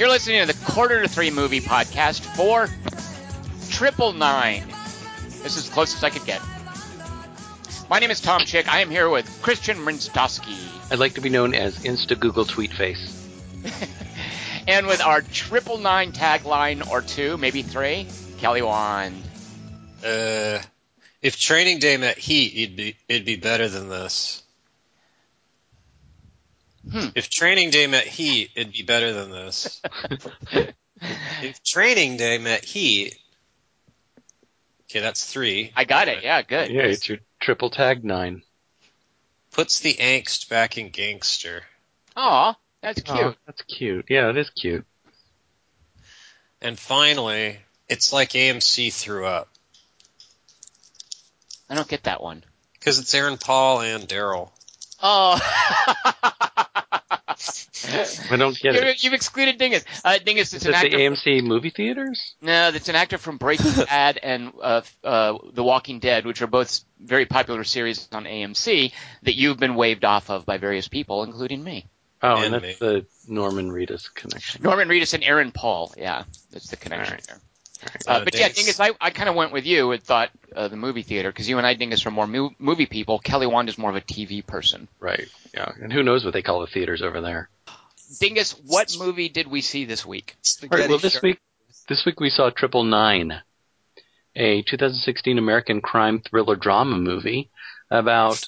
Hello there. You're listening to the Quarter to Three Movie Podcast for Triple Nine. This is the closest I could get. My name is Tom Chick. I am here with Christian Mrinstowski. I'd like to be known as Insta Google Tweet Face. and with our Triple Nine tagline or two, maybe three, Kelly Wand. Uh, if Training Day met Heat, it'd be it'd be better than this. Hmm. If Training Day met Heat, it'd be better than this. if Training Day met Heat, okay, that's three. I got it. Yeah, good. Yeah, it's your triple tag nine. Puts the angst back in gangster. Aw, that's cute. Oh, that's cute. Yeah, it is cute. And finally, it's like AMC threw up I don't get that one. because it's Aaron Paul and Daryl. Oh. I don't get you, it. You've excluded Dingus. Uh, Dingus is Is an it the actor. AMC movie theaters? No, that's an actor from Breaking Bad and uh, uh, The Walking Dead, which are both very popular series on AMC that you've been waved off of by various people, including me. Oh, And and, that's the Norman Reedus connection. Norman Reedus and Aaron Paul. Yeah, that's the connection Alright. there. Uh, Uh, but yeah, Dingus- Dingus, I, I kind of went with you and thought uh, the movie theater because you and I, Dingus, are more mu- movie people. Kelly Wand is more of a TV person. Right. Yeah. And who knows what they call the theaters over there? Dingus, what movie did we see this week? All right. Well, this Shark. week, this week we saw Triple Nine, a 2016 American crime thriller drama movie about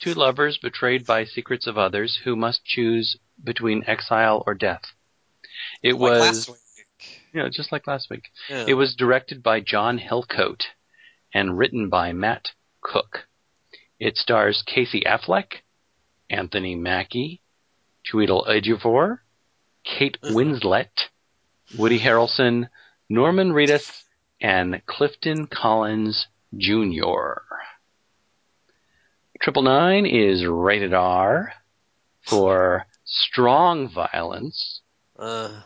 two lovers betrayed by secrets of others who must choose between exile or death. It Like was, last week. You know, just like last week. Yeah. It was directed by John Hillcoat and written by Matt Cook. It stars Casey Affleck, Anthony Mackie, Chiwetel Ejiofor, Kate Winslet, Woody Harrelson, Norman Reedus, and Clifton Collins Jr. Triple Nine is rated R for strong violence Uh,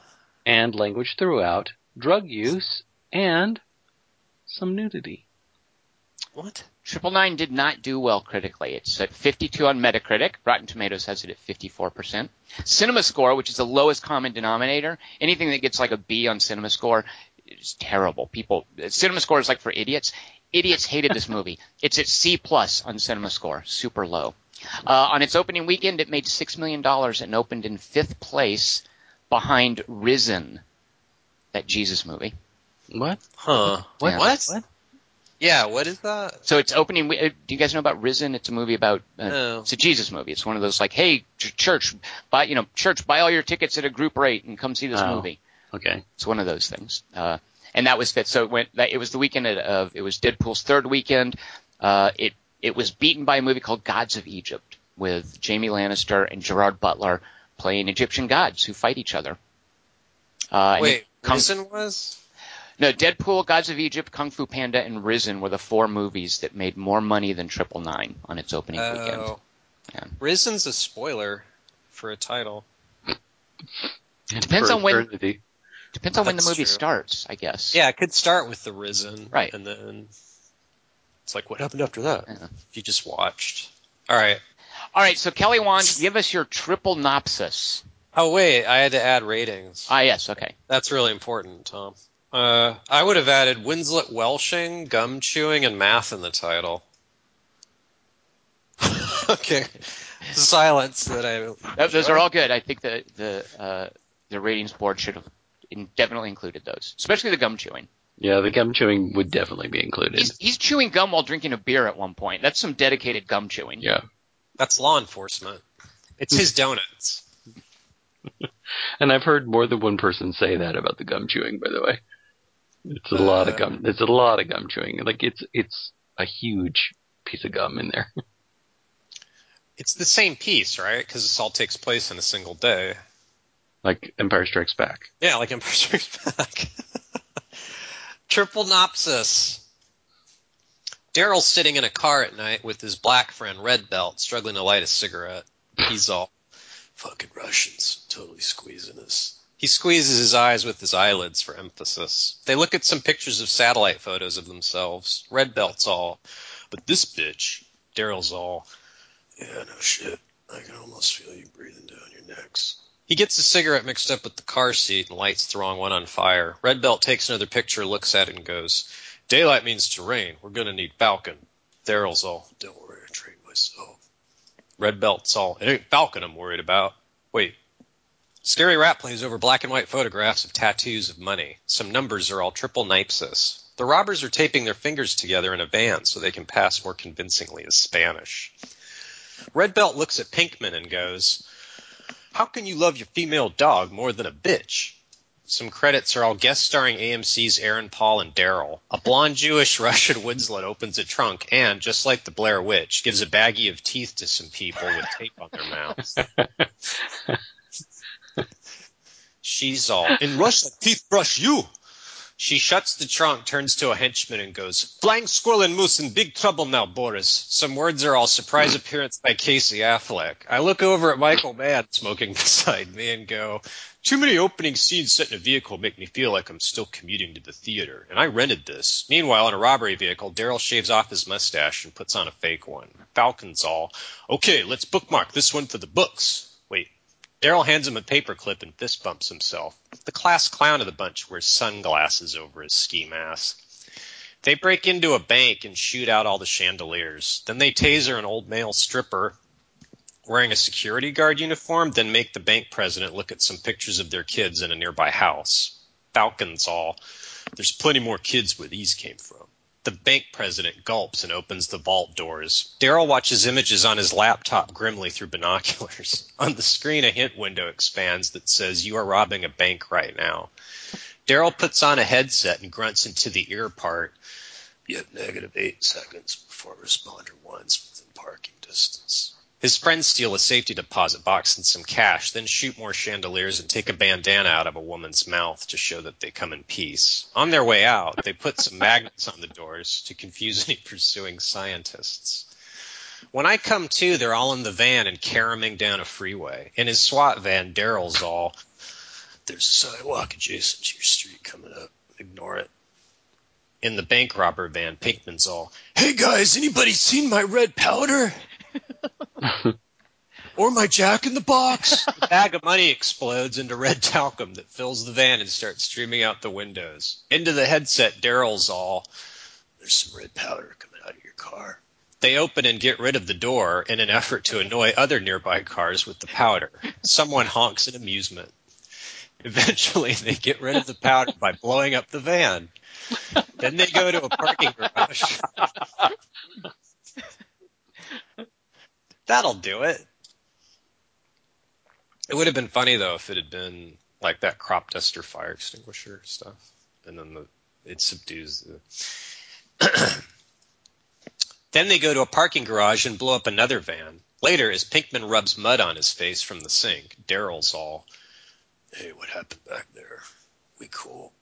and language throughout, drug use, and some nudity. what? Triple Nine did not do well critically. It's at 52 on Metacritic. Rotten Tomatoes has it at 54%. Cinema Score, which is the lowest common denominator, anything that gets like a B on Cinema Score is terrible. People, Cinema Score is like for idiots. Idiots hated this movie. It's at C plus on Cinema Score, super low. Uh, on its opening weekend, it made six million dollars and opened in fifth place behind Risen, that Jesus movie. What? Huh? What? What? What? Yeah, what is that? So it's opening. uh, Do you guys know about Risen? It's a movie about. Uh, No. It's a Jesus movie. It's one of those like, hey, ch- church, buy you know, church, buy all your tickets at a group rate and come see this Oh. movie. Okay. It's one of those things. Uh, and that was fit. So it went. That, it was the weekend of, of. It was Deadpool's third weekend. Uh, it it was beaten by a movie called Gods of Egypt with Jamie Lannister and Gerard Butler playing Egyptian gods who fight each other. Uh, Wait, it- Kung- Risen was? no, Deadpool, Gods of Egypt, Kung Fu Panda, and Risen were the four movies that made more money than Triple Nine on its opening weekend. Oh. Yeah. Risen's a spoiler for a title. Depends For on when- eternity. Depends on when the movie true. starts, I guess. Yeah, it could start with the Risen, Right. And then it's like, what happened after that? Yeah. If you just watched. All right. All right, so Kelly Wand, give us your triple nopsis. Oh wait, I had to add ratings. Ah, yes, okay. That's really important, Tom. Uh, I would have added Winslet Welshing, gum chewing, and math in the title. okay. Silence that I. Th- Those are all good. I think the the uh, the ratings board should have definitely included those, especially the gum chewing. Yeah, the gum chewing would definitely be included. He's, he's chewing gum while drinking a beer at one point. That's some dedicated gum chewing. Yeah. That's law enforcement. It's his donuts. And I've heard more than one person say that about the gum chewing, by the way. It's a lot of gum. It's a lot of gum chewing. Like it's it's a huge piece of gum in there. It's the same piece, right? Because this all takes place in a single day. like Empire Strikes Back. Yeah, like Empire Strikes Back. Triple Nopsis. Daryl's sitting in a car at night with his black friend Red Belt, struggling to light a cigarette. He's all, fucking Russians, totally squeezing us. He squeezes his eyes with his eyelids for emphasis. They look at some pictures of satellite photos of themselves. Red Belt's all, but this bitch, Daryl's all, yeah, no shit. I can almost feel you breathing down your necks. He gets a cigarette mixed up with the car seat and lights the wrong one on fire. Red Belt takes another picture, looks at it, and goes, Daylight means terrain. We're gonna need Falcon. Daryl's all, don't worry, I trained myself. Red Belt's all, it ain't Falcon I'm worried about. Wait. Scary Rat plays over black and white photographs of tattoos of money. Some numbers are all triple nipsis. The robbers are taping their fingers together in a van so they can pass more convincingly as Spanish. Red Belt looks at Pinkman and goes, How can you love your female dog more than a bitch? Some credits are all guest starring AMC's Aaron Paul and Daryl. A blonde Jewish Russian Winslet opens a trunk and, just like the Blair Witch, gives a baggie of teeth to some people with tape on their mouths. She's all, in Russia, teeth brush you. She shuts the trunk, turns to a henchman, and goes, Flying squirrel and moose in big trouble now, Boris. Some words are all surprise appearance by Casey Affleck. I look over at Michael Mann smoking beside me and go, Too many opening scenes set in a vehicle make me feel like I'm still commuting to the theater, and I rented this. Meanwhile, in a robbery vehicle, Daryl shaves off his mustache and puts on a fake one. Falcon's all, Okay, let's bookmark this one for the books. Daryl hands him a paperclip and fist bumps himself. The class clown of the bunch wears sunglasses over his ski mask. They break into a bank and shoot out all the chandeliers. Then they taser an old male stripper wearing a security guard uniform, then make the bank president look at some pictures of their kids in a nearby house. Falcons all. There's plenty more kids where these came from. The bank president gulps and opens the vault doors. Daryl watches images on his laptop grimly through binoculars. On the screen, a hint window expands that says, You are robbing a bank right now. Daryl puts on a headset and grunts into the ear part. You have negative eight seconds before responder one's within parking distance. His friends steal a safety deposit box and some cash, then shoot more chandeliers and take a bandana out of a woman's mouth to show that they come in peace. On their way out, they put some magnets on the doors to confuse any pursuing scientists. When I come to, they're all in the van and caroming down a freeway. In his SWAT van, Daryl's all, There's a sidewalk adjacent to your street coming up. Ignore it. In the bank robber van, Pinkman's all, Hey guys, anybody seen my red powder? or my jack in the box. the bag of money explodes into red talcum that fills the van and starts streaming out the windows. Into the headset, Daryl's all, There's some red powder coming out of your car. They open and get rid of the door in an effort to annoy other nearby cars with the powder. Someone honks in amusement. Eventually, they get rid of the powder by blowing up the van. Then they go to a parking garage. That'll do it. It would have been funny though if it had been like that crop duster fire extinguisher stuff, and then the it subdues the. then they go to a parking garage and blow up another van. Later, as Pinkman rubs mud on his face from the sink, Daryl's all, "Hey, what happened back there? We cool."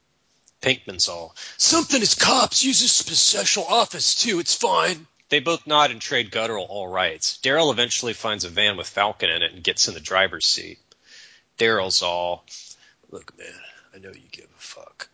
Pinkman's all, "Something as cops uses special office too. It's fine." They both nod and trade guttural all rights. Daryl eventually finds a van with Falcon in it and gets in the driver's seat. Daryl's all, look, man, I know you give a fuck.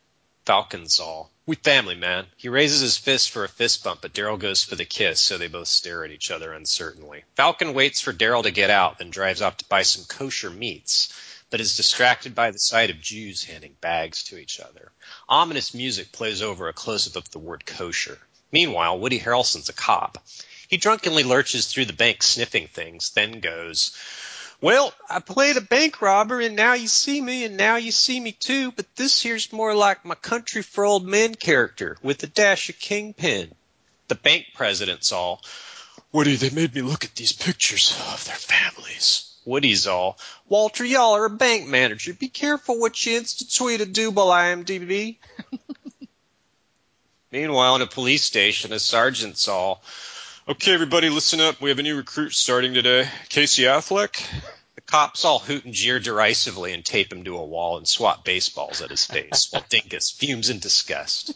Falcon's all, we family, man. He raises his fist for a fist bump, but Daryl goes for the kiss, so they both stare at each other uncertainly. Falcon waits for Daryl to get out, then drives off to buy some kosher meats, but is distracted by the sight of Jews handing bags to each other. Ominous music plays over a close-up of the word kosher. Meanwhile, Woody Harrelson's a cop. He drunkenly lurches through the bank sniffing things, then goes, Well, I played a bank robber and now you see me and now you see me too, but this here's more like my country for old men character with a dash of kingpin. The bank president's all, Woody, they made me look at these pictures of their families. Woody's all, Walter, y'all are a bank manager. Be careful what you insta tweet a double IMDb. Meanwhile, in a police station, a sergeant's all, okay, everybody, listen up. We have a new recruit starting today. Casey Affleck. The cops all hoot and jeer derisively and tape him to a wall and swat baseballs at his face while Dingus fumes in disgust.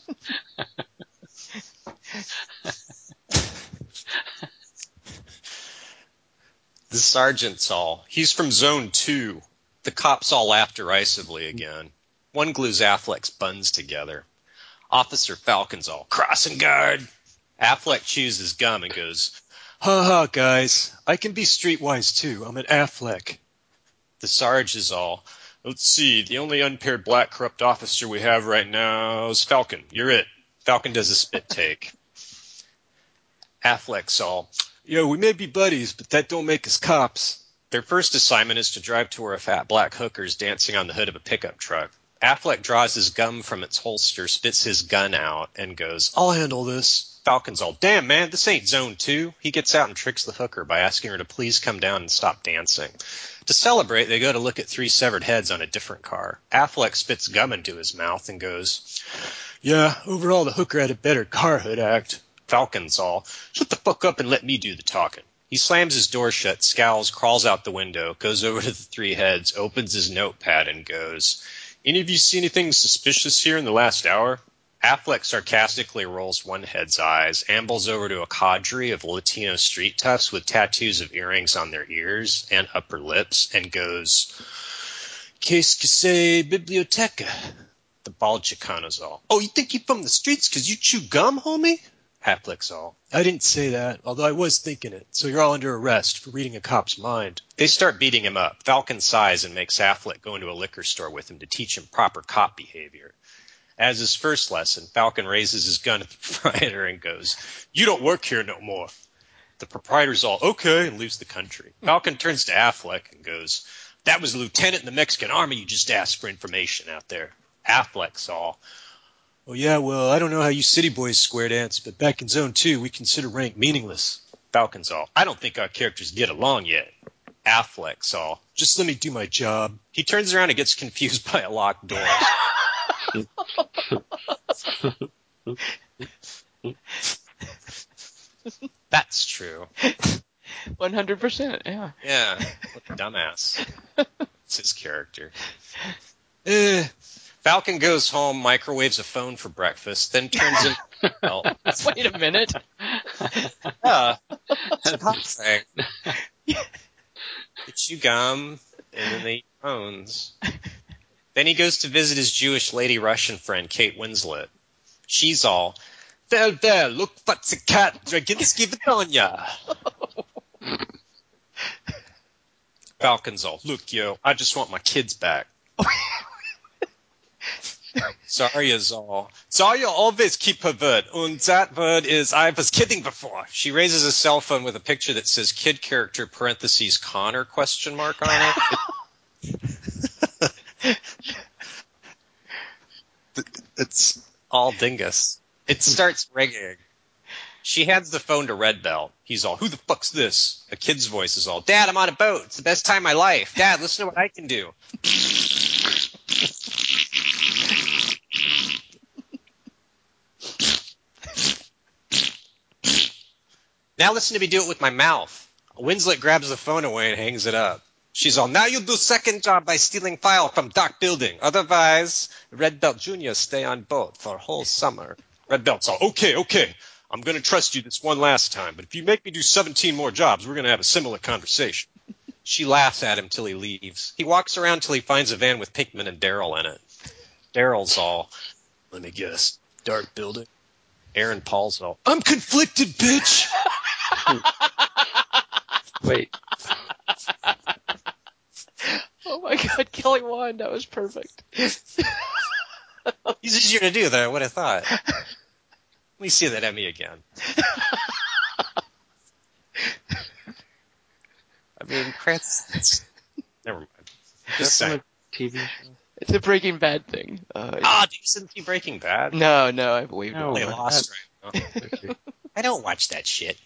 the sergeant's all, he's from zone two. The cops all laugh derisively again. One glues Affleck's buns together. Officer Falcon's all crossing guard. Affleck chews his gum and goes, Ha ha, guys. I can be streetwise too. I'm an Affleck. The Sarge is all, let's see, the only unpaired black corrupt officer we have right now is Falcon. You're it. Falcon does a spit take. Affleck's all, yo, we may be buddies, but that don't make us cops. Their first assignment is to drive to where a fat black hooker's dancing on the hood of a pickup truck. Affleck draws his gum from its holster, spits his gun out, and goes, I'll handle this. Falcon's all, damn man, this ain't zone two. He gets out and tricks the hooker by asking her to please come down and stop dancing. To celebrate, they go to look at three severed heads on a different car. Affleck spits gum into his mouth and goes, Yeah, overall the hooker had a better car hood act. Falcon's all, shut the fuck up and let me do the talking. He slams his door shut, scowls, crawls out the window, goes over to the three heads, opens his notepad, and goes, Any of you see anything suspicious here in the last hour? Affleck sarcastically rolls one head's eyes, ambles over to a cadre of Latino street toughs with tattoos of earrings on their ears and upper lips, and goes, Qu'est-ce que c'est biblioteca? The bald Chicano's all, Oh, you think you're from the streets 'cause you chew gum, homie? Affleck's all, I didn't say that, although I was thinking it, so you're all under arrest for reading a cop's mind. They start beating him up. Falcon sighs and makes Affleck go into a liquor store with him to teach him proper cop behavior. As his first lesson, Falcon raises his gun at the proprietor and goes, You don't work here no more. The proprietor's all, okay, and leaves the country. Hmm. Falcon turns to Affleck and goes, That was a lieutenant in the Mexican army you just asked for information out there. Affleck's all, Oh yeah, well, I don't know how you city boys square dance, but back in zone two, we consider rank meaningless. Falcon's all, I don't think our characters get along yet. Affleck's all, just let me do my job. He turns around and gets confused by a locked door. That's true. 100%, yeah. Yeah. What a dumbass. It's his character. Eh. Falcon goes home, microwaves a phone for breakfast, then turns in. well, Wait a minute. yeah. It's a thing. They chew gum, and then they eat phones. Then he goes to visit his Jewish lady Russian friend, Kate Winslet. She's all, Well, well, look what's a cat Draginsky Vitonia. Falcon's all, look, yo, I just want my kids back. Zarya's all, Zarya always keep her word, and that word is I was kidding before. She raises a cell phone with a picture that says kid character parentheses Connor question mark on it. it's all dingus. It starts ringing. She hands the phone to Red Belt. He's all, who the fuck's this? A kid's voice is all, Dad, I'm on a boat. It's the best time of my life. Dad, listen to what I can do. Now listen to me do it with my mouth. Winslet grabs the phone away and hangs it up. She's all, now you do second job by stealing file from Dock Building. Otherwise, Red Belt Jr. stay on boat for a whole summer. Red Belt's all, okay, okay. I'm going to trust you this one last time, but if you make me do 17 more jobs, we're going to have a similar conversation. She laughs at him till he leaves. He walks around till he finds a van with Pinkman and Daryl in it. Daryl's all, let me guess, Dark Building. Aaron Paul's all, I'm conflicted, bitch. Wait, Oh my god, Kelly Wand, that was perfect. He's easier to do than I would have thought. Let me see that Emmy again. I mean, Krantz. Never mind. Just saying. TV show. It's a Breaking Bad thing. Uh, Ah, do you see Breaking Bad? no, no, I've waved No. it. They lost right now. I don't watch that shit.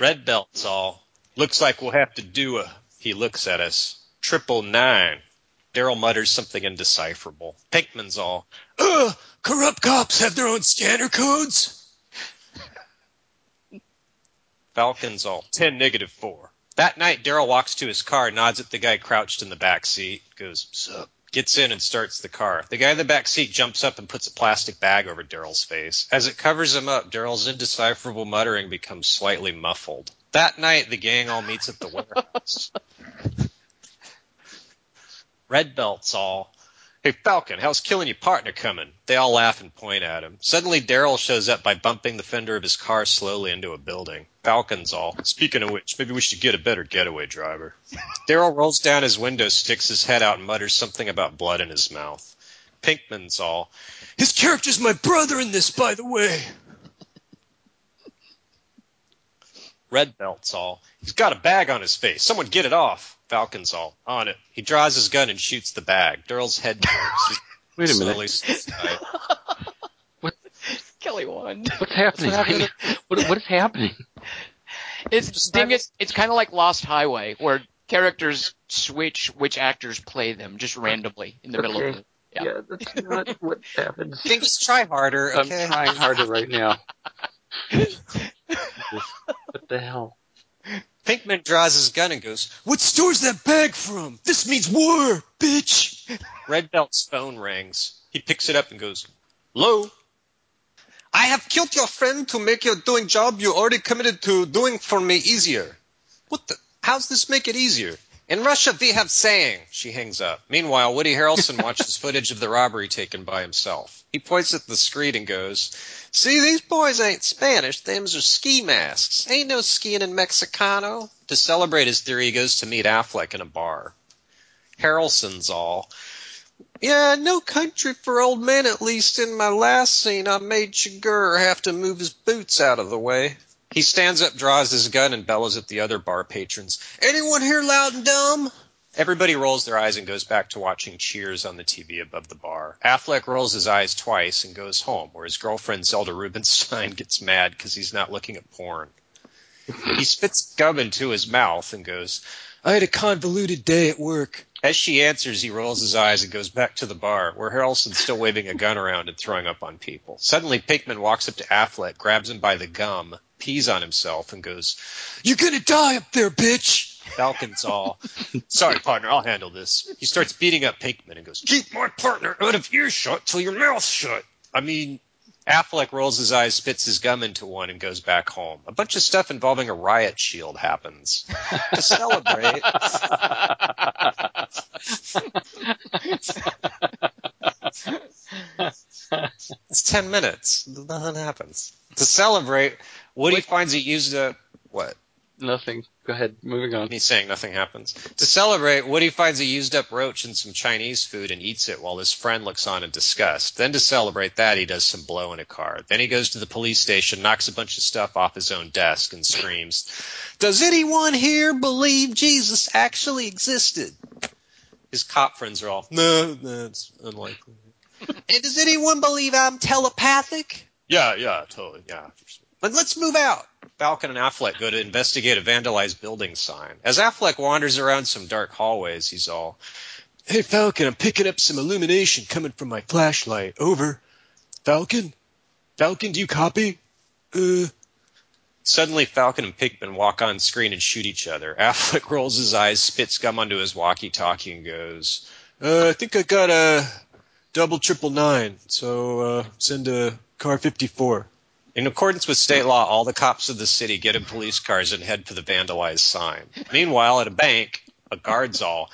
Red belt's all. Looks like we'll have to do a. He looks at us. Triple nine. Daryl mutters something indecipherable. Pinkman's all. Ugh! Corrupt cops have their own scanner codes. Falcon's all. Ten negative four. That night, Daryl walks to his car, nods at the guy crouched in the back seat, goes, Sup? Gets in and starts the car. The guy in the back seat jumps up and puts a plastic bag over Daryl's face. As it covers him up, Daryl's indecipherable muttering becomes slightly muffled. That night, the gang all meets at the warehouse. Red Belt's all. Hey, Falcon, how's killing your partner coming? They all laugh and point at him. Suddenly, Daryl shows up by bumping the fender of his car slowly into a building. Falcon's all, speaking of which, maybe we should get a better getaway driver. Daryl rolls down his window, sticks his head out, and mutters something about blood in his mouth. Pinkman's all, his character's my brother in this, by the way. Red Belt's all, he's got a bag on his face. Someone get it off. Falcon's all, on it. He draws his gun and shoots the bag. Daryl's head turns. Wait a minute. sits tight. Kelly Wand. What's happening? happening? what, what is happening? It's ding it, it's kind of like Lost Highway where characters switch which actors play them just randomly in the middle of Okay. it. Yeah. that's not what happens. Think just try harder, I'm okay? trying harder right now. what the hell? Pinkman draws his gun and goes, What store's that bag from? This means war, bitch! Red Belt's phone rings. He picks it up and goes, Hello? I have killed your friend to make your doing job you already committed to doing for me easier. What the? How's this make it easier? In Russia, we have saying. She hangs up. Meanwhile, Woody Harrelson watches footage of the robbery taken by himself. He points at the screen and goes, See, these boys ain't Spanish. Them's are ski masks. Ain't no skiing in Mexicano. To celebrate his theory, he goes to meet Affleck in a bar. Harrelson's all, Yeah, no country for old men, at least in my last scene, I made Chigurh have to move his boots out of the way. He stands up, draws his gun, and bellows at the other bar patrons. Anyone here loud and dumb? Everybody rolls their eyes and goes back to watching Cheers on the TV above the bar. Affleck rolls his eyes twice and goes home, where his girlfriend Zelda Rubinstein gets mad because he's not looking at porn. he spits gum into his mouth and goes, I had a convoluted day at work. As she answers, he rolls his eyes and goes back to the bar, where Harrelson's still waving a gun around and throwing up on people. Suddenly, Pinkman walks up to Affleck, grabs him by the gum, pees on himself, and goes, You're gonna die up there, bitch! Falcon's all, Sorry, partner, I'll handle this. He starts beating up Pinkman and goes, Keep my partner out of earshot till your mouth's shut. I mean, Affleck rolls his eyes, spits his gum into one, and goes back home. A bunch of stuff involving a riot shield happens. to celebrate, it's ten minutes. Nothing happens. To celebrate, Woody finds he used a what? Nothing. Go ahead. Moving on. He's saying nothing happens. To celebrate, Woody finds a used up roach and some Chinese food and eats it while his friend looks on in disgust. Then to celebrate that, he does some blow in a car. Then he goes to the police station, knocks a bunch of stuff off his own desk, and screams, Does anyone here believe Jesus actually existed? His cop friends are all, No, no, unlikely. and does anyone believe I'm telepathic? Yeah, yeah, totally, yeah. But let's move out. Falcon and Affleck go to investigate a vandalized building sign. As Affleck wanders around some dark hallways, he's all, Hey Falcon, I'm picking up some illumination coming from my flashlight. Over. Falcon? Falcon, do you copy? Uh. Suddenly, Falcon and Pinkman walk on screen and shoot each other. Affleck rolls his eyes, spits gum onto his walkie-talkie, and goes, uh, I think I got a double triple nine, so uh, send a car 54. In accordance with state law, all the cops of the city get in police cars and head for the vandalized sign. Meanwhile, at a bank, a guard's all,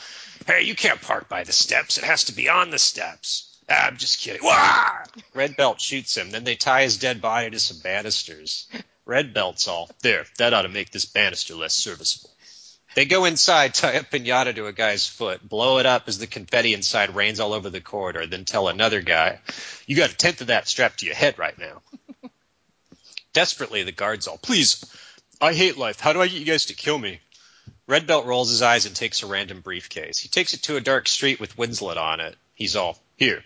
Hey, you can't park by the steps. It has to be on the steps. Ah, I'm just kidding. Wah! Red Belt shoots him. Then they tie his dead body to some banisters. Red Belt's all, There, that ought to make this banister less serviceable. They go inside, tie a pinata to a guy's foot, blow it up as the confetti inside rains all over the corridor, then tell another guy, You got a tenth of that strapped to your head right now. Desperately, the guard's all, Please, I hate life. How do I get you guys to kill me? Red Belt rolls his eyes and takes a random briefcase. He takes it to a dark street with Winslet on it. He's all, Here.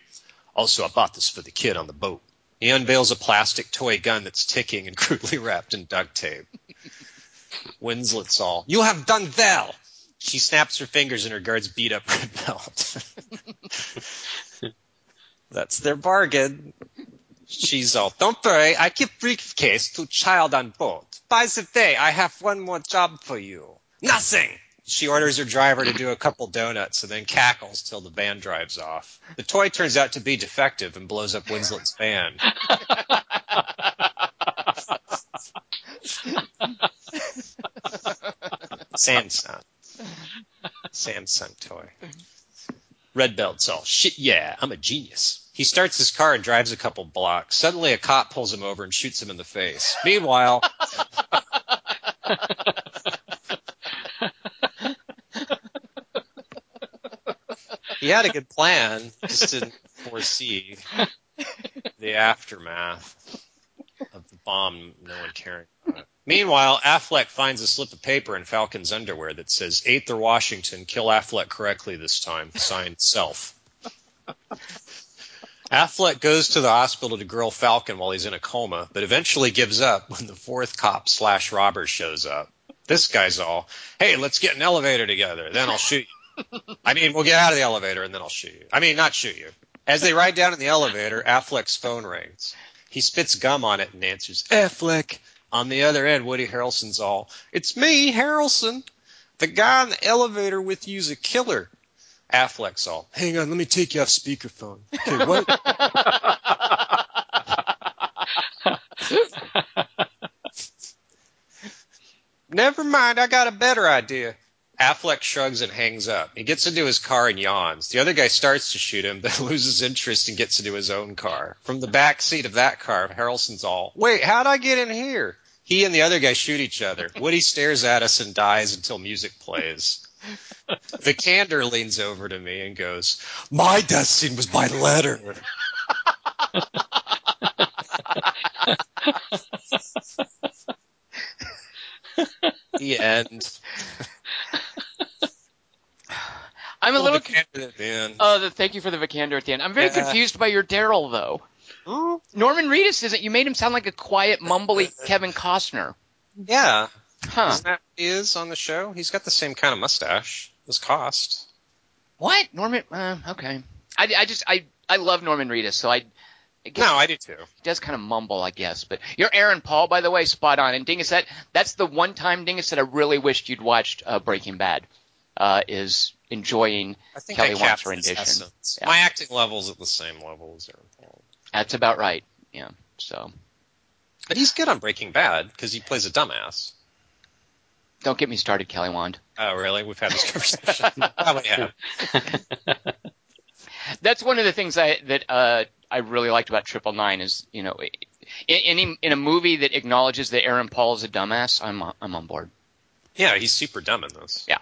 Also, I bought this for the kid on the boat. He unveils a plastic toy gun that's ticking and crudely wrapped in duct tape. Winslet's all, You have done well! She snaps her fingers and her guards beat up Red Belt. That's their bargain. She's all, Don't worry, I keep briefcase to child on board. By the way, I have one more job for you. Nothing! She orders her driver to do a couple donuts and then cackles till the van drives off. The toy turns out to be defective and blows up Winslet's van. Samsung. Samsung toy. Red Belt's all, shit, yeah, I'm a genius. He starts his car and drives a couple blocks. Suddenly, a cop pulls him over and shoots him in the face. Meanwhile, he had a good plan, just didn't foresee the aftermath of the bomb no one caring about. Meanwhile, Affleck finds a slip of paper in Falcon's underwear that says, Aether Washington, kill Affleck correctly this time. Signed, Self. Affleck goes to the hospital to grill Falcon while he's in a coma, but eventually gives up when the fourth cop slash robber shows up. This guy's all, hey, let's get an elevator together, then I'll shoot you. I mean, we'll get out of the elevator and then I'll shoot you. I mean, not shoot you. As they ride down in the elevator, Affleck's phone rings. He spits gum on it and answers, Affleck. On the other end, Woody Harrelson's all, it's me, Harrelson. The guy in the elevator with you's a killer. Affleck's all, hang on, let me take you off speakerphone. Okay, what? Never mind, I got a better idea. Affleck shrugs and hangs up. He gets into his car and yawns. The other guy starts to shoot him, then loses interest and gets into his own car. From the back seat of that car, Harrelson's all, wait, how'd I get in here? He and the other guy shoot each other. Woody stares at us and dies until music plays. Vikander leans over to me and goes, My death scene was by letter. the end. I'm a Well, little. Vikander at the end. Oh, the, thank you for the Vikander at the end. I'm very Yeah. confused by your Daryl though. Norman Reedus isn't. You made him sound like a quiet, mumbly Kevin Costner. yeah. Huh? Isn't that he is on the show? He's got the same kind of mustache as Cost. What? Norman? Uh, okay. I, I just I I love Norman Reedus, so I. I guess No, I do too. he does kind of mumble, I guess. But you're Aaron Paul, by the way, spot on. And Dingus, that that's the one time Dingus that I really wished you'd watched uh, Breaking Bad. Uh, is enjoying. Kelly Wand's rendition. Yeah. My acting level's at the same level as Aaron Paul. That's about right. Yeah. So But he's good on Breaking Bad because he plays a dumbass. don't get me started, Kelly Wand. Oh, really? We've had this conversation. Probably have. that's one of the things I that uh, I really liked about Triple Nine is you know in, in in a movie that acknowledges that Aaron Paul is a dumbass, I'm I'm on board. Yeah, he's super dumb in this. Yeah.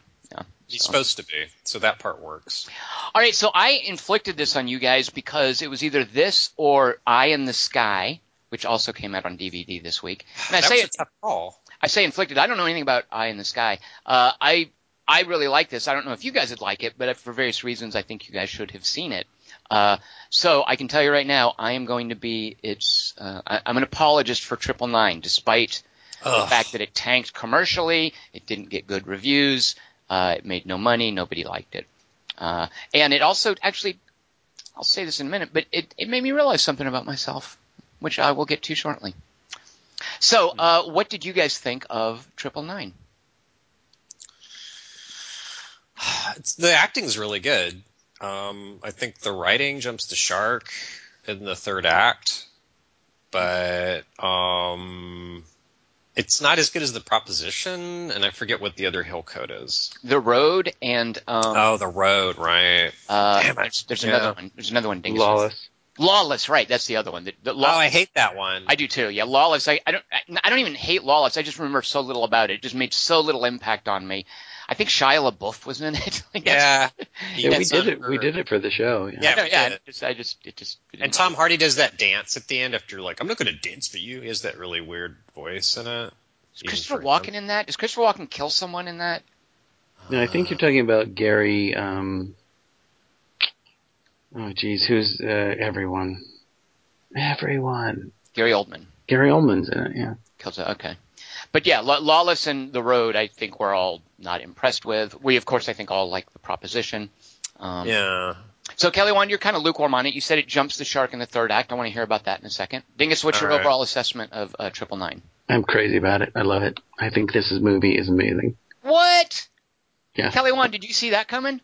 He's So- supposed to be, so that part works. All right, so I inflicted this on you guys because it was either this or Eye in the Sky, which also came out on DVD this week. And I that say was it, a tough call. I say inflicted. I don't know anything about Eye in the Sky. Uh, I I really like this. I don't know if you guys would like it, but for various reasons, I think you guys should have seen it. Uh, so I can tell you right now, I am going to be. It's. Uh, I, I'm an apologist for Triple Nine, despite the fact that it tanked commercially. It didn't get good reviews. Uh, it made no money. Nobody liked it. Uh, and it also actually, I'll say this in a minute, but it, it made me realize something about myself, which I will get to shortly. So, uh, what did you guys think of Triple Nine? The acting's really good. Um, I think the writing jumps the shark in the third act, but um, it's not as good as the proposition, and I forget what the other Hillcoat is. The Road and um, oh, the road, right? uh, damn it. there's, there's Yeah. another one. There's another one. Dingus. Lawless. Lawless, right? That's the other one. The, the Oh, Law- I hate that one. I do too. Yeah, Lawless. I, I don't. I, I don't even hate Lawless. I just remember so little about it. It just made so little impact on me. I think Shia LaBeouf was in it. Like, yeah, Yeah, we did it. under- We did it for the show. Yeah. Yeah, I yeah. did. I just, I just, it just. it And Tom Hardy does that dance at the end after like I'm not going to dance for you. He has that really weird voice in it. Is Christopher for him. Walken in that? Does Christopher Walken kill someone in that? No, I think you're talking about Gary. Um, oh, geez, who's uh, everyone? Everyone. Gary Oldman Gary Oldman's in it. Yeah. kills it. Okay. But yeah, Law- Lawless and The Road, I think we're all not impressed with. We, of course, I think all like the proposition. Um, Yeah. So Kelly, Wand, you're kind of lukewarm on it. You said it jumps the shark in the third act. I want to hear about that in a second. Dingus, what's your All right. overall assessment of uh, Triple Nine? I'm crazy about it. I love it. I think this is movie is amazing. What? Yeah. Kelly Wand, did you see that coming?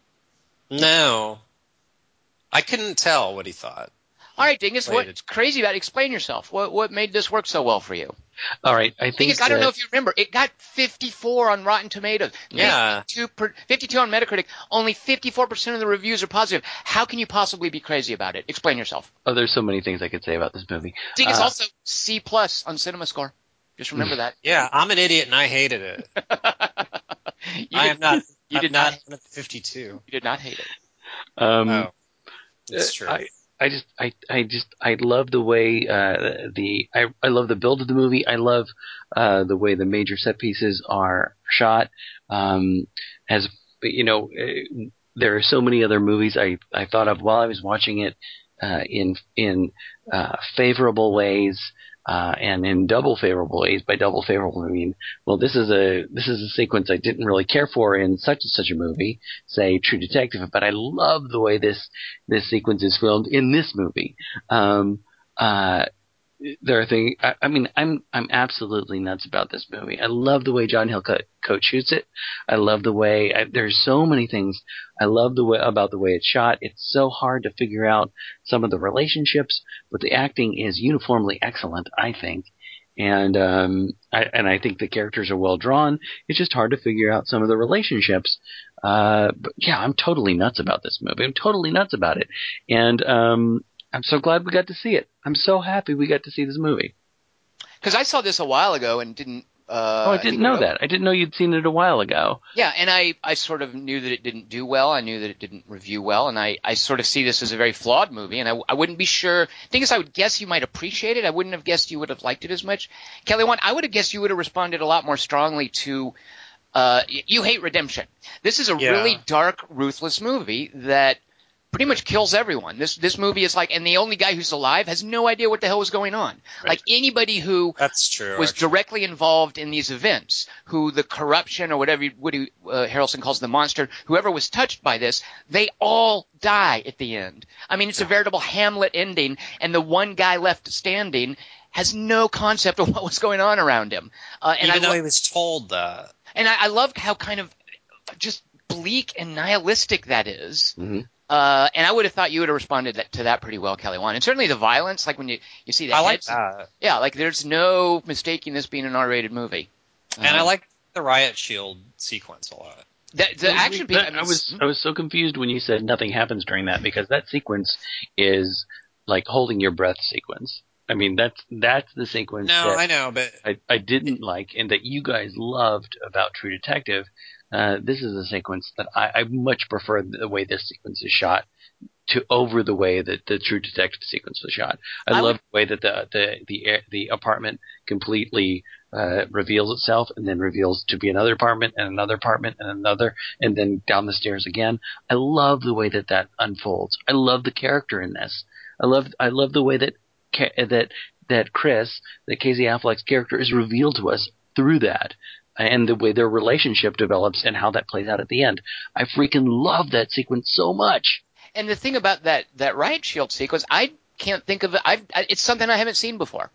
No. I couldn't tell what he thought. All right, Dingus, what's crazy about it? Explain yourself. What what made this work so well for you? All right, I think is, I don't know if you remember, it got 54 on Rotten Tomatoes. Yeah. 52, per, 52 on Metacritic. Only 54% of the reviews are positive. How can you possibly be crazy about it? Explain yourself. Oh, there's so many things I could say about this movie. Thing is Uh, also C plus on Cinema Score. Just remember that. Yeah, I'm an idiot and I hated it. you I did, am not. You I'm did not not. one of the 52. You did not hate it. Um, oh, it's true. I, I just, I, I just, I love the way uh, the, I, I love the build of the movie. I love uh, the way the major set pieces are shot. Um, as you know, uh, there are so many other movies I, I thought of while I was watching it uh, in in uh, favorable ways. Uh, and in double favorable ways, by double favorable I mean, well, this is a this is a sequence I didn't really care for in such and such a movie, say True Detective, but I love the way this this sequence is filmed in this movie. Um, uh, there are things. I, I mean, I'm I'm absolutely nuts about this movie. I love the way John Hillcoat Coat shoots it. I love the way. I, there's so many things I love the way about the way it's shot. It's so hard to figure out some of the relationships, but the acting is uniformly excellent. I think. And um, I, and I think the characters are well drawn. It's just hard to figure out some of the relationships. Uh, but yeah, I'm totally nuts about this movie. I'm totally nuts about it. And um, I'm so glad we got to see it. I'm so happy we got to see this movie. Because I saw this a while ago and didn't. Uh, oh, I didn't know was- that. I didn't know you'd seen it a while ago. Yeah, and I, I sort of knew that it didn't do well. I knew that it didn't review well, and I, I sort of see this as a very flawed movie, and I, I wouldn't be sure. Thing is, I would guess you might appreciate it. I wouldn't have guessed you would have liked it as much. Kelly Wand, I would have guessed you would have responded a lot more strongly to. Uh, y- you hate redemption. This is a Yeah. really dark, ruthless movie that pretty much kills everyone. This this movie is like, and the only guy who's alive has no idea what the hell was going on. Right. Like anybody who That's true. was actually. directly involved in these events, who the corruption or whatever Woody uh, Harrelson calls the monster, whoever was touched by this, they all die at the end. I mean, it's a veritable Hamlet ending, and the one guy left standing has no concept of what was going on around him. Uh, and Even I though lo- he was told that. and I, I loved how kind of just bleak and nihilistic that is. Mhm. Uh, and I would have thought you would have responded that, to that pretty well, Kelly Wand. And certainly the violence, like when you, you see the I like that. yeah, like there's no mistaking this being an R-rated movie. And I Um, like the riot shield sequence a lot. the, the action. piece. That- I was I was so confused when you said nothing happens during that because that sequence is like holding your breath sequence. I mean that's that's the sequence No, that I know, but I, I didn't like and that you guys loved about True Detective. Uh, this is a sequence that I, I much prefer the way this sequence is shot to over the way that the True Detective sequence was shot. I, I love the way that the the the the apartment completely uh, reveals itself and then reveals to be another apartment and another apartment and another and then down the stairs again. I love the way that that unfolds. I love the character in this. I love I love the way that that that Chris, that Casey Affleck's character is revealed to us through that. And the way their relationship develops and how that plays out at the end. I freaking love that sequence so much. And the thing about that that riot shield sequence, I can't think of it. I've, I, it's something I haven't seen before.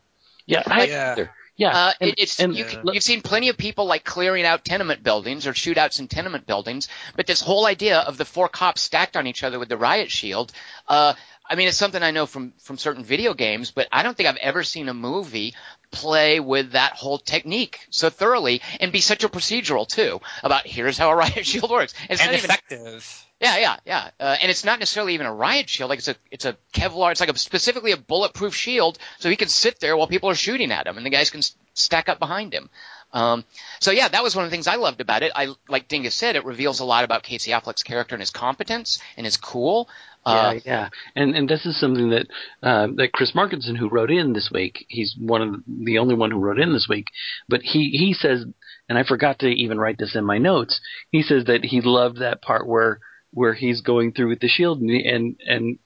Yeah, I, Yeah. either. yeah. Uh, and, it's and- you, Yeah. you've seen plenty of people like clearing out tenement buildings or shootouts in tenement buildings, but this whole idea of the four cops stacked on each other with the riot shield, uh, I mean, it's something I know from from certain video games, but I don't think I've ever seen a movie play with that whole technique so thoroughly and be such a procedural too. About here's how a riot shield works. It's and not even effective. yeah, yeah, yeah. Uh, and it's not necessarily even a riot shield. Like it's a it's a Kevlar. It's like a specifically a bulletproof shield, so he can sit there while people are shooting at him, and the guys can stack up behind him. Um, so yeah, that was one of the things I loved about it. I like Dingus said, it reveals a lot about Casey Affleck's character and his competence and his cool. Uh, yeah, yeah, and and this is something that uh, that Chris Markinson, who wrote in this week, he's one of the, the only one who wrote in this week, but he he says, and I forgot to even write this in my notes. He says that he loved that part where where he's going through with the shield, and and, and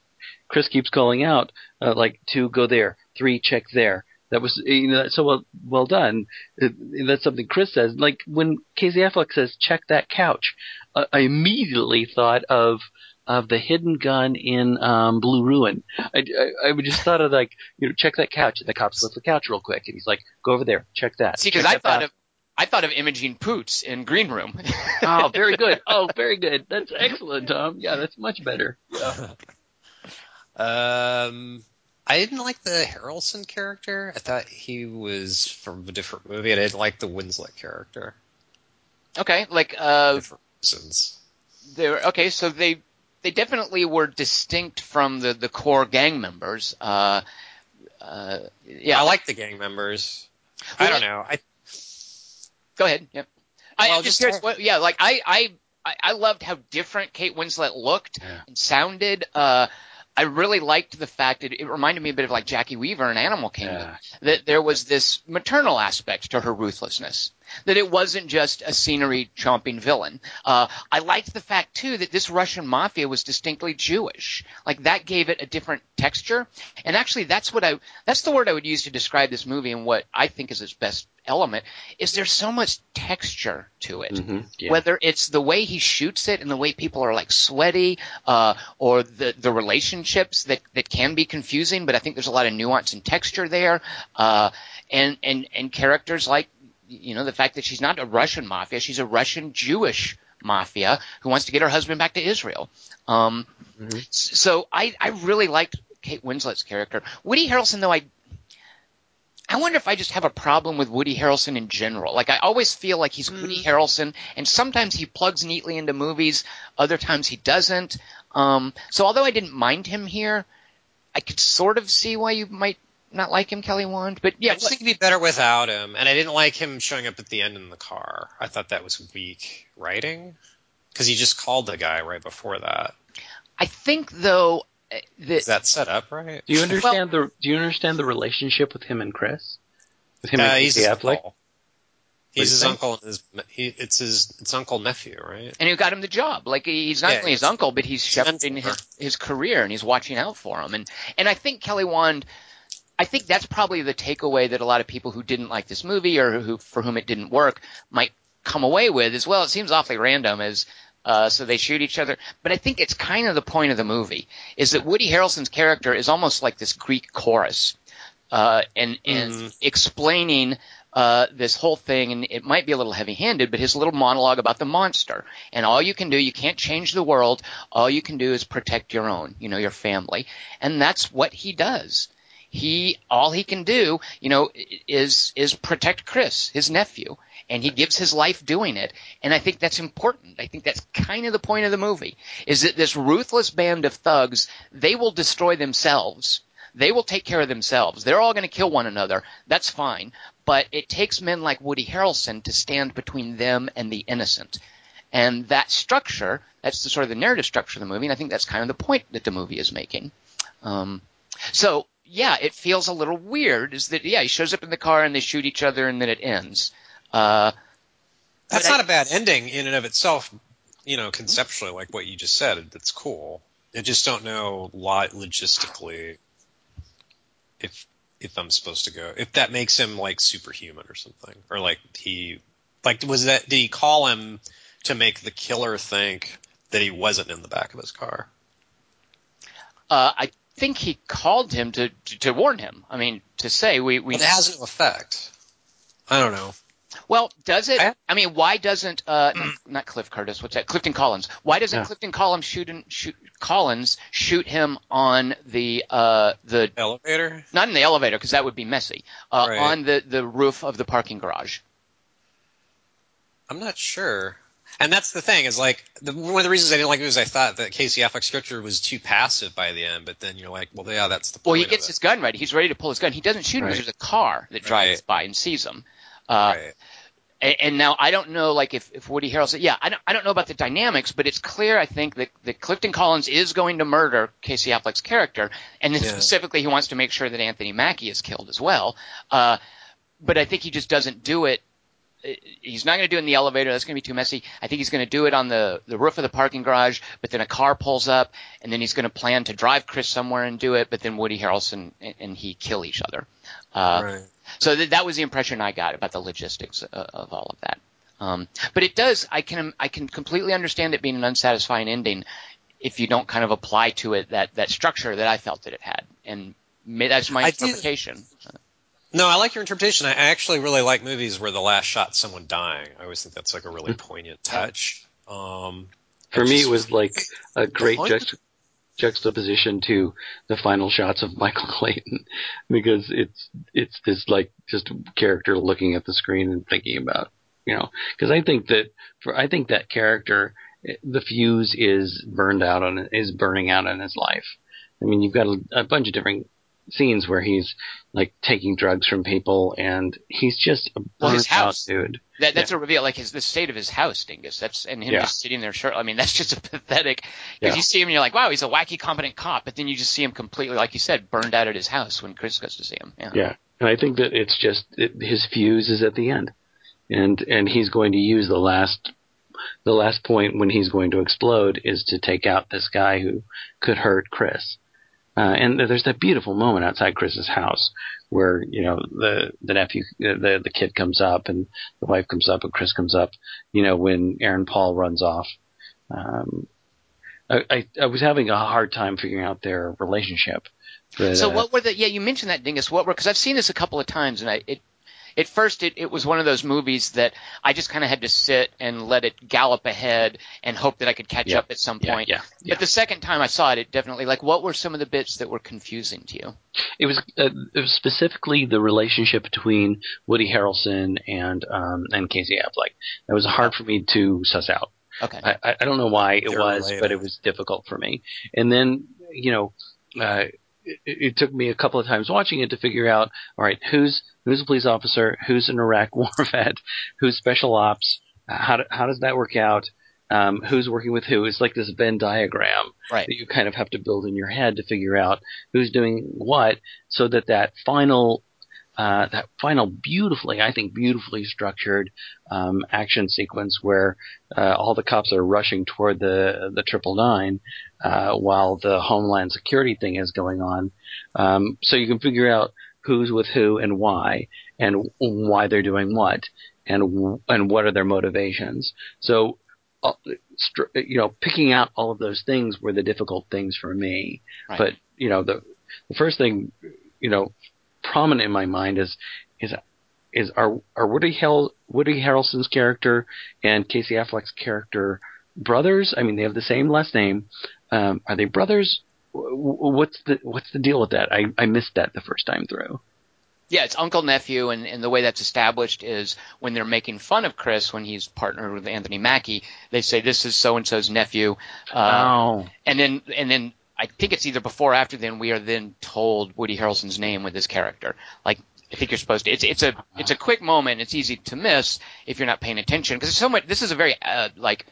Chris keeps calling out uh, like two go there, three check there. That was you know so well well done. Uh, That's something Chris says. Like when Casey Affleck says check that couch, uh, I immediately thought of of the hidden gun in um, Blue Ruin. I, I, I just thought of like, you know, check that couch. And the cops lift the couch real quick, and he's like, go over there, check that. see, because I thought bath- of I thought of Imogen Poots in Green Room. Oh, very good. Oh, very good. That's excellent, Tom. Yeah, that's much better. Yeah. Um, I didn't like the Harrelson character. I thought he was from a different movie, and I didn't like the Winslet character. Okay, like uh, different reasons. they're okay. So they they definitely were distinct from the the core gang members. Uh, uh, yeah, I like the gang members. I don't know. I Go ahead. Yep. I, Well, I'm just just- curious. What, yeah, like I, I, I- I loved how different Kate Winslet looked Yeah. and sounded. Uh, I really liked the fact that it reminded me a bit of like Jacki Weaver in Animal Kingdom. Yeah. That there was this maternal aspect to her ruthlessness. That it wasn't just a scenery chomping villain. Uh, I liked the fact too that this Russian mafia was distinctly Jewish. Like that gave it a different texture. And actually, that's what I, that's the word I would use to describe this movie and what I think is its best element. Is there's so much texture to it hmm Yeah. whether it's the way he shoots it and the way people are like sweaty, uh, or the the relationships that that can be confusing, but I think there's a lot of nuance and texture there, uh, and and and characters like you know the fact that she's not a Russian mafia, she's a Russian Jewish mafia who wants to get her husband back to Israel. Um, Mhm. So I I really liked Kate Winslet's character. Woody Harrelson though I I wonder if I just have a problem with Woody Harrelson in general. Like I always feel like he's Woody Harrelson, and sometimes he plugs neatly into movies, other times he doesn't. Um, so although I didn't mind him here, I could sort of see why you might not like him, Kelly Wand. But yeah, I just think it'd be better without him. And I didn't like him showing up at the end in the car. I thought that was weak writing because he just called the guy right before that. I think though uh, that Is that set up right? Do you understand the Do you understand the relationship with him and Chris? With him Uh, and he's Casey his Affleck? uncle. He's his say? uncle and his he, it's his it's uncle nephew, right? and who got him the job. Like he's not Yeah, only his uncle, but he's he's shepherding his, his career and he's watching out for him. And and I think Kelly Wand, I think that's probably the takeaway that a lot of people who didn't like this movie or who for whom it didn't work might come away with as well. It seems awfully random as. Uh, so they shoot each other, but I think it's kind of the point of the movie is that Woody Harrelson's character is almost like this Greek chorus, uh, and and Mhm. explaining uh, this whole thing, and it might be a little heavy-handed, but his little monologue about the monster, and all you can do, you can't change the world. All you can do is protect your own, you know, your family, and that's what he does. He all he can do, you know, is is protect Chris, his nephew, and he gives his life doing it. And I think that's important. I think that's kind of the point of the movie is that this ruthless band of thugs, they will destroy themselves. They will take care of themselves. They're all going to kill one another. That's fine. But it takes men like Woody Harrelson to stand between them and the innocent. And that structure, that's the sort of the narrative structure of the movie, and I think that's kind of the point that the movie is making. Um, so yeah, it feels a little weird. Is that yeah? He shows up in the car and they shoot each other and then it ends. Uh, That's not a bad ending in and of itself, you know, conceptually, like what you just said. That's cool. I just don't know logistically if if I'm supposed to go if that makes him like superhuman or something, or like he like was that did he call him to make the killer think that he wasn't in the back of his car? uh, I think he called him to, to to warn him. I mean, to say we we But it has no effect. I don't know. Well, does it? I- I mean, why doesn't uh, not, not Cliff Curtis? What's that? Clifton Collins. Why doesn't Yeah. Clifton Collins shoot, and, shoot Collins shoot him on the uh, the Elevator. not in the elevator because that would be messy uh, Right. on the the roof of the parking garage? I'm not sure. And that's the thing is like the, one of the reasons I didn't like it was I thought that Casey Affleck's character was too passive by the end, but then you're like, well, yeah, that's the point. Well, he gets his gun ready. He's ready to pull his gun. He doesn't shoot him because there's a car that drives Right. by and sees him. Uh, right. And, and now I don't know, like if, if Woody Harrelson, yeah, I don't, I don't know about the dynamics, but it's clear, I think, that, that Clifton Collins is going to murder Casey Affleck's character, and then Yeah. specifically he wants to make sure that Anthony Mackie is killed as well. Uh, but I think he just doesn't do it. Uh, He's not going to do it in the elevator. That's going to be too messy. I think he's going to do it on the, the roof of the parking garage, but then a car pulls up, and then he's going to plan to drive Chris somewhere and do it, but then Woody Harrelson and, and he kill each other. Uh, right. so th- that was the impression I got about the logistics of, of all of that. Um, but it does. I can I can completely understand it being an unsatisfying ending if you don't kind of apply to it that that structure that I felt that it had, and that's my I interpretation. No, I like your interpretation. I actually really like movies where the last shot's someone dying. I always think that's like a really poignant touch. Um, For me, just- it was like a great juxt- juxtaposition to the final shots of Michael Clayton because it's it's this like just character looking at the screen and thinking about you know because I think that for I think that character the fuse is burned out on is burning out in his life. I mean, you've got a, a bunch of different scenes where he's like taking drugs from people, and he's just a Well, his house. dude. That, that's a reveal, like his the state of his house, Dingus. That's and him Yeah. just sitting there. Shirt. I mean, that's just a pathetic. Because Yeah. you see him, and you're like, wow, he's a wacky, competent cop. But then you just see him completely, like you said, burned out at his house when Chris goes to see him. Yeah. Yeah, and I think that it's just it, his fuse is at the end, and and he's going to use the last the last point when he's going to explode is to take out this guy who could hurt Chris. Uh, and there's that beautiful moment outside Chris's house where you know the the nephew the the kid comes up and the wife comes up and Chris comes up. You know when Aaron Paul runs off. Um, I, I I was having a hard time figuring out their relationship. But, So uh, what were the? Yeah, you mentioned that, Dingus. What were? Because I've seen this a couple of times, and I it. At first, it, it was one of those movies that I just kind of had to sit and let it gallop ahead and hope that I could catch Yeah. up at some Yeah, point. yeah, yeah. But the second time I saw it, it definitely like what were some of the bits that were confusing to you? It was, uh, it was specifically the relationship between Woody Harrelson and um, and Casey Affleck. That was hard for me to suss out. Okay. I, I I don't know why it They're was, related. but it was difficult for me. And then you know, uh, it, it took me a couple of times watching it to figure out, all right, who's who's a police officer, who's an Iraq war vet, who's special ops, how do, how does that work out? Um, who's working with who? It's like this Venn diagram Right. that you kind of have to build in your head to figure out who's doing what, so that that final, uh, that final beautifully, I think, beautifully structured um, action sequence where uh, all the cops are rushing toward the the triple nine, uh, while the Homeland Security thing is going on, um, so you can figure out who's with who and why, and why they're doing what, and and what are their motivations. So uh, you know, picking out all of those things were the difficult things for me. Right. But you know, the the first thing, you know, prominent in my mind is is is are are Woody Hel- Woody Harrelson's character and Casey Affleck's character brothers? I mean, they have the same last name. Um, are they brothers? What's the what's the deal with that? I I missed that the first time through. Yeah, it's uncle nephew, and, and the way that's established is when they're making fun of Chris when he's partnered with Anthony Mackie, they say this is so and so's nephew, uh, oh, and then and then I think it's either before or after then we are then told Woody Harrelson's name with his character. Like I think you're supposed to. It's it's a it's a quick moment. It's easy to miss if you're not paying attention because so much. This is a very uh, like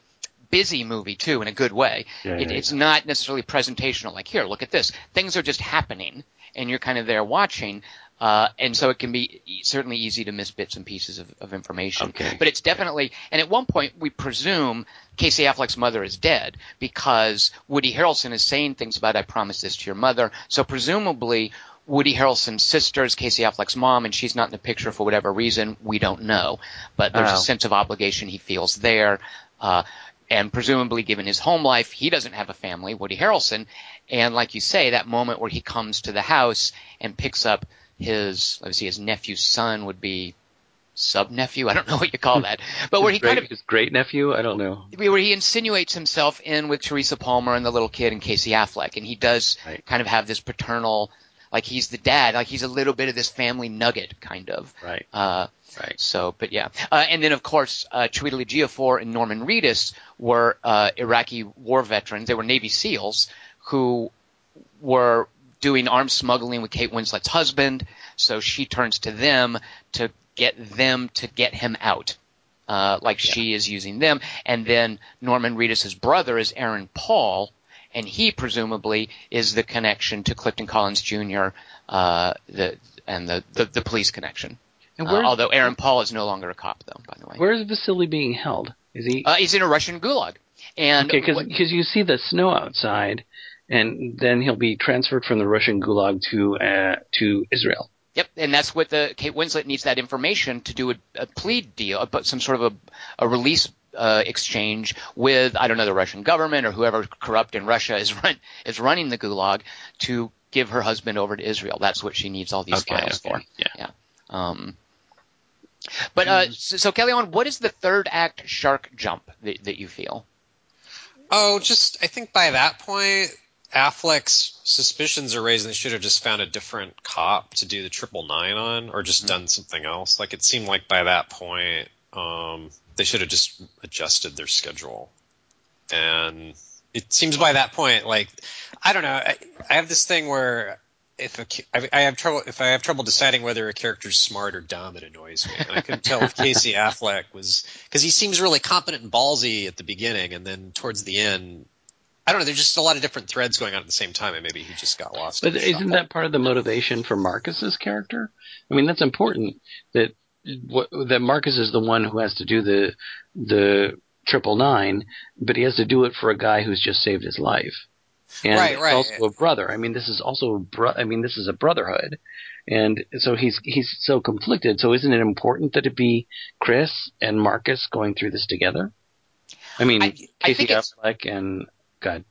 busy movie too in a good way. Yeah, it, yeah, it's not necessarily presentational. Like here, look at this. Things are just happening, and you're kind of there watching. Uh, and so it can be certainly easy to miss bits and pieces of, of information. Okay. But it's definitely, and at one point we presume Casey Affleck's mother is dead because Woody Harrelson is saying things about "I promised this to your mother." So presumably Woody Harrelson's sister is Casey Affleck's mom, and she's not in the picture for whatever reason. We don't know, but there's Oh. a sense of obligation he feels there. Uh, and presumably, given his home life, he doesn't have a family, Woody Harrelson. And like you say, that moment where he comes to the house and picks up his, let me see, his nephew's son would be sub nephew. I don't know what you call that, but where he great, kind of his great nephew. I don't know. where he insinuates himself in with Teresa Palmer and the little kid and Casey Affleck, and he does Right. kind of have this paternal, like he's the dad, like he's a little bit of this family nugget, kind of. Right. Uh, Right. so, but yeah, uh, and then of course, uh, Chiwetel Ejiofor and Norman Reedus were uh, Iraqi war veterans. They were Navy SEALs who were doing arms smuggling with Kate Winslet's husband. So she turns to them to get them to get him out, uh, like she is using them. And then Norman Reedus' brother is Aaron Paul, and he presumably is the connection to Clifton Collins Jr. Uh, the and the, the the police connection. Uh, although Aaron Paul is no longer a cop, though, by the way. where's Vasily being held? Is he Uh, he's in a Russian gulag. And okay? Because you see the snow outside, and then he'll be transferred from the Russian gulag to uh, to Israel. Yep, and that's what the Kate Winslet needs that information to do a, a plea deal, but some sort of a, a release uh, exchange with I don't know the Russian government or whoever corrupt in Russia is run is running the gulag to give her husband over to Israel. That's what she needs all these Okay, files okay, for. yeah. Um, but uh, so, so Kelly, on what is the third act shark jump that, that you feel? Oh, just I think by that point, Affleck's suspicions are raised, and they should have just found a different cop to do the triple nine on, or just Mhm. done something else. Like it seemed like by that point, um, they should have just adjusted their schedule. And it seems by that point, like I don't know, I, I have this thing where if a, I, I have trouble if I have trouble deciding whether a character's smart or dumb, it annoys me. And I couldn't tell if Casey Affleck was because he seems really competent and ballsy at the beginning, and then towards the end, I don't know. There's just a lot of different threads going on at the same time, and maybe he just got lost. But isn't that part of the motivation for Marcus's character? I mean, that's important that what, that Marcus is the one who has to do the the triple nine, but he has to do it for a guy who's just saved his life. And Right, right. also a brother. I mean, this is also a bro- I mean, this is a brotherhood, and so he's he's so conflicted. So isn't it important that it be Chris and Marcus going through this together? I mean, I- I Casey it's- Affleck and God.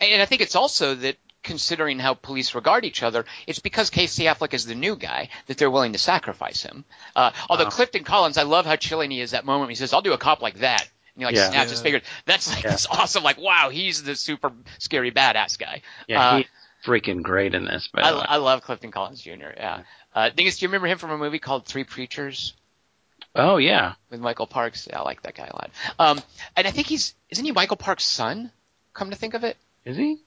And I think it's also that considering how police regard each other, it's because Casey Affleck is the new guy that they're willing to sacrifice him. Uh, although Wow. Clifton Collins, I love how chilling he is that moment. When he says, "I'll do a cop like that." And he like Yeah. snaps his Yeah. fingers. That's like Yeah. this awesome. Like, wow, he's the super scary badass guy. Yeah, Uh, he's freaking great in this. By I. I love Clifton Collins Jr. Yeah. Uh, thing is, do you remember him from a movie called Three Preachers oh yeah. with Michael Parks? Yeah, I like that guy a lot. Um, and I think he's isn't he Michael Parks' son? Come to think of it. Is he?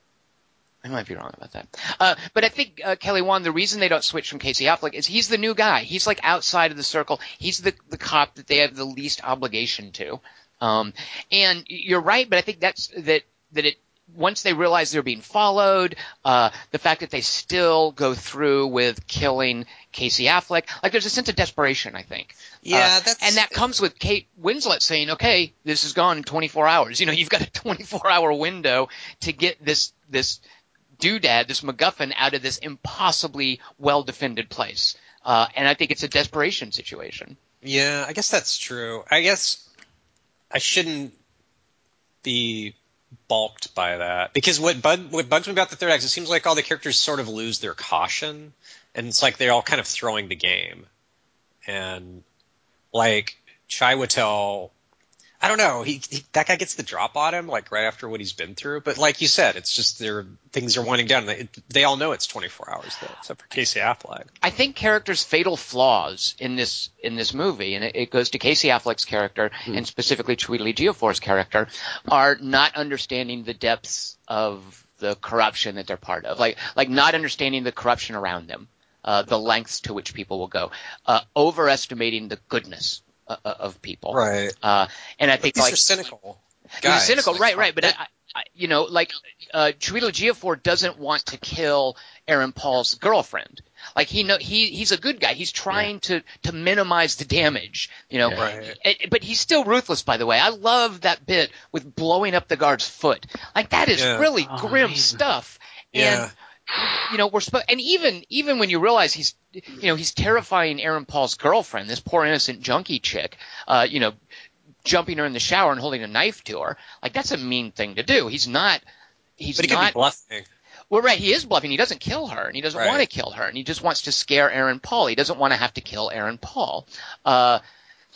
I might be wrong about that. Uh, but I think uh, Kelly Wand, the reason they don't switch from Casey Affleck is he's the new guy. He's like outside of the circle. He's the the cop that they have the least obligation to. Um, and you're right, but I think that's that that it once they realize they're being followed, uh, the fact that they still go through with killing Casey Affleck, like there's a sense of desperation, I think. Yeah, Uh, that's and that comes with Kate Winslet saying, "Okay, this is gone in 24 hours. You know, you've got a 24 hour window to get this this doodad, this MacGuffin, out of this impossibly well defended place." Uh, and I think it's a desperation situation. Yeah, I guess that's true. I guess I shouldn't be balked by that because what bug what bugs me about the third act, is it seems like all the characters sort of lose their caution, and it's like they're all kind of throwing the game, and like Chiwetel, I don't know, he, he that guy gets the drop on him like right after what he's been through, but like you said, it's just their things are winding down. They, they all know it's 24 hours though, except for Casey Affleck. I think characters' fatal flaws in this in this movie, and it, it goes to Casey Affleck's character hmm. and specifically Chiwetel Ejiofor's character, are not understanding the depths of the corruption that they're part of, like like not understanding the corruption around them, uh, the lengths to which people will go, uh, overestimating the goodness uh, uh, of people, Right. uh, and I think These like are cynical. He's guys. cynical, Like, right, right. But I, I, you know, like uh, Chiwetel Ejiofor doesn't want to kill Aaron Paul's girlfriend. Like he know he he's a good guy. He's trying to to minimize the damage. You know, Right. It- but he's still ruthless. By the way, I love that bit with blowing up the guard's foot. Like that is Yeah. really Oh, grim man. stuff. Yeah. And you know, we're supposed, and even even when you realize he's, you know, he's terrifying Aaron Paul's girlfriend, this poor innocent junkie chick, uh, you know, jumping her in the shower and holding a knife to her, like that's a mean thing to do. He's not, he's but he could not. be bluffing. well, right, he is bluffing. He doesn't kill her, and he doesn't Right. want to kill her, and he just wants to scare Aaron Paul. He doesn't want to have to kill Aaron Paul. Uh,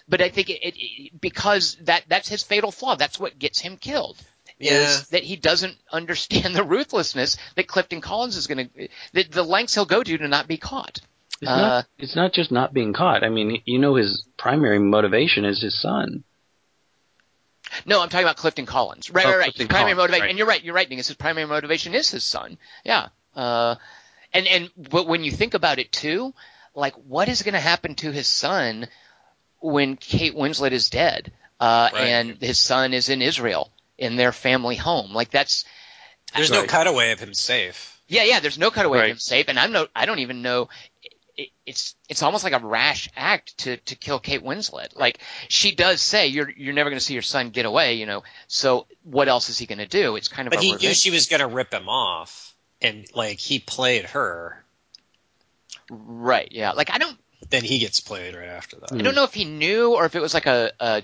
but I think it, it, it because that that's his fatal flaw. That's what gets him killed Yeah. is that he doesn't understand the ruthlessness that Clifton Collins is going to, the, the lengths he'll go to to not be caught. It's Uh, not. It's not just not being caught. I mean, you know, his primary motivation is his son. No, I'm talking about Clifton Collins. Right, Oh, right, right. Clifton His primary Collins, motivation, right. and you're right, you're right, Dingus. His primary motivation is his son. Yeah. Uh, and, and, but when you think about it too, like what is going to happen to his son when Kate Winslet is dead? Uh, Right. and his son is in Israel in their family home. Like that's, There's no cutaway of him safe. Yeah, yeah. There's no cutaway of him safe, and I'm no. I don't even know. It, it's it's almost like a rash act to to kill Kate Winslet. Like she does say, you're you're never going to see your son get away. You know. So what else is he going to do? It's kind of. But a he knew she was going to rip him off, and like he played her. Right. Yeah. Like I don't. Then he gets played right after that. I don't know if he knew or if it was like a a,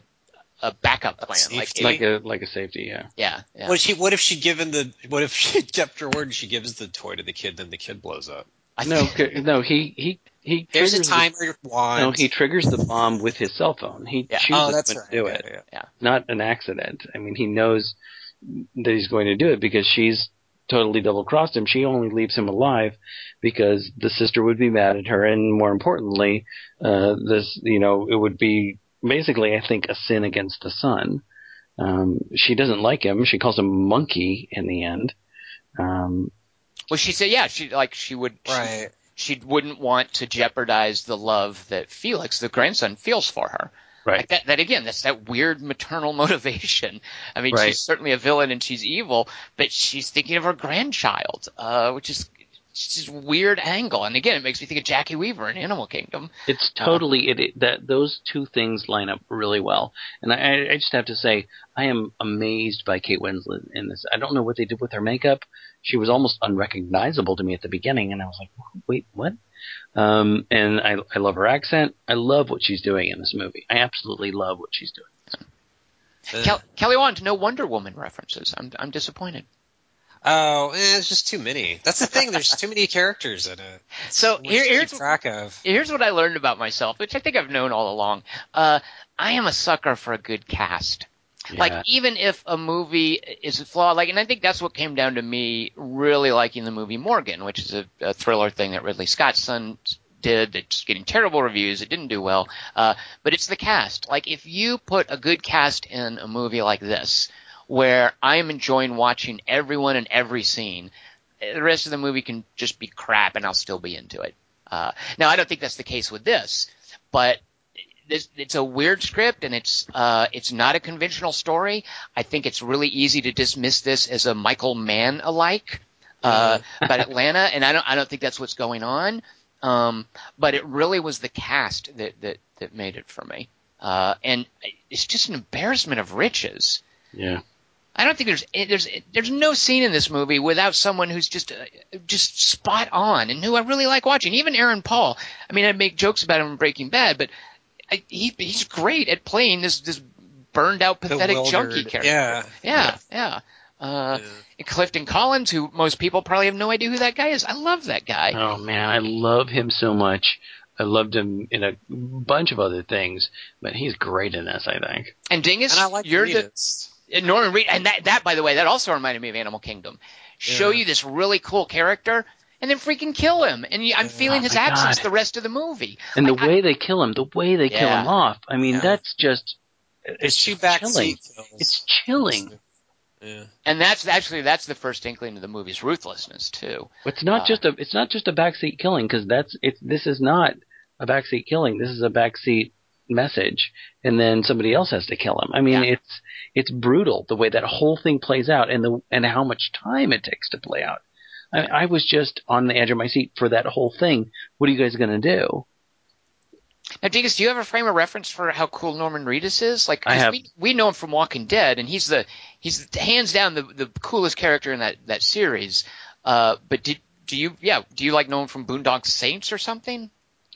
a backup plan. Like safety. Like a like a safety. Yeah. yeah. Yeah. What if she? What if she given the? What if she kept her word and she gives the toy to the kid, then the kid blows up? I No, no. He he he. There's a triggers the- timer wand. No, he triggers the bomb with his cell phone. He Yeah. chooses oh, that's when right. to do Yeah, it. yeah. Not an accident. I mean, he knows that he's going to do it because she's totally double crossed him. She only leaves him alive because the sister would be mad at her, and more importantly, uh, this you know it would be basically I think a sin against the son. Um, she doesn't like him. She calls him monkey in the end. Um, Well, she said, yeah, she like she would. she- Right. she wouldn't want to jeopardize the love that Felix, the grandson, feels for her. right. Like that, that again, that's that weird maternal motivation. I mean, Right. she's certainly a villain and she's evil, but she's thinking of her grandchild, uh, which is it's just weird angle. And again, it makes me think of Jacki Weaver in Animal Kingdom. It's totally it, it that those two things line up really well, and I, I just have to say I am amazed by Kate Winslet in this. I don't know what they did with her makeup. She was almost unrecognizable to me at the beginning, and I was like, wait, what? Um, and I I love her accent. I love what she's doing in this movie. I absolutely love what she's doing. Uh, Kel- Kelly Wand, no Wonder Woman references. I'm I'm disappointed. Oh, eh, it's just too many. That's the thing. There's too many characters in it. So here, here's keep track of. here's what I learned about myself, which I think I've known all along. Uh, I am a sucker for a good cast. Like even if a movie is flawed, like, and I think that's what came down to me really liking the movie Morgan, which is a, a thriller thing that Ridley Scott's son did that's getting terrible reviews. It didn't do well, uh, but it's the cast. Like if you put a good cast in a movie like this, where I am enjoying watching everyone in every scene, the rest of the movie can just be crap, and I'll still be into it. Uh, now I don't think that's the case with this, but this, it's a weird script and it's uh, it's not a conventional story. I think it's really easy to dismiss this as a Michael Mann alike uh, about Atlanta, and I don't I don't think that's what's going on. Um, but it really was the cast that that that made it for me, uh, and it's just an embarrassment of riches. Yeah. I don't think there's there's there's no scene in this movie without someone who's just uh, just spot on and who I really like watching. Even Aaron Paul. I mean, I make jokes about him in Breaking Bad, but I, he he's great at playing this this burned out pathetic junkie character. Yeah. yeah, yeah. Uh, Yeah. Clifton Collins, who most people probably have no idea who that guy is. I love that guy. Oh man, I love him so much. I loved him in a bunch of other things, but he's great in this. I think. And Dingus, And I like you're the Reedus. And Norman Reed, and that, that, by the way, that also reminded me of Animal Kingdom. Show Yeah. you this really cool character, and then freaking kill him. And I'm feeling Oh his absence God. the rest of the movie. And the Like, I- way they kill him, the way they kill him off. I mean, Yeah. that's just There's it's two chilling. backseat. It's chilling. Yeah. and that's actually that's the first inkling of the movie's ruthlessness too. It's not Uh, just a it's not just a backseat killing because that's it's this is not a backseat killing. This is a backseat message, and then somebody else has to kill him. I mean, Yeah. it's it's brutal the way that whole thing plays out, and the and how much time it takes to play out. I, I was just on the edge of my seat for that whole thing. What are you guys going to do? Now, Dingus, do you have a frame of reference for how cool Norman Reedus is? Like, 'cause I have. We, we know him from Walking Dead, and he's the he's hands down the the coolest character in that that series. Uh, but did do you yeah do you like know him from Boondock Saints or something?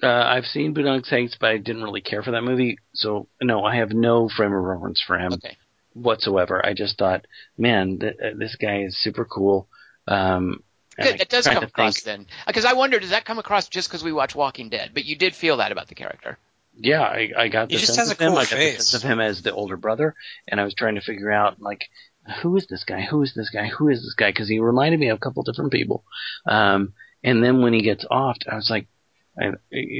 Uh, I've seen Boondock Saints, but I didn't really care for that movie, so no, I have no frame of reference for him. Okay. whatsoever. I just thought, man, th- uh, this guy is super cool. Um, and Good, that does come across think- then. Because I wonder, does that come across just because we watch Walking Dead? But you did feel that about the character. Yeah, I, I got the He just sense has of a him. cool I got the face. sense of him as the older brother, and I was trying to figure out like, who is this guy? Who is this guy? Who is this guy? Because he reminded me of a couple different people. Um, and then when he gets off, I was like, I,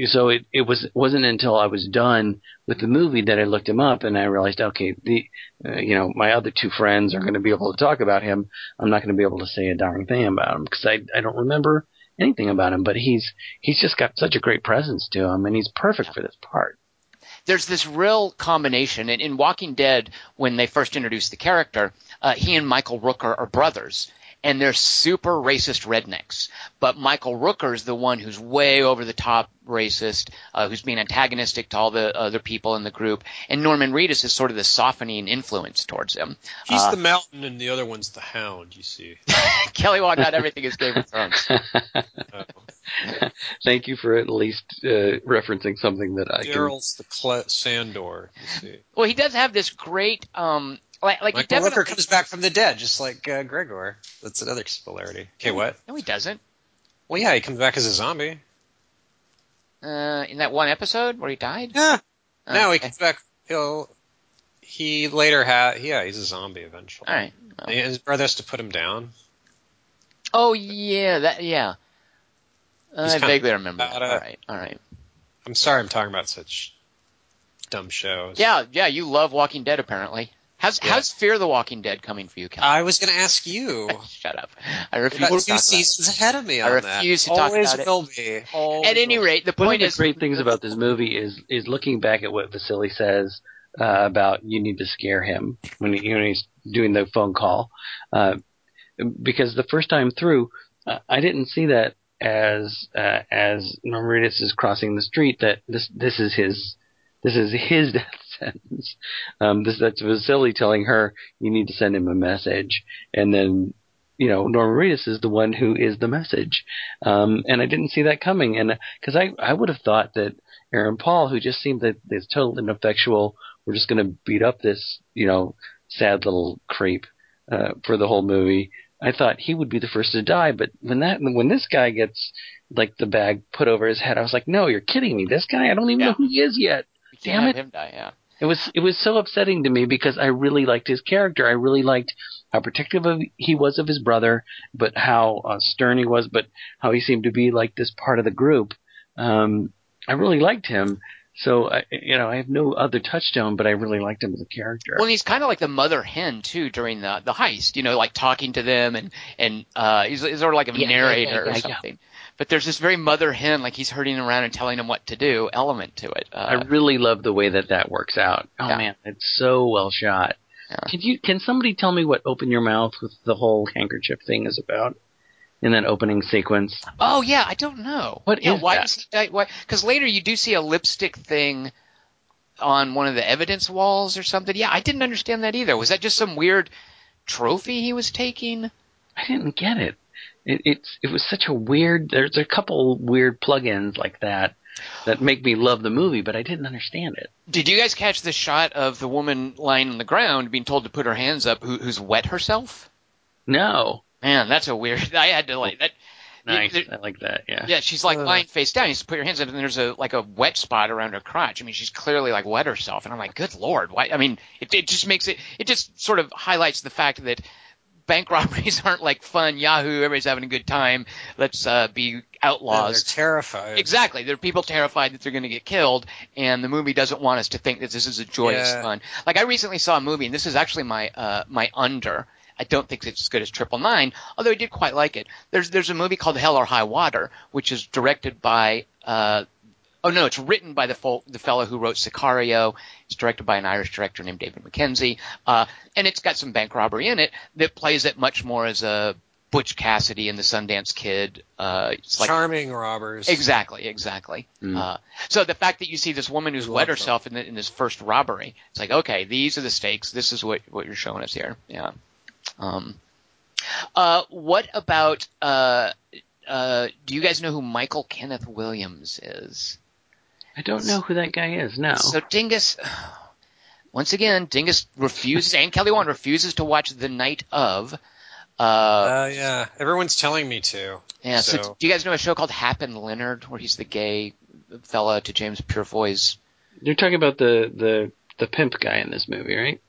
so it, it was wasn't until I was done with the movie that I looked him up and I realized, okay, the uh, you know my other two friends are going to be able to talk about him. I'm not going to be able to say a darn thing about him because I I don't remember anything about him. But he's he's just got such a great presence to him, and he's perfect for this part. There's this real combination. In, in Walking Dead, when they first introduced the character, uh, he and Michael Rooker are brothers. And they're super racist rednecks. But Michael Rooker is the one who's way over the top racist, uh, who's being antagonistic to all the other people in the group. And Norman Reedus is sort of the softening influence towards him. He's Uh, the mountain and the other one's the hound, you see. Kelly Wand, not everything is Game of Thrones. Oh. Thank you for at least uh, referencing something that I can. Daryl's the Cle- Sandor, you see. Well, he does have this great, um, like, like definitely. Rooker comes back from the dead, just like uh, Gregor. That's another similarity. Okay, what? No, he doesn't. Well, yeah, he comes back as a zombie. Uh, in that one episode where he died. Yeah. Oh, no, he comes back. He'll. He later had. Yeah, he's a zombie eventually. All right. Well, And his brother has to put him down. Oh yeah, that yeah. He's I vaguely remember. That. All right, all right. I'm sorry I'm talking about such dumb shows. Yeah, yeah. You love Walking Dead, apparently. How's Yeah. how's Fear the Walking Dead coming for you, Cal? I was going to ask you. Shut up. I You're refuse to two talk about it. seasons ahead of me I on that. refuse to talk Always about it. be. Always At any rate, the One point of the is, great things about this movie is is looking back at what Vasily says uh, about you need to scare him when, he, when he's doing the phone call, uh, because the first time through, uh, I didn't see that as uh, as Norman Reedus is crossing the street that this this is his this is his death sentence. Um, this that's Vasily telling her you need to send him a message, and then you know Norman Reedus is the one who is the message, um, and I didn't see that coming, and because I I would have thought that Aaron Paul, who just seemed that is total ineffectual, we're just going to beat up this you know sad little creep uh, for the whole movie. I thought he would be the first to die, but when that when this guy gets like the bag put over his head, I was like, no, you're kidding me. This guy, I don't even Yeah. know who he is yet. damn it. him die. Yeah. It was it was so upsetting to me because I really liked his character. I really liked how protective of he was of his brother, but how uh, stern he was, but how he seemed to be like this part of the group. Um, I really liked him. So I, you know, I have no other touchstone, but I really liked him as a character. Well, he's kind of like the mother hen too during the the heist. You know, like talking to them and and uh, he's, he's sort of like a Yeah, narrator yeah, or yeah, yeah. something. But there's this very mother hen, like he's herding around and telling him what to do, element to it. I Uh, really love the way that that works out. Oh Yeah. man, it's so well shot. Yeah. Can you can somebody tell me what "Open Your Mouth" with the whole handkerchief thing is about in that opening sequence? oh yeah, I don't know. What yeah, is why that? does he? Why? Because later you do see a lipstick thing on one of the evidence walls or something. Yeah, I didn't understand that either. Was that just some weird trophy he was taking? I didn't get it. It it's it was such a weird. There's a couple weird plugins like that that make me love the movie, but I didn't understand it. Did you guys catch the shot of the woman lying on the ground being told to put her hands up who, who's wet herself? No, Man, that's a weird. I had to like that. nice. there- I like that. Yeah. Yeah, she's like Ugh. lying face down. You just put your hands up, and there's a like a wet spot around her crotch. I mean, she's clearly like wet herself, and I'm like, good lord, why? I mean, it, it just makes it. It just sort of highlights the fact that bank robberies aren't like fun. Yahoo! Everybody's having a good time. Let's uh, be Yeah, outlaws. they're terrified. Exactly. There are people terrified that they're going to get killed, and the movie doesn't want us to think that this is a joyous Yeah. fun. Like I recently saw a movie, and this is actually my uh, my under. I don't think it's as good as Triple Nine, although I did quite like it. There's there's a movie called Hell or High Water, which is directed by uh, oh no, it's written by the fol- the fellow who wrote Sicario. It's directed by an Irish director named David Mackenzie, uh, and it's got some bank robbery in it that plays it much more as a Butch Cassidy and the Sundance Kid. Uh, it's like Charming robbers. Exactly, exactly. Mm. Uh, so the fact that you see this woman who's wet herself in, the, in this first robbery, it's like, okay, these are the stakes. This is what what you're showing us here. Yeah. Um, uh, what about? Uh, uh, do you guys know who Michael Kenneth Williams is? I don't know who that guy is. No. So Dingus, once again, Dingus refuses, and Kelly Wand refuses to watch The Night of. Uh, Uh, yeah, everyone's telling me to. yeah. So, so- do you guys know a show called Hap and Leonard, where he's the gay fella to James Purefoy's You're talking about the the the pimp guy in this movie, right?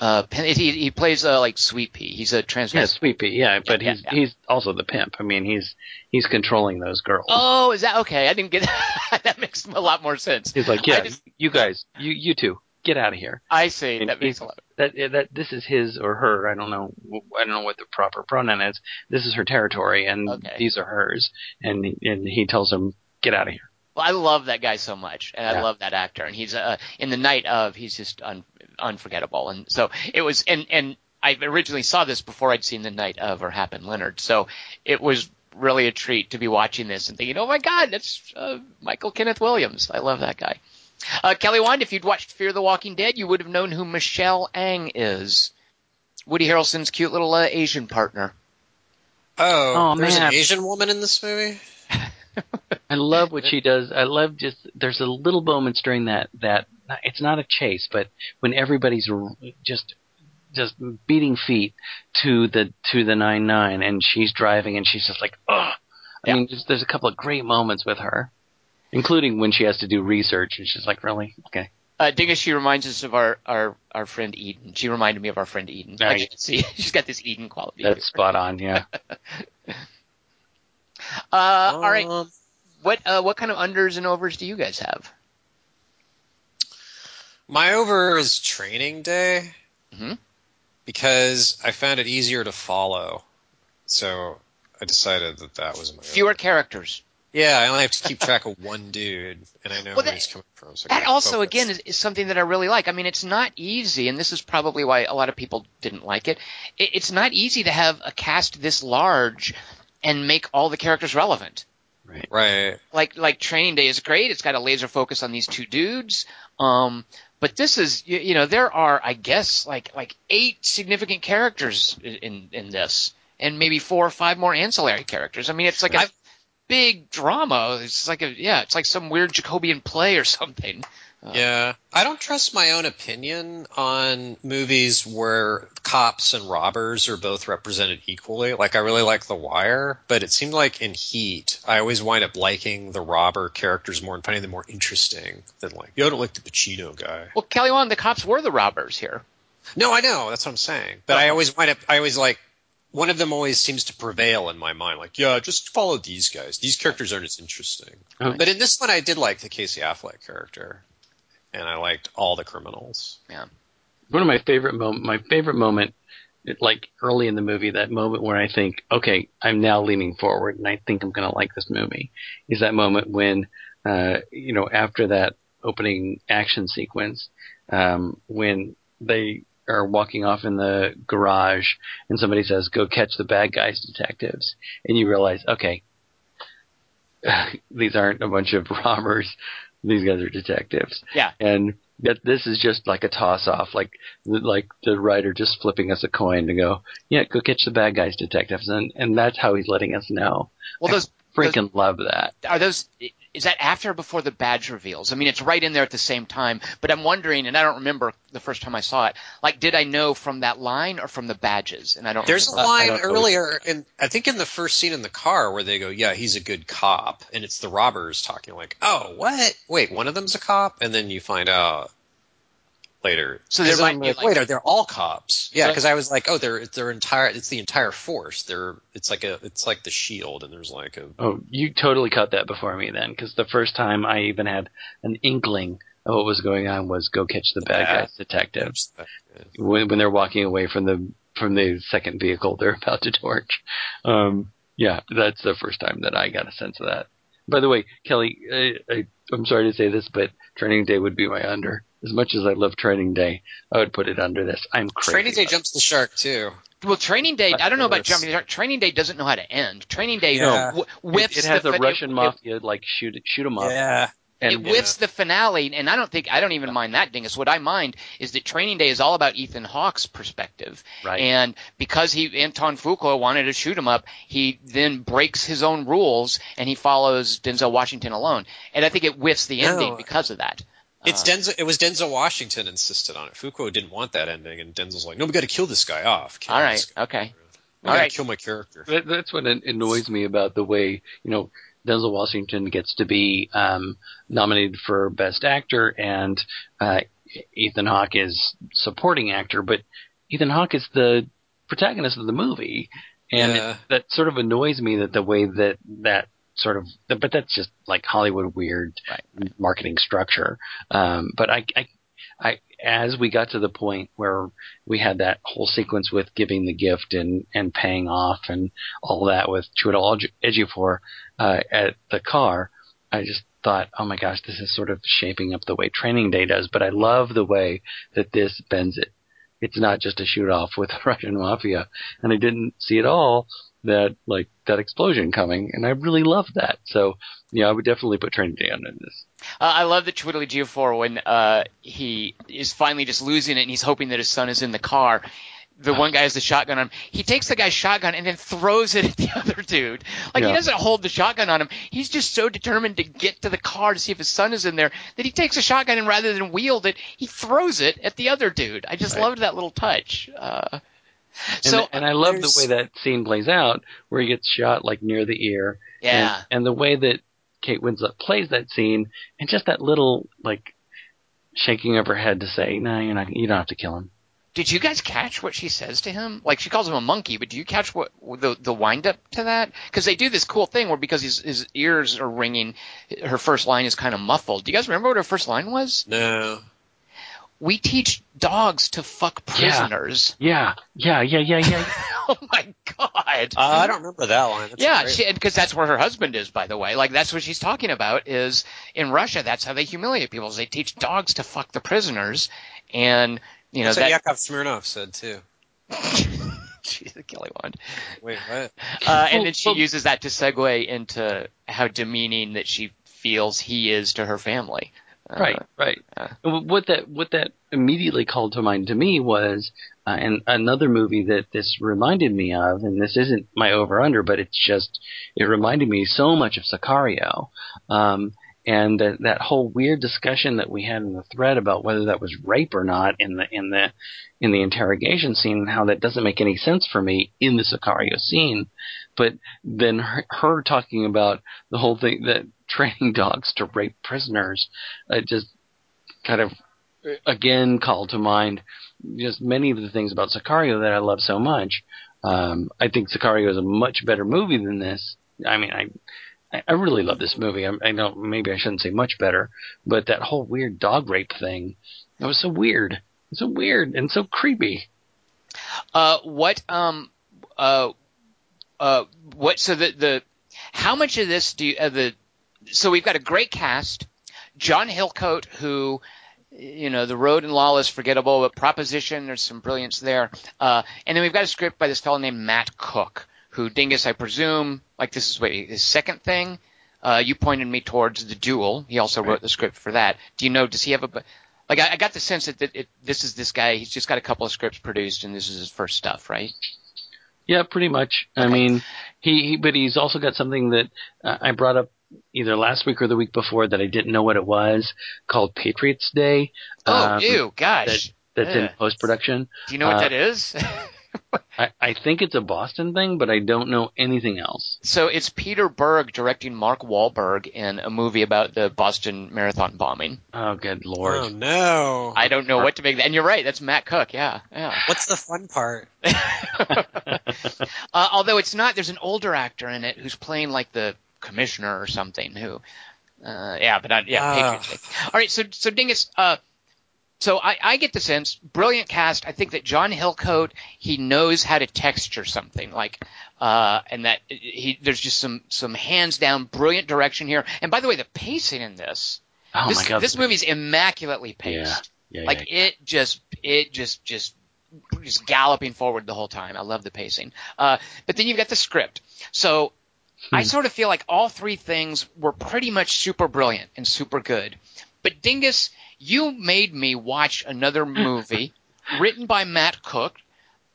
Uh, he he plays uh, like Sweet Pea. He's a Yeah, transvestite. Sweet Pea. Yeah, but yeah, he's yeah. he's also the pimp. I mean, he's he's controlling those girls. Oh, is that okay? I didn't get that. that makes a lot more sense. He's like, yeah, just- you guys, you you two, get out of here. I see. And That makes a lot. That that this is his or her. I don't know. I don't know what the proper pronoun is. This is her territory, and Okay. these are hers. And and he tells them, get out of here. Well, I love that guy so much, and I love that actor. And he's uh, in the night of. He's just un, unforgettable. And so it was. And and I originally saw this before I'd seen the night of or Hap and Leonard. So it was really a treat to be watching this and thinking, oh my God, that's uh, Michael Kenneth Williams. I love that guy. Uh, Kelly Wand, if you'd watched Fear the Walking Dead, you would have known who Michelle Ang is. Woody Harrelson's cute little uh, Asian partner. Oh, Oh, there's man. an Asian woman in this movie. I love what she does. I love just there's a little moments during that that it's not a chase, but when everybody's r- just just beating feet to the to the nine nine, and she's driving, and she's just like, ugh. I Yeah. mean, just, there's a couple of great moments with her, including when she has to do research, and she's like, really, okay. Uh, Dingus, she reminds us of our, our, our friend Eden. She reminded me of our friend Eden. Ah, Like, see, she's got this Eden quality. That's spot on. Yeah. Uh, all right. Um, What uh, what kind of unders and overs do you guys have? My over is training day Mhm. because I found it easier to follow. So I decided that that was my Fewer over. characters. Yeah, I only have to keep track of one dude, and I know Well, where that- he's coming from. So That also, focus. again, is, is something that I really like. I mean, it's not easy, and this is probably why a lot of people didn't like it. it it's not easy to have a cast this large and make all the characters relevant. Right. right. Like like Training Day is great. It's got a laser focus on these two dudes. Um, but this is you, you know there are I guess like like eight significant characters in in, in this, and maybe four or five more ancillary characters. I mean, it's like a I've- big drama. It's like a yeah, it's like some weird Jacobean play or something. Uh, Yeah, I don't trust my own opinion on movies where cops and robbers are both represented equally. Like, I really like The Wire, but it seemed like in Heat, I always wind up liking the robber characters more and finding them more interesting than like, yo, I don't like the Pacino guy. Well, Kelly Wand, the cops were the robbers here. No, I know, that's what I'm saying. But I Uh-huh. always wind up, I always like, one of them always seems to prevail in my mind. Like, yeah, just follow these guys. These characters aren't as interesting. Oh. But in this one, I did like the Casey Affleck character, and I liked all the criminals. Yeah, one of my favorite moment, my favorite moment, it- like early in the movie, that moment where I think, okay, I'm now leaning forward and I think I'm going to like this movie, is that moment when, uh, you know, after that opening action sequence, um, when they are walking off in the garage and somebody says, go catch the bad guys, detectives. And you realize, okay, these aren't a bunch of robbers. These guys are detectives. Yeah. And that this is just like a toss off, like like the writer just flipping us a coin to go, yeah, go catch the bad guys, detectives, and and that's how he's letting us know. Well, those Freaking love that. are those. Is that after or before the badge reveals? I mean, it's right in there at the same time. But I'm wondering, and I don't remember the first time I saw it. Like, did I know from that line or from the badges? And I don't. There's a remember. I line don't earlier, and I think in the first scene in the car where they go, "Yeah, he's a good cop," and it's the robbers talking like, "Oh, what? Wait, one of them's a cop," and then you find out later. So there 'Cause might I'm be, like, like- wait, are they all cops? Yeah, because I was like, oh, they're they're entire. It's the entire force. They're it's like a it's like the shield, and there's like a Oh, you totally cut that before me then, because the first time I even had an inkling of what was going on was go catch the bad Yeah. guys, detectives. When, when they're walking away from the from the second vehicle they're about to torch. Um, yeah, that's the first time that I got a sense of that. By the way, Kelly, I, I, I'm sorry to say this, but Training Day would be my under. As much as I love Training Day, I would put it under this. I'm crazy. Training Day jumps the shark too. Well, Training Day. I don't know about jumping. the shark. Training Day doesn't know how to end. Training Day Yeah. w- whiffs It, it has the a fin- Russian it- mafia like shoot shoot 'em up. Yeah, and it whiffs uh, the finale, and I don't think I don't even mind that dingus. What I mind is that Training Day is all about Ethan Hawke's perspective, Right. and because he Antoine Fuqua wanted to shoot him up, he then breaks his own rules and he follows Denzel Washington alone, and I think it whiffs the ending No. because of that. It's Uh, Denzel. It was Denzel Washington insisted on it. Fuqua didn't want that ending, and Denzel's like, no, we got to kill this guy off. Kill all this right, guy. okay. We All gotta kill my character. That, that's what annoys me about the way you know Denzel Washington gets to be um, nominated for Best Actor, and uh, Ethan Hawke is supporting actor, but Ethan Hawke is the protagonist of the movie, and Yeah. it, that sort of annoys me that the way that that sort of, but that's just like Hollywood weird Right. marketing structure. Um, but I, I, I, as we got to the point where we had that whole sequence with giving the gift and, and paying off and all that with Chiwetel Ejiofor uh, at the car, I just thought, oh my gosh, this is sort of shaping up the way Training Day does. But I love the way that this bends it. It's not just a shoot off with Russian mafia, and I didn't see at all that like that explosion coming, and I really love that. So yeah, I would definitely put Training Day under this. Uh, I love that Chiwetel Ejiofor when uh, he is finally just losing it and he's hoping that his son is in the car. The one guy has the shotgun on him. He takes the guy's shotgun and then throws it at the other dude. Like he doesn't hold the shotgun on him. He's just so determined to get to the car to see if his son is in there that he takes a shotgun and rather than wield it, he throws it at the other dude. I just Right. loved that little touch. Uh, And, so and I love the way that scene plays out, where he gets shot like near the ear. yeah, And, and the way that Kate Winslet plays that scene, and just that little like shaking of her head to say, "No, you're not. You don't have to kill him." Did you guys catch what she says to him? Like she calls him a monkey, but do you catch what the the wind up to that? Because they do this cool thing where because his his ears are ringing, her first line is kind of muffled. Do you guys remember what her first line was? No. We teach dogs to fuck prisoners. Yeah, yeah, yeah, yeah, yeah. oh my god! Uh, I don't remember that line. That's yeah, because that's where her husband is, by the way. Like that's what she's talking about. Is in Russia, that's how they humiliate people. Is they teach dogs to fuck the prisoners, and you know That's that. what Yakov Smirnoff said too. She's a Kelly Wand. Wait, what? Uh, and then she Well- uses that to segue into how demeaning that she feels he is to her family. Right, right. uh. What that what that immediately called to mind to me was, uh, and another movie that this reminded me of, and this isn't my over under, but it's just it reminded me so much of Sicario, um, and that that whole weird discussion that we had in the thread about whether that was rape or not in the in the in the interrogation scene, and how that doesn't make any sense for me in the Sicario scene, but then her, her talking about the whole thing that training dogs to rape prisoners uh, just kind of again called to mind just many of the things about Sicario that I love so much. Um, I think Sicario is a much better movie than this. I mean, I I really love this movie. I, I don't maybe I shouldn't say much better, but that whole weird dog rape thing that was so weird, so weird and so creepy. Uh, what um uh uh what so the the how much of this do you the so we've got a great cast. John Hillcoat who you know the road and lawless forgettable but proposition there's some brilliance there. Uh and then we've got a script by this fellow named Matt Cook who Dingus I presume like this is what his second thing? Uh you pointed me towards the duel. He also wrote the script for that. Do you know does he have a like I, I got the sense that, that it, this is this guy. He's just got a couple of scripts produced, and this is his first stuff, right? Yeah, pretty much. I mean, he, he but he's also got something that uh, I brought up either last week or the week before that I didn't know what it was called Patriots Day. Oh, um, ew, gosh. That's in post production. Do you know what uh, that is? I, I think it's a Boston thing, but I don't know anything else. so it's Peter Berg directing Mark Wahlberg in a movie about the Boston Marathon bombing. Oh, good lord! Oh no! I don't know what to make that. And you're right, that's Matt Cook. Yeah, yeah. What's the fun part? uh, although it's not, there's an older actor in it who's playing like the commissioner or something. Who, uh, yeah, but I, yeah. Ah. All right, so so Dingus. Uh, so I, I get the sense, brilliant cast. I think that John Hillcoat he knows how to texture something like, uh, and that he there's just some some hands down brilliant direction here. And by the way, the pacing in this oh this my god! this movie's immaculately paced. yeah, Like yeah. it just it just just just galloping forward the whole time. I love the pacing. Uh, but then you've got the script. So I Hmm. sort of feel like all three things were pretty much super brilliant and super good. But Dingus, you made me watch another movie written by Matt Cook,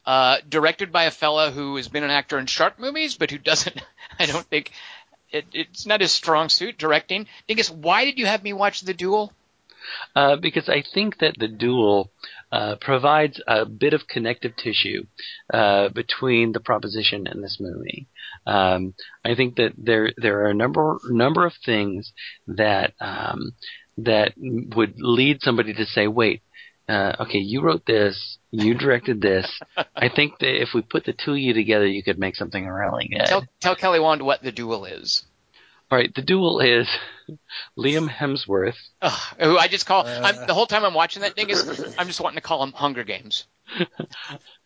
uh, directed by a fella who has been an actor in shark movies, but who doesn't. I don't think it, it's not his strong suit directing. Dingus, why did you have me watch The Duel? Uh, because I think that the duel uh, provides a bit of connective tissue uh, between the proposition and this movie. Um, I think that there there are a number number of things that um, that would lead somebody to say, "Wait, uh, okay, you wrote this, you directed this. I think that if we put the two of you together, you could make something really good." Tell, tell Kelly Wand what The Duel is. All right, the duel is Liam Hemsworth. Ugh, who I just call Uh. I'm, the whole time I'm watching that thing is I'm just wanting to call him Hunger Games.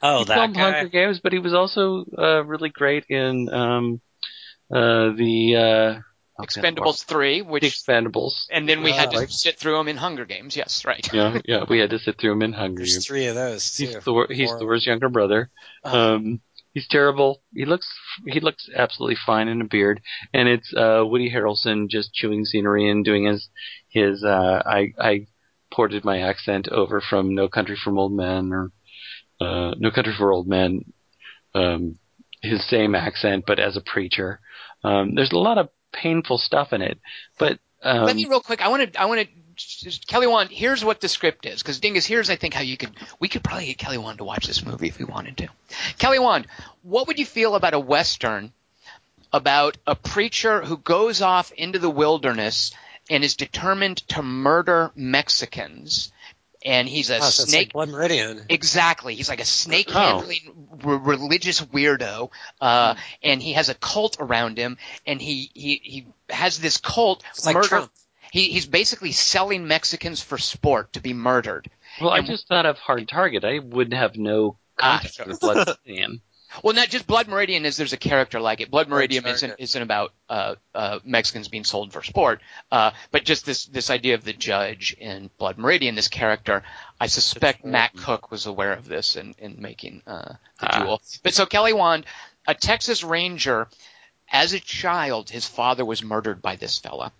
Oh, he that filmed guy. Hunger Games, but he was also uh, really great in um, uh, the uh, oh. Expendables three, The which Expendables. and then we had to Wow. sit through him in Hunger Games. Yes, right. yeah, yeah, we had to sit through him in Hunger Games. three of those too. He's Thor. He's Thor's younger brother. Um, he's terrible. He looks he looks absolutely fine in a beard, and it's uh, Woody Harrelson just chewing scenery and doing his his. Uh, I I ported my accent over from No Country for Old Men or uh, No Country for Old Men. Um, his same accent, but as a preacher. Um, there's a lot of painful stuff in it, but um, Let me real quick. I want to. I want to. Kelly Wand. Here's what the script is. Because Dingus, here's I think how you could. We could probably get Kelly Wand to watch this movie if we wanted to. Kelly Wand, what would you feel about a western about a preacher who goes off into the wilderness and is determined to murder Mexicans. And he's a Oh, so snake. like Blood Meridian. Exactly. He's like a snake Oh. handling r- religious weirdo, uh, and he has a cult around him, and he he he has this cult It's like murder. Trump. He he's basically selling Mexicans for sport to be murdered. Well, I just thought of Hard Target. I would have no Ah, contact sure. with Blood Meridian. Well, not just Blood Meridian is there's a character like it. Blood Meridian isn't isn't about uh, uh, Mexicans being sold for sport, uh, but just this this idea of the judge in Blood Meridian, this character. I suspect Matt Cook was aware of this in in making uh, the Ah. duel. But so Kelly Wand, a Texas Ranger, as a child, his father was murdered by this fella.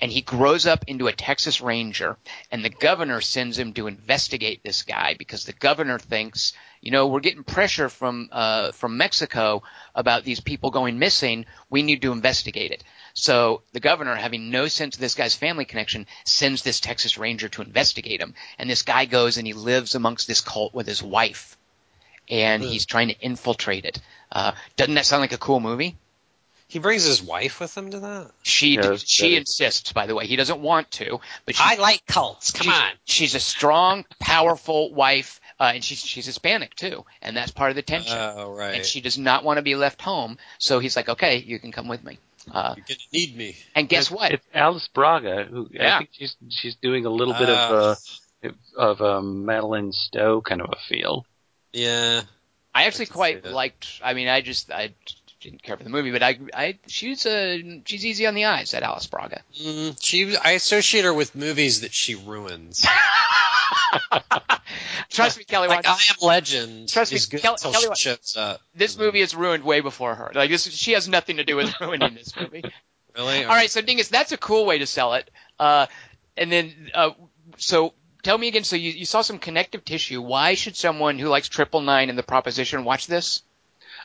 And he grows up into a Texas Ranger, and the governor sends him to investigate this guy because the governor thinks, you know, we're getting pressure from uh, from Mexico about these people going missing. We need to investigate it. So the governor, having no sense of this guy's family connection, sends this Texas Ranger to investigate him. And this guy goes and he lives amongst this cult with his wife, and he's trying to infiltrate it. Uh, doesn't that sound like a cool movie? He brings his wife with him to that. She Yeah, she better. insists, by the way. He doesn't want to, but she, I like cults. Come she's, on. she's a strong, powerful wife, uh, and she's she's Hispanic too, and that's part of the tension. Oh, right. and she does not want to be left home, so he's like, "Okay, you can come with me." Uh, You're gonna need me. and guess It's- what? It's Alice Braga, who Yeah. I think she's she's doing a little bit of a of um, Madeleine Stowe kind of a feel. Yeah. I actually I quite liked. I mean, I just I didn't care for the movie, but I I she's uh she's easy on the eyes, that Alice Braga. Mm, she. I associate her with movies that she ruins. Trust me, Kelly. like I Am Legend Trust me, Kelly- until Kelly she shows up. this movie is ruined way before her. Like this, she has nothing to do with ruining this movie. Really? All right, so Dingus, that's a cool way to sell it. Uh, and then, uh, so tell me again. So you, you saw some connective tissue. Why should someone who likes Triple Nine and the Proposition watch this?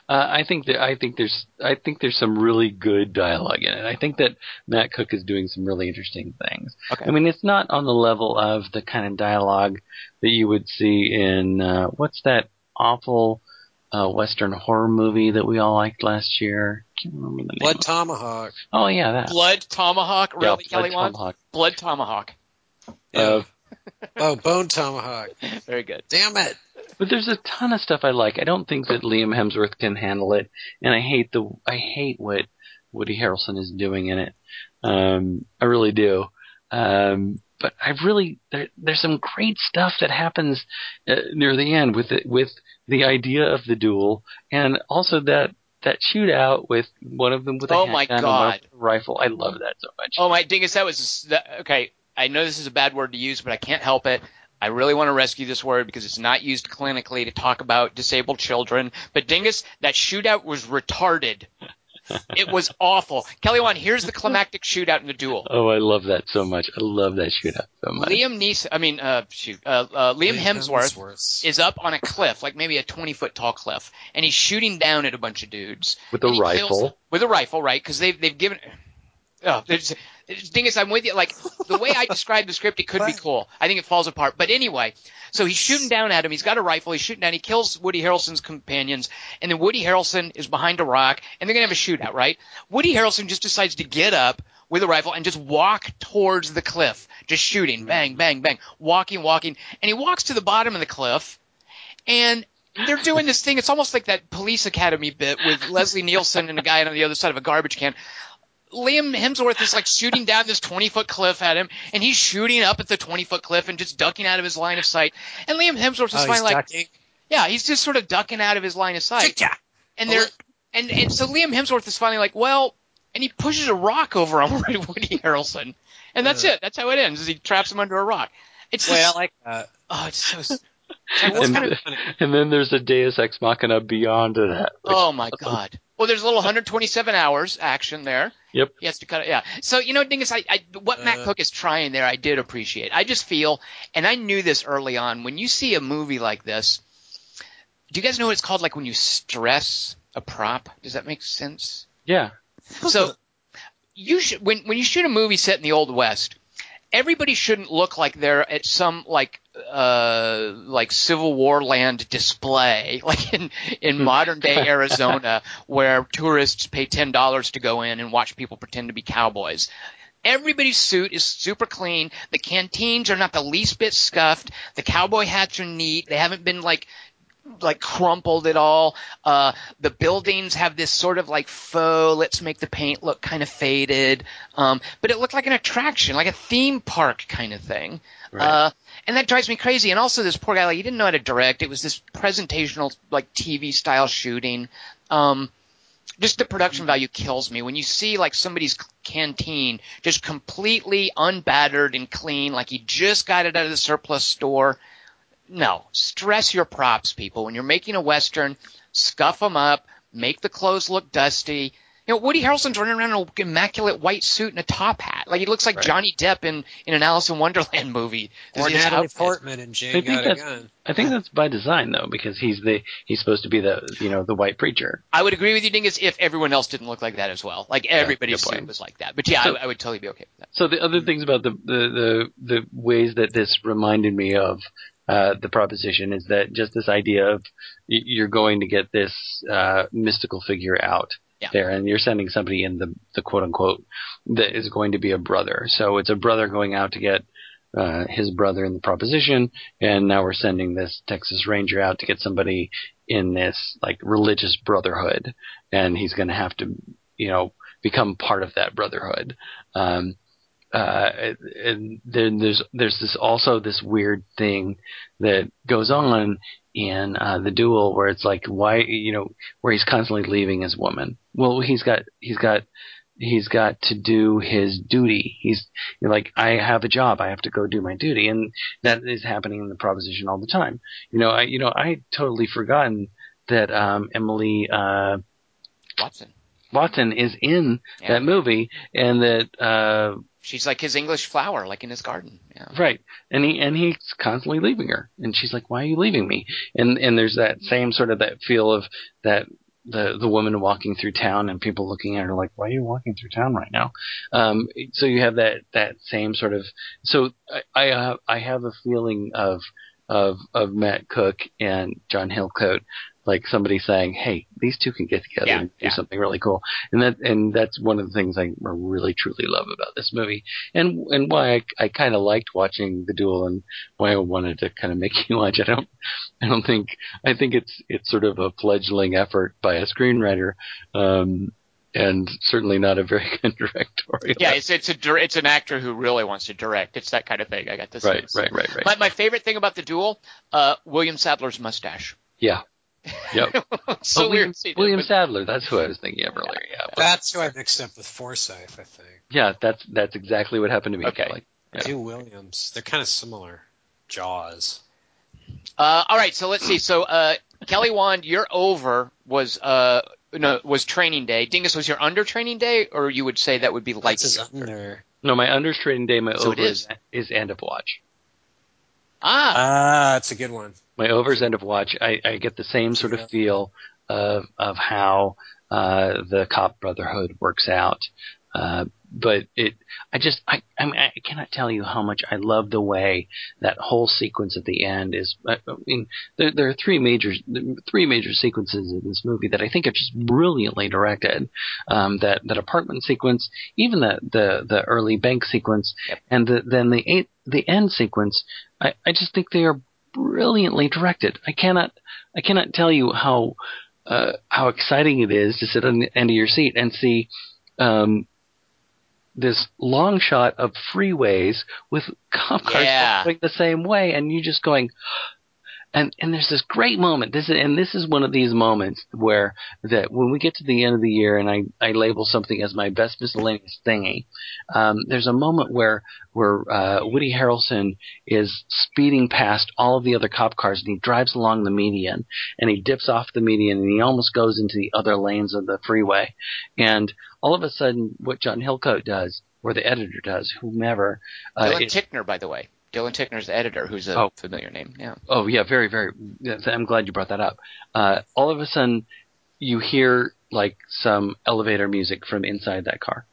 Uh, I think that I think there's I think there's some really good dialogue in it. I think that Matt Cook is doing some really interesting things. Okay. I mean, it's not on the level of the kind of dialogue that you would see in uh, what's that awful uh, Western horror movie that we all liked last year? Can't remember the name. Blood Tomahawk. Oh yeah, that. Blood Tomahawk, yeah, really, Blood Kelly Wand? Tomahawk. Blood Tomahawk. Uh, oh, Bone Tomahawk. Very good. Damn it. But there's a ton of stuff I like. I don't think that Liam Hemsworth can handle it, and I hate the I hate what Woody Harrelson is doing in it. Um, I really do. Um, but I really there, there's some great stuff that happens uh, near the end with it with the idea of the duel, and also that that shootout with one of them with a Oh my God. a rifle. I love that so much. Oh my dingus, that was that, okay. I know this is a bad word to use, but I can't help it. I really want to rescue this word because it's not used clinically to talk about disabled children. But dingus, that shootout was retarded. It was awful. Kelly Wand, here's the climactic shootout in the duel. Oh, I love that so much. I love that shootout so much. Liam Neeson, I mean, uh, shoot, uh, uh, Liam Hemsworth is up on a cliff, like maybe a 20 foot tall cliff, and he's shooting down at a bunch of dudes. with a And he kills- rifle. with a rifle, right? Because they've they've given. Oh, the thing is, I'm with you. Like the way I described the script, it could be cool. I think it falls apart. But anyway, so he's shooting down at him. He's got a rifle. He's shooting down. He kills Woody Harrelson's companions, and then Woody Harrelson is behind a rock, and they're gonna have a shootout, right? Woody Harrelson just decides to get up with a rifle and just walk towards the cliff, just shooting, bang, bang, bang, walking, walking, and he walks to the bottom of the cliff, and they're doing this thing. It's almost like that police academy bit with Leslie Nielsen and a guy on the other side of a garbage can. Liam Hemsworth is like shooting down this 20 foot cliff at him, and he's shooting up at the 20 foot cliff and just ducking out of his line of sight. And Liam Hemsworth is Oh, he's finally like, ducking. yeah, he's just sort of ducking out of his line of sight. Chick-cha. And they're, and, and so Liam Hemsworth is finally like, well, and he pushes a rock over on Woody Harrelson. And that's Yeah. it. That's how it ends. Is he traps him under a rock. It's Wait, I like that. oh, it's so, it's like, what's and, kind of, and then there's a Deus Ex Machina beyond that. which- Oh my god. Well, there's a little 127 hours action there. Yep. He has to cut it. Yeah. So you know, Dingus, I, I what Matt Uh. Cook is trying there, I did appreciate. I just feel, and I knew this early on. When you see a movie like this, do you guys know what it's called? Like when you stress a prop. Does that make sense? Yeah. So you should when when you shoot a movie set in the old west, everybody shouldn't look like they're at some like uh like Civil War land display, like in in modern day Arizona, where tourists pay ten dollars to go in and watch people pretend to be cowboys. everybody's suit is super clean. The canteens are not the least bit scuffed. The cowboy hats are neat. They haven't been like like crumpled at all. Uh, the buildings have this sort of like faux, let's make the paint look kind of faded. Um, but it looked like an attraction, like a theme park kind of thing. Right. Uh, and that drives me crazy. And also this poor guy, like he didn't know how to direct. It was this presentational, like TV style shooting. Um, just the production value kills me when you see like somebody's canteen just completely unbattered and clean, like he just got it out of the surplus store. No, stress your props, people. When you're making a western, scuff them up, make the clothes look dusty. You know, Woody Harrelson's running around in an immaculate white suit and a top hat. Like he looks like Right. Johnny Depp in, in an Alice in Wonderland movie. Or Natalie outfit. Portman and I Jane think Got a that's Gun. I think that's by design though, because he's the he's supposed to be the you know the white preacher. I would agree with you, Dingus, if everyone else didn't look like that as well. Like everybody's good point. suit was like that. But yeah, So- I, I would totally be okay with that. So the other things about the the the, the ways that this reminded me of uh, the proposition is that just this idea of you're going to get this uh, mystical figure out Yeah. there, and you're sending somebody in the the quote unquote that is going to be a brother. So it's a brother going out to get uh, his brother in the proposition, and now we're sending this Texas Ranger out to get somebody in this like religious brotherhood, and he's going to have to, you know, become part of that brotherhood. Um, uh, and then there's there's this also this weird thing that goes on in uh, the duel where it's like why you know where he's constantly leaving his woman. Well, he's got he's got he's got to do his duty. He's you're like I have a job, I have to go do my duty, and that is happening in the proposition all the time. You know, I you know I totally forgotten that um, Emily uh, Watson. Watson is in Yeah. that movie, and that uh, She's like his English flower, like in his garden. Yeah. Right. And he and he's constantly leaving her. And she's like, Why are you leaving me? And and there's that same sort of that feel of that the the woman walking through town and people looking at her like, Why are you walking through town right now? Um so you have that that same sort of so I I, uh, I have a feeling of of of Matt Cook and John Hillcoat like somebody saying, "Hey, these two can get together Yeah, and do yeah. something really cool," and that and that's one of the things I really truly love about this movie and and why I, I kind of liked watching the duel and why I wanted to kind of make you watch. I don't I don't think I think it's it's sort of a fledgling effort by a screenwriter, um, and certainly not a very good directorial. Yeah, it's it's a it's an actor who really wants to direct. It's that kind of thing. I got this. right, right, right, right. My my favorite thing about the duel, uh, William Sadler's mustache. yeah, yep. so William, weird. William but- Sadler. That's who I was thinking of earlier. Yeah, but, That's who I mixed up with Forsythe, I think. yeah. That's that's exactly what happened to me. Okay. Kelly. Yeah. Two Williams. They're kind of similar. Jaws. Uh, all right, so let's see. So uh, Kelly Wand, your over was uh no was training day. Dingus was your under training day, or you would say that would be like That's his under. No, my unders training day. My So over it is. is end of watch. Ah Ah, that's a good one. my overs end of watch, I, I get the same sort of feel of of how uh, the cop brotherhood works out. Uh, but it, I just, I, I, mean, I cannot tell you how much I love the way that whole sequence at the end is. I I mean, there, there are three major, three major sequences in this movie that I think are just brilliantly directed. Um, that that apartment sequence, even the the, the early bank sequence, Yep. and the, then the eight, the end sequence. I, I just think they are brilliantly directed. I cannot I cannot tell you how uh, how exciting it is to sit on the end of your seat and see um, this long shot of freeways with cop cars Yeah. going the same way, and you just going. And and there's this great moment. This is and this is one of these moments where that when we get to the end of the year and I, I label something as my best miscellaneous thingy, um, there's a moment where where uh, Woody Harrelson is speeding past all of the other cop cars and he drives along the median and he dips off the median and he almost goes into the other lanes of the freeway. And all of a sudden, what John Hillcoat does, or the editor does, whomever, uh, Tichenor, by the way. Dylan Tichenor's editor, who's a Oh. familiar name. Yeah. Oh yeah, very very. I'm glad you brought that up. Uh, all of a sudden, you hear like some elevator music from inside that car.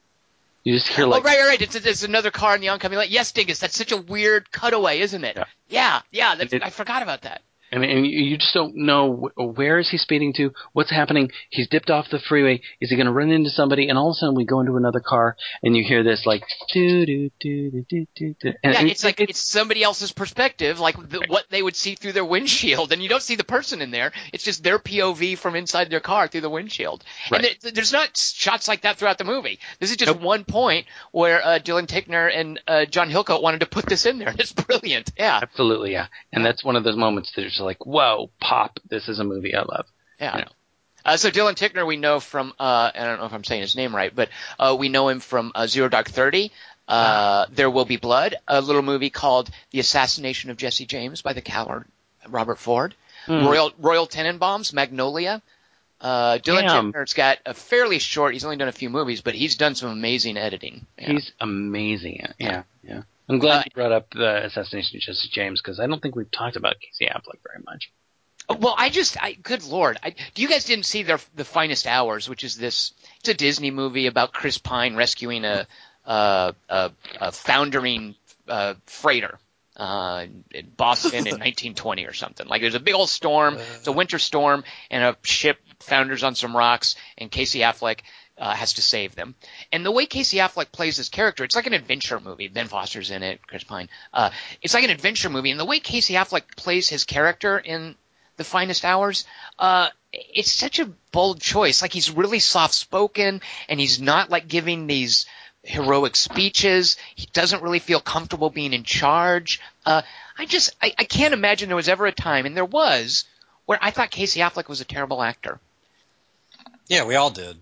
You just hear like oh, right, right, right. It's, it's another car in the oncoming light. Yes, Dingus, that's such a weird cutaway, isn't it? Yeah. Yeah, yeah. It- I forgot about that. And, and you just don't know wh- where is he speeding to, what's happening. He's dipped off the freeway. Is he going to run into somebody? And all of a sudden, we go into another car, and you hear this like doo doo doo doo doo doo. doo. And, Yeah, it's like it's somebody else's perspective, like the, what they would see through their windshield, and you don't see the person in there. It's just their POV from inside their car through the windshield. Right. And there, there's not shots like that throughout the movie. This is just one point where uh, Dylan Tichenor and uh, John Hillcoat wanted to put this in there. It's brilliant. Yeah, absolutely, yeah. And that's one of those moments that it's like, whoa, pop! This is a movie I love. yeah. Yeah. Uh, so Dylan Tichenor, we know from uh, I don't know if I'm saying his name right, but uh, we know him from uh, Zero Dark Thirty. Uh, there Will Be Blood, a little movie called The Assassination of Jesse James by the coward Robert Ford. Hmm. Royal Royal Tenenbaums, Magnolia. Uh, Dylan Damn. Tichenor's got a fairly short. He's only done a few movies, but he's done some amazing editing. Yeah. He's amazing. it. Yeah, yeah. I'm glad Uh, you brought up the assassination of Jesse James because I don't think we've talked about Casey Affleck very much. Well, I just, I, good lord, I, you guys didn't see their the finest hours, which is this. It's a Disney movie about Chris Pine rescuing a a, a, a foundering uh, freighter uh, in Boston in 1920 or something. Like there's a big old storm, it's a winter storm, and a ship founders on some rocks, and Casey Affleck. Uh, has to save them, and the way Casey Affleck plays his character, it's like an adventure movie. Ben Foster's in it, Chris Pine. Uh, it's like an adventure movie, and the way Casey Affleck plays his character in the finest hours uh it's such a bold choice like he's really soft spoken and he's not like giving these heroic speeches he doesn't really feel comfortable being in charge uh i just i, I can't imagine there was ever a time and there was where i thought casey affleck was a terrible actor Yeah, we all did.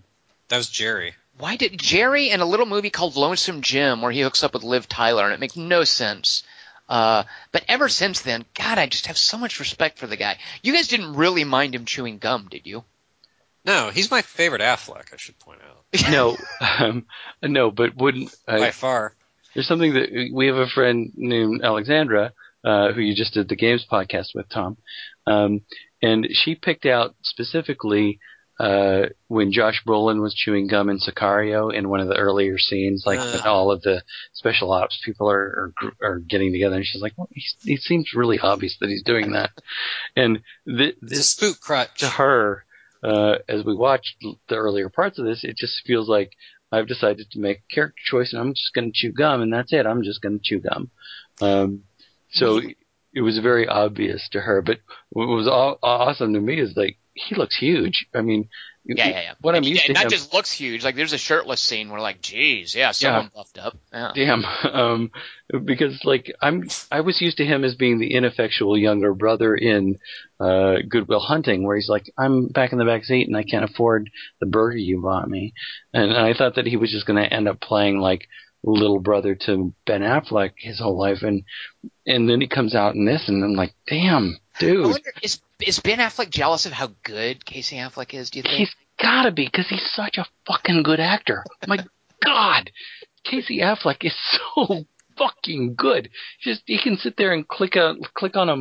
That was Jerry. why did jerry in a little movie called lonesome jim where he hooks up with liv tyler and it makes no sense uh, but ever since then, God, I just have so much respect for the guy. You guys didn't really mind him chewing gum, did you? No, he's my favorite Affleck. I should point out No, um, no, but wouldn't by far. there's something that we have a friend named Alexandra uh, who you just did the games podcast with, Tom, um, and she picked out specifically uh, when Josh Brolin was chewing gum in Sicario in one of the earlier scenes, like Uh. all of the special ops people are are, gr- are getting together, and she's like, well, it seems really obvious that he's doing that, and th- this spook crutch. to her, uh, as we watched the earlier parts of this, it just feels like I've decided to make a character choice and I'm just going to chew gum and that's it. I'm just going to chew gum. Um, so it was very obvious to her, but what was all, awesome to me is like, he looks huge. I mean, Yeah, yeah, yeah. what I'm And- used and to not him, just looks huge. Like there's a shirtless scene where like, geez, yeah, someone buffed up. Yeah. Damn. Um, because like I'm, I was used to him as being the ineffectual younger brother in uh, Goodwill Hunting, where he's like, I'm back in the back seat and I can't afford the burger you bought me, and I thought that he was just going to end up playing like little brother to Ben Affleck his whole life, and and then he comes out in this, and I'm like, damn, I dude, wonder, is is Ben Affleck jealous of how good Casey Affleck is? Do you think? he's gotta be because he's such a fucking good actor. My God, Casey Affleck is so fucking good. Just he can sit there and click a click on a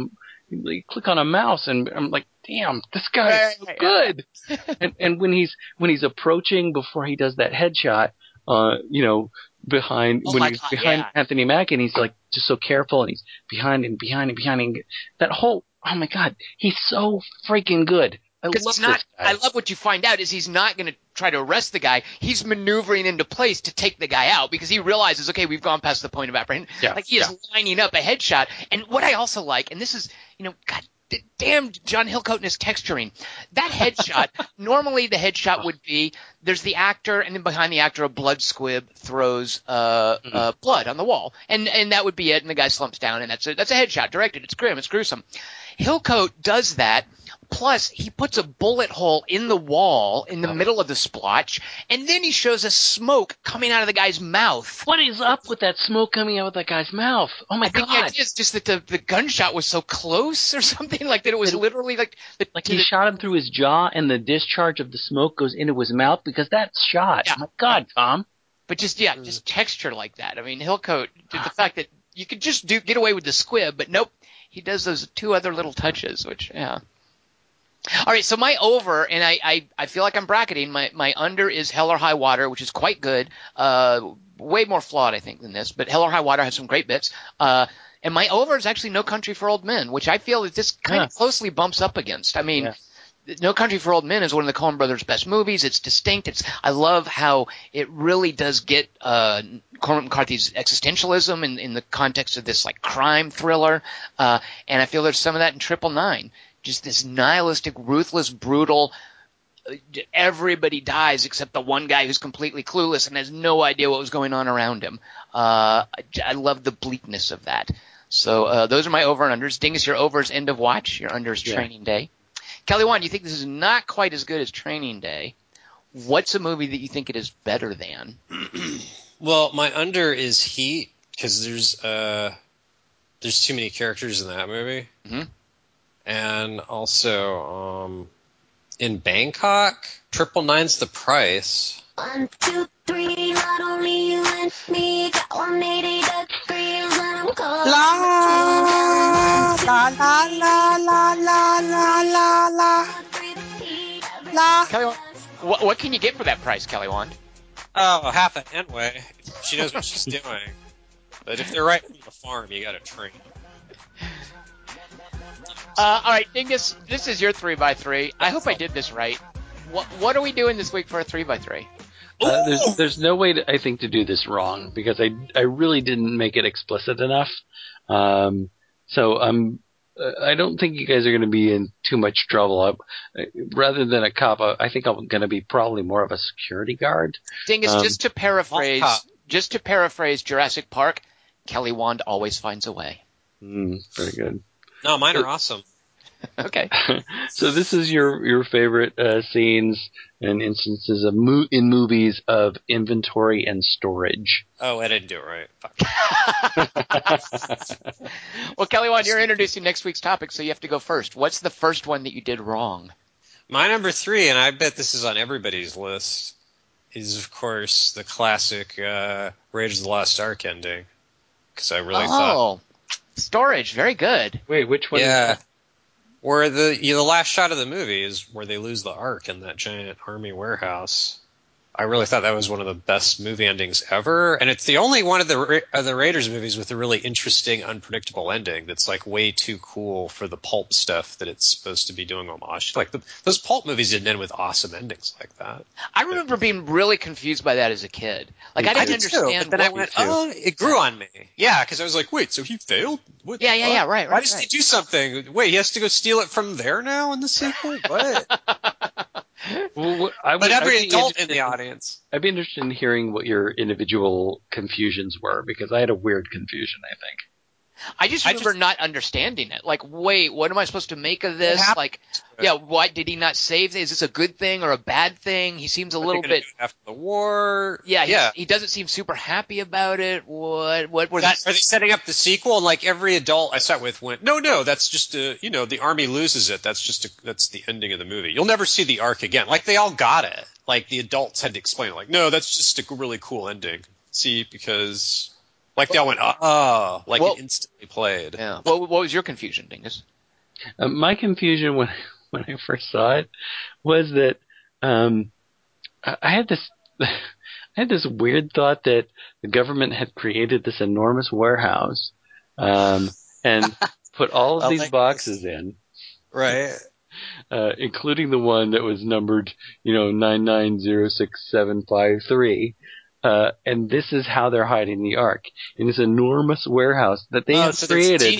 click on a mouse, and I'm like, damn, this guy is so good. and and when he's when he's approaching before he does that headshot, uh, you know, behind Oh when he's God, behind yeah. Anthony Mackie, and he's like just so careful, and he's behind and behind and behind, and that whole oh my god, he's so freaking good. I love Because he's not. guy. I love what you find out is he's not going to try to arrest the guy. He's maneuvering into place to take the guy out because he realizes, okay, we've gone past the point of apprehension. Yeah, like he is lining up a headshot. And what I also like, and this is, you know, God d- damn John Hillcoat and his texturing. That headshot, normally the headshot would be there's the actor, and then behind the actor, a blood squib throws uh, uh, blood on the wall, and and that would be it. And the guy slumps down, and that's a, that's a headshot directed. It's grim, it's gruesome. Hillcoat does that. Plus, he puts a bullet hole in the wall in the middle of the splotch, and then he shows a smoke coming out of the guy's mouth. What is up with that smoke coming out of that guy's mouth? Oh my I think the god! idea is just that the, the gunshot was so close or something, like that it was literally like the, Like he the- shot him through his jaw, and the discharge of the smoke goes into his mouth because that shot. Yeah. My God, Tom! but just yeah, mm. just texture like that. I mean, Hillcoat, the ah. fact that you could just do get away with the squib, but nope, he does those two other little touches, which yeah. All right, so my over, and I, I, I feel like I'm bracketing. My my under is Hell or High Water, which is quite good. Uh, way more flawed, I think, than this, but Hell or High Water has some great bits. Uh, And my over is actually No Country for Old Men, which I feel that this kind Yeah. of closely bumps up against. I mean, Yeah. No Country for Old Men is one of the Coen Brothers' best movies. It's distinct. It's I love how it really does get uh, Cormac McCarthy's existentialism in, in the context of this like crime thriller, uh, and I feel there's some of that in Triple Nine. Just this nihilistic, ruthless, brutal. uh, Everybody dies except the one guy who's completely clueless and has no idea what was going on around him. Uh, I, I love the bleakness of that. So uh, those are my over and unders. Dingus, your over is end of watch. Your under is Yeah. training day. Kelly Wand, you think this is not quite as good as Training Day? What's a movie that you think it is better than? Well, my under is Heat because there's uh there's too many characters in that movie, Mhm. and also um in Bangkok, Triple Nine's the price. One, two, three, not only you and me, got 180 degrees and I'm caught. La la la la la la la la la la. Kelly Wand, what, what can you get for that price, Kelly Wand? Oh, half an Enway. She knows what she's doing. But if they're right from the farm, you got to train. Uh, all right, Dingus, this is your three by three. I hope I did this right. What what are we doing this week for a three by three? Uh, there's there's no way to, I think to do this wrong because I I really didn't make it explicit enough. Um, so I'm uh, I don't think you guys are going to be in too much trouble. I, uh, rather than a cop, I, I think I'm going to be probably more of a security guard. Dingus, Um, just to paraphrase, just to paraphrase Jurassic Park, Kelly Wand always finds a way. Mm, very good. No, mine are awesome. Okay. so this is your your favorite uh, scenes and instances of mo- in movies of inventory and storage. Oh, I didn't do it right. Fuck. well, Kelly Wand, you're introducing next week's topic, so you have to go first. What's the first one that you did wrong? My number three, and I bet this is on everybody's list, is of course the classic uh, Raiders of the Lost Ark ending. Because I really thought, oh, storage, very good. Wait, which one? yeah, where the you know, the last shot of the movie is where they lose the Ark in that giant army warehouse. I really thought that was one of the best movie endings ever, and it's the only one of the Ra- of the Raiders movies with a really interesting, unpredictable ending. That's like way too cool for the pulp stuff that it's supposed to be doing homage. Like the, those pulp movies didn't end with awesome endings like that. I remember being really confused by that as a kid. Like I I didn't did too, understand. but then I went, oh, it grew on me. Yeah, because I was like, wait, so he failed? What, Yeah, yeah, yeah, right, Why right, does right. he do something? Wait, he has to go steal it from there now in the sequel? What? Well, I would, but every I'd adult in the audience. I'd be interested in hearing what your individual confusions were because I had a weird confusion. I think. I just I remember just- not understanding it. Like, wait, what am I supposed to make of this? Like, yeah, why did he not save? Is this a good thing or a bad thing? He seems a little bit. after the war. Yeah, yeah. He, he doesn't seem super happy about it. What? What was? That, are they setting up the sequel? And like every adult I sat with went, no, no, that's just a, you know, the army loses it. That's just a, that's the ending of the movie. You'll never see the arc again. Like they all got it. Like the adults had to explain it. Like, no, that's just a really cool ending. See, because like they all went, oh, like Well- it instantly played. Yeah. What, what was your confusion, Dingus? Uh, my confusion when when I first saw it was that um, I, I had this I had this weird thought that the government had created this enormous warehouse um, and put all of Well, these thank boxes in, Right. uh, including the one that was numbered, you know, nine nine zero six seven five three. Uh, and this is how they're hiding the ark in this enormous warehouse that they oh, have so created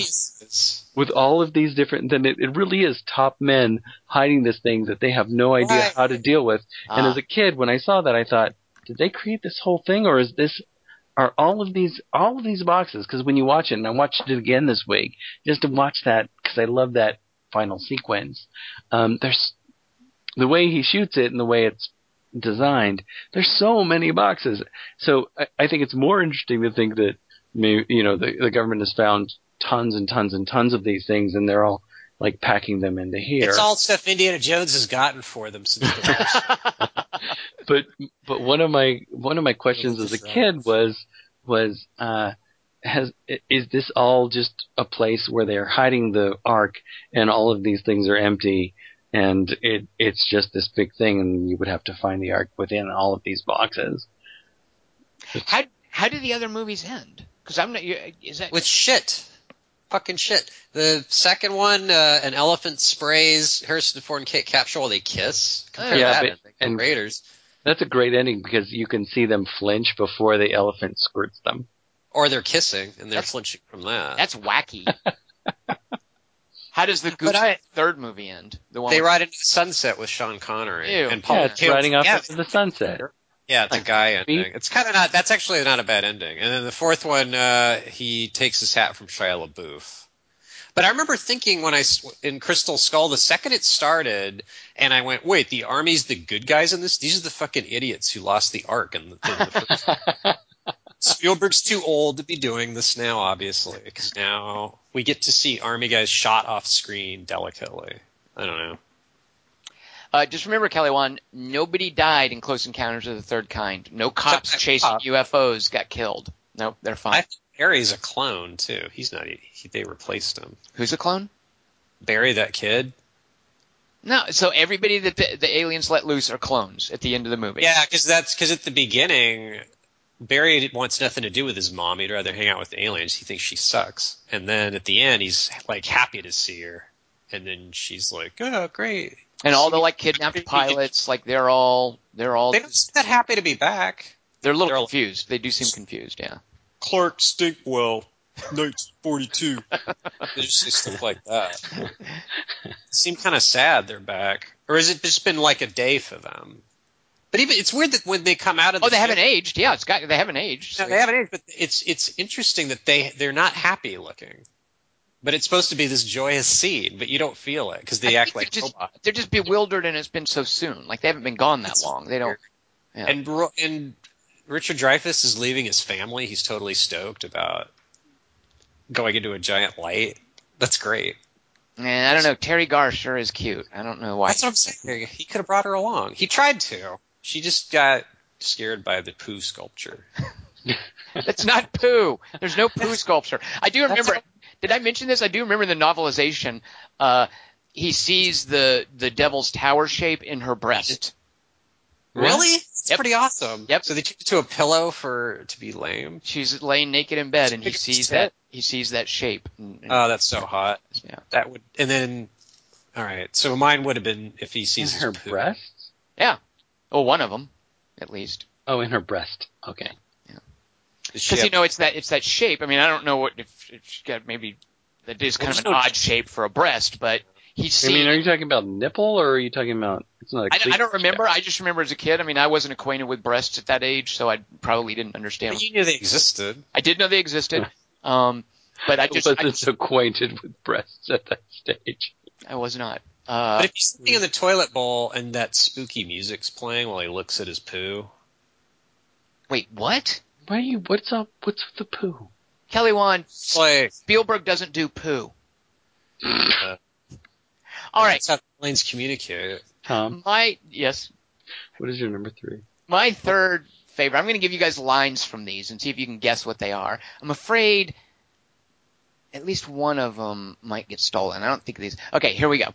with all of these different then it, it really is top men hiding this thing that they have no idea Right. how to deal with and Ah. as a kid when i saw that i thought did they create this whole thing or is this are all of these all of these boxes because when you watch it and i watched it again this week just to watch that because i love that final sequence um there's the way he shoots it and the way it's designed. There's so many boxes. So i, I think it's more interesting to think that maybe you know the, the government has found tons and tons and tons of these things and they're all like packing them into here. It's all stuff Indiana Jones has gotten for them since the but but one of my one of my questions as a kid was was uh has is this all just a place where they're hiding the ark and all of these things are empty and it it's just this big thing and you would have to find the ark within all of these boxes How how do the other movies end? Because I'm not. you- Is that with shit. fucking shit. The second one, uh, an elephant sprays Harrison Ford and Kate Capshaw while they kiss. Compare Yeah, that but- ending. and- Raiders. That's a great ending because you can see them flinch before the elephant squirts them. Or they're kissing and they're That's- flinching from that. That's wacky. How does the Goose I- third movie end? The one They with- ride into the sunset with Sean Connery Ew. and Paul. yeah, it's riding off yeah, into the sunset. Yeah, the guy ending. It's kind of not. That's actually not a bad ending. And then the fourth one, uh, he takes his hat from Shia LaBeouf. But I remember thinking when I in Crystal Skull, the second it started, and I went, "Wait, the army's the good guys in this? These are the fucking idiots who lost the Ark." And the, the Spielberg's too old to be doing this now, obviously, because now we get to see army guys shot off screen delicately. I don't know. Uh, just remember, Kelly Wand, nobody died in Close Encounters of the Third Kind. No cops chasing cop. UFOs got killed. Nope, they're fine. I think Barry's a clone too. He's not. He, they replaced him. Who's a clone? Barry, that kid. No, so everybody that the, the aliens let loose are clones at the end of the movie. Yeah, because that's because at the beginning, Barry wants nothing to do with his mom. He'd rather hang out with the aliens. He thinks she sucks. And then at the end, he's like happy to see her. And then she's like, "Oh, great." And all the like kidnapped pilots, like they're all they're all They don't seem that happy to be back. they're a little they're all- confused. They do seem confused, yeah. Clark Stinkwell, 1942. they just say stuff like that. seem kind of sad they're back, or has it just been like a day for them? But even it's weird that when they come out of oh, the Oh, they haven't aged. Yeah, it's got they haven't aged. No, they haven't aged, but it's it's interesting that they they're not happy looking. But it's supposed to be this joyous scene, but you don't feel it because they I act like they're just, robots. they're just bewildered and it's been so soon. Like they haven't been gone that It's long. They don't. Yeah. And and Richard Dreyfuss is leaving his family. He's totally stoked about going into a giant light. That's great. And I don't know. Teri Garr sure is cute. I don't know why. That's what I'm saying. He could have brought her along. He tried to. She just got scared by the poo sculpture. That's not poo. There's no poo sculpture. I do remember. how- Did I mention this? I do remember in the novelization. Uh, he sees the the devil's tower shape in her breast. Really? It's Yep. pretty awesome. Yep. So they took it to a pillow for to be lame. She's laying naked in bed, and he sees that. that he sees that shape. And, and- Oh, that's so hot. yeah. That would, and then, all right. So mine would have been if he sees his her poo. breast? Oh, one of them, at least. Oh, in her breast. Okay. Does she Because you know it's that it's that shape. I mean, I don't know what if, if she's got maybe that is Well, kind of an no- odd shape for a breast, but he's I mean, are you talking about nipple or are you talking about? It's not. a I, I cleavage don't remember. gap. I just remember as a kid. I mean, I wasn't acquainted with breasts at that age, so I probably didn't understand. But you knew they existed. I did know they existed, um, but I just I I, wasn't acquainted with breasts at that stage. I was not. Uh, But if he's sitting in the toilet bowl and that spooky music's playing while he looks at his poo, wait, what? Why are you? What's up? What's with the poo? Kelly Wand it's like, Spielberg doesn't do poo. uh, All right, that's how planes communicate. Tom, my yes, what is your number three? my third favorite. I'm going to give you guys lines from these and see if you can guess what they are. I'm afraid at least one of them might get stolen. I don't think these. Okay, here we go.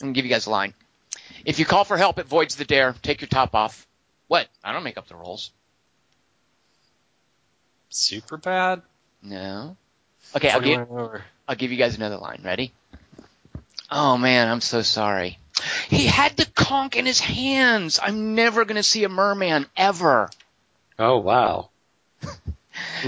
I'm going to give you guys a line. If you call for help, it voids the dare. Take your top off. What? I don't make up the rules. Super bad. No. Okay, I'll give, I'll give you guys another line. Ready? Oh man, I'm so sorry. He had the conch in his hands. I'm never going to see a merman ever. Oh wow!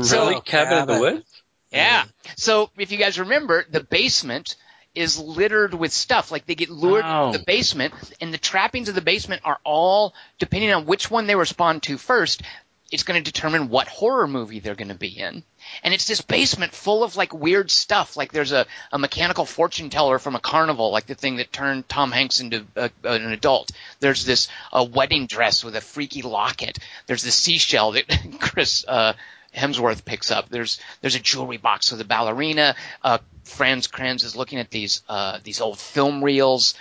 So- really, cabin in the woods? Yeah. So if you guys remember, the basement is littered with stuff. Like they get lured Oh. into the basement, and the trappings of the basement are all depending on which one they respond to first. It's going to determine what horror movie they're going to be in. And it's this basement full of like weird stuff. Like there's a, a mechanical fortune teller from a carnival, like the thing that turned Tom Hanks into a, an adult. There's this a wedding dress with a freaky locket. There's the seashell that Chris uh, Hemsworth picks up. There's there's a jewelry box with a ballerina. Uh, Fran Kranz is looking at these uh, these old film reels.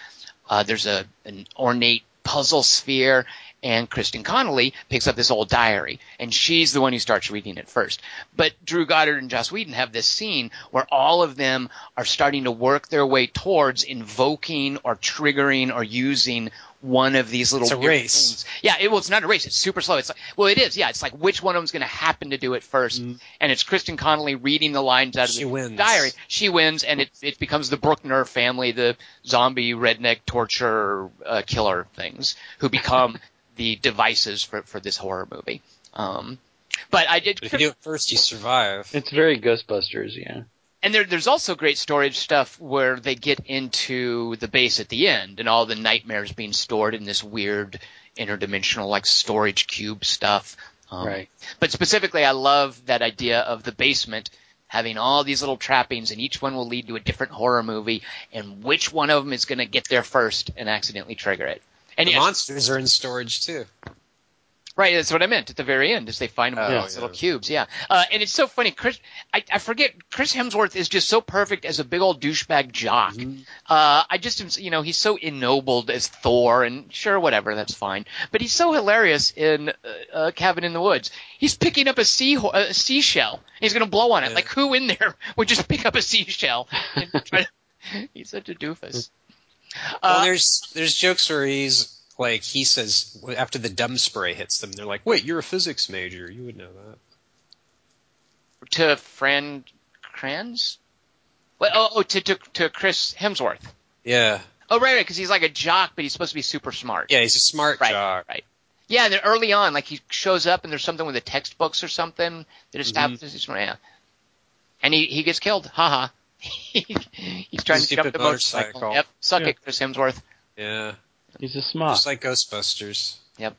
Uh, there's a an ornate puzzle sphere, and Kristen Connolly picks up this old diary, and she's the one who starts reading it first. But Drew Goddard and Joss Whedon have this scene where all of them are starting to work their way towards invoking or triggering or using one of these little It's a race. things. Yeah, it, well, it's not a race. It's super slow. It's like, well, it is. Yeah, it's like which one of them's going to happen to do it 1st and it's Kristen Connolly reading the lines out of She the wins. diary. She wins, and it it becomes the Buckner family, the zombie redneck torture uh, killer things, who become the devices for for this horror movie. Um, but I did, But if you do it first, you survive. It's very Ghostbusters, yeah. And there, there's also great storage stuff where they get into the base at the end and all the nightmares being stored in this weird interdimensional like storage cube stuff. Um, Right. But specifically, I love that idea of the basement having all these little trappings, and each one will lead to a different horror movie, and which one of them is going to get there first and accidentally trigger it. And the yeah, monsters are in storage too. Right, that's what I meant at the very end, is they find them in Oh, yeah. little cubes, yeah. Uh, and it's so funny, Chris, I, I forget, Chris Hemsworth is just so perfect as a big old douchebag jock. Uh, I just, you know, he's so ennobled as Thor, and sure, whatever, that's fine. But he's so hilarious in uh, uh, Cabin in the Woods. He's picking up a sea a seashell. And he's going to blow on it. Yeah. Like, who in there would just pick up a seashell? And try to, he's such a doofus. Well, Uh, there's there's jokes where he's like he says after the dumb spray hits them, they're like, "Wait, you're a physics major. You would know that." to Fran Kranz? Well, oh, oh to, to to Chris Hemsworth. Yeah, Oh, right, right, because he's like a jock, but he's supposed to be super smart. yeah, he's a smart right, jock. right. Yeah, and then early on, like he shows up and there's something with the textbooks or something that Mm-hmm. establishes he's yeah. And he, he gets killed. Haha. he's trying to Stupid jump the motorcycle. motorcycle. Yep. Suck Yeah. it, Chris Hemsworth. Yeah, He's a smart. just like Ghostbusters. Yep.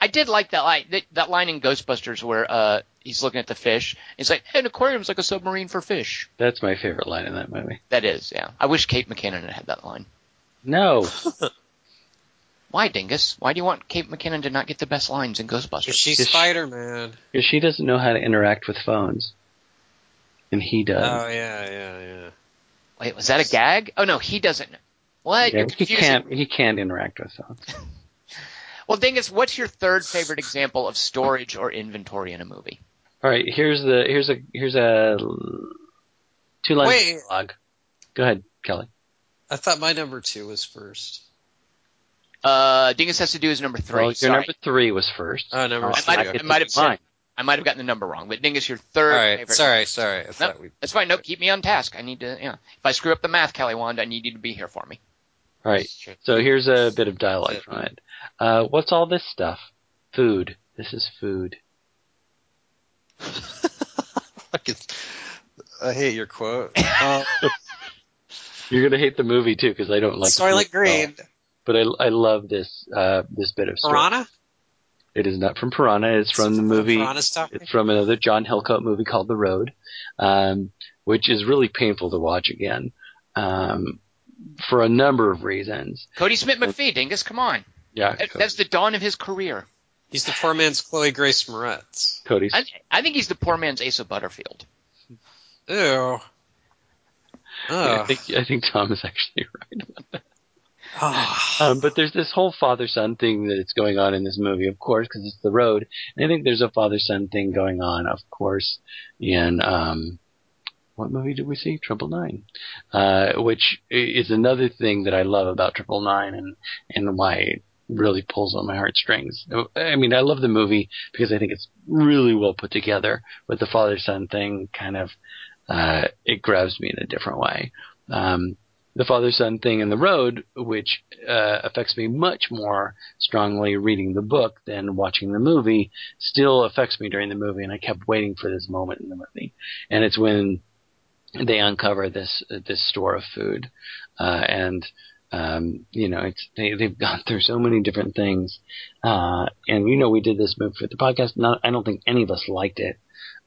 I did like that line, that, that line in Ghostbusters where uh, he's looking at the fish. He's like, an aquarium's like a submarine for fish. That's my favorite line in that movie. That is, yeah. I wish Kate McKinnon had had that line. No. Why, Dingus? Why do you want Kate McKinnon to not get the best lines in Ghostbusters? she's Is Spider Man. Because she doesn't know how to interact with phones. And he does. Oh yeah, yeah, yeah. Wait, was that a gag? Oh no, he doesn't. What? Yeah, You're he can't he can't interact with phones. Well, Dingus, what's your third favorite example of storage or inventory in a movie? All right, here's the here's a here's a two lines Wait. of. Go ahead, Kelly. I thought my number two was first. Uh, Dingus has to do his number three. Well, your Sorry. number three was first. Oh, number Oh, I three. might, I have, I might have to said, mine. I might have gotten the number wrong, but Dingus, your All third right, favorite. sorry, sorry. I Nope, thought we. that's fine. Nope, keep me on task. I need to, yeah. If I screw up the math, Kelly Wand, I need you to be here for me. Right. So here's a bit of dialogue from it. Uh, what's all this stuff? Food. This is food. I hate your quote. Uh, You're gonna hate the movie too because I don't like. Soylent. Green. But I I love this uh this bit of story. Piranha? It is not from Piranha. It's from the movie. It's from another John Hillcoat movie called The Road, um, which is really painful to watch again, um, for a number of reasons. Kodi Smit-McPhee, Dingus, come on. Yeah, That- That's the dawn of his career. He's the poor man's Chloe Grace Moretz. Kodi, I, I think he's the poor man's Asa Butterfield. Ew. I think I think Tom is actually right. Ah. Um, but there's this whole father-son thing that's going on in this movie, of course, because it's the road. And I think there's a father-son thing going on, of course, in um, what movie did we see? Triple Nine, uh, which is another thing that I love about Triple Nine, and and why it really pulls on my heartstrings. I mean, I love the movie because I think it's really well put together, but the father-son thing kind of uh, it grabs me in a different way. Um, the father son thing in the road, which uh, affects me much more strongly reading the book than watching the movie, still affects me during the movie, and I kept waiting for this moment in the movie. And it's when they uncover this this store of food, uh, and um, you know, it's they, they've gone through so many different things, uh, and you know, we did this movie for the podcast. Not, I don't think any of us liked it,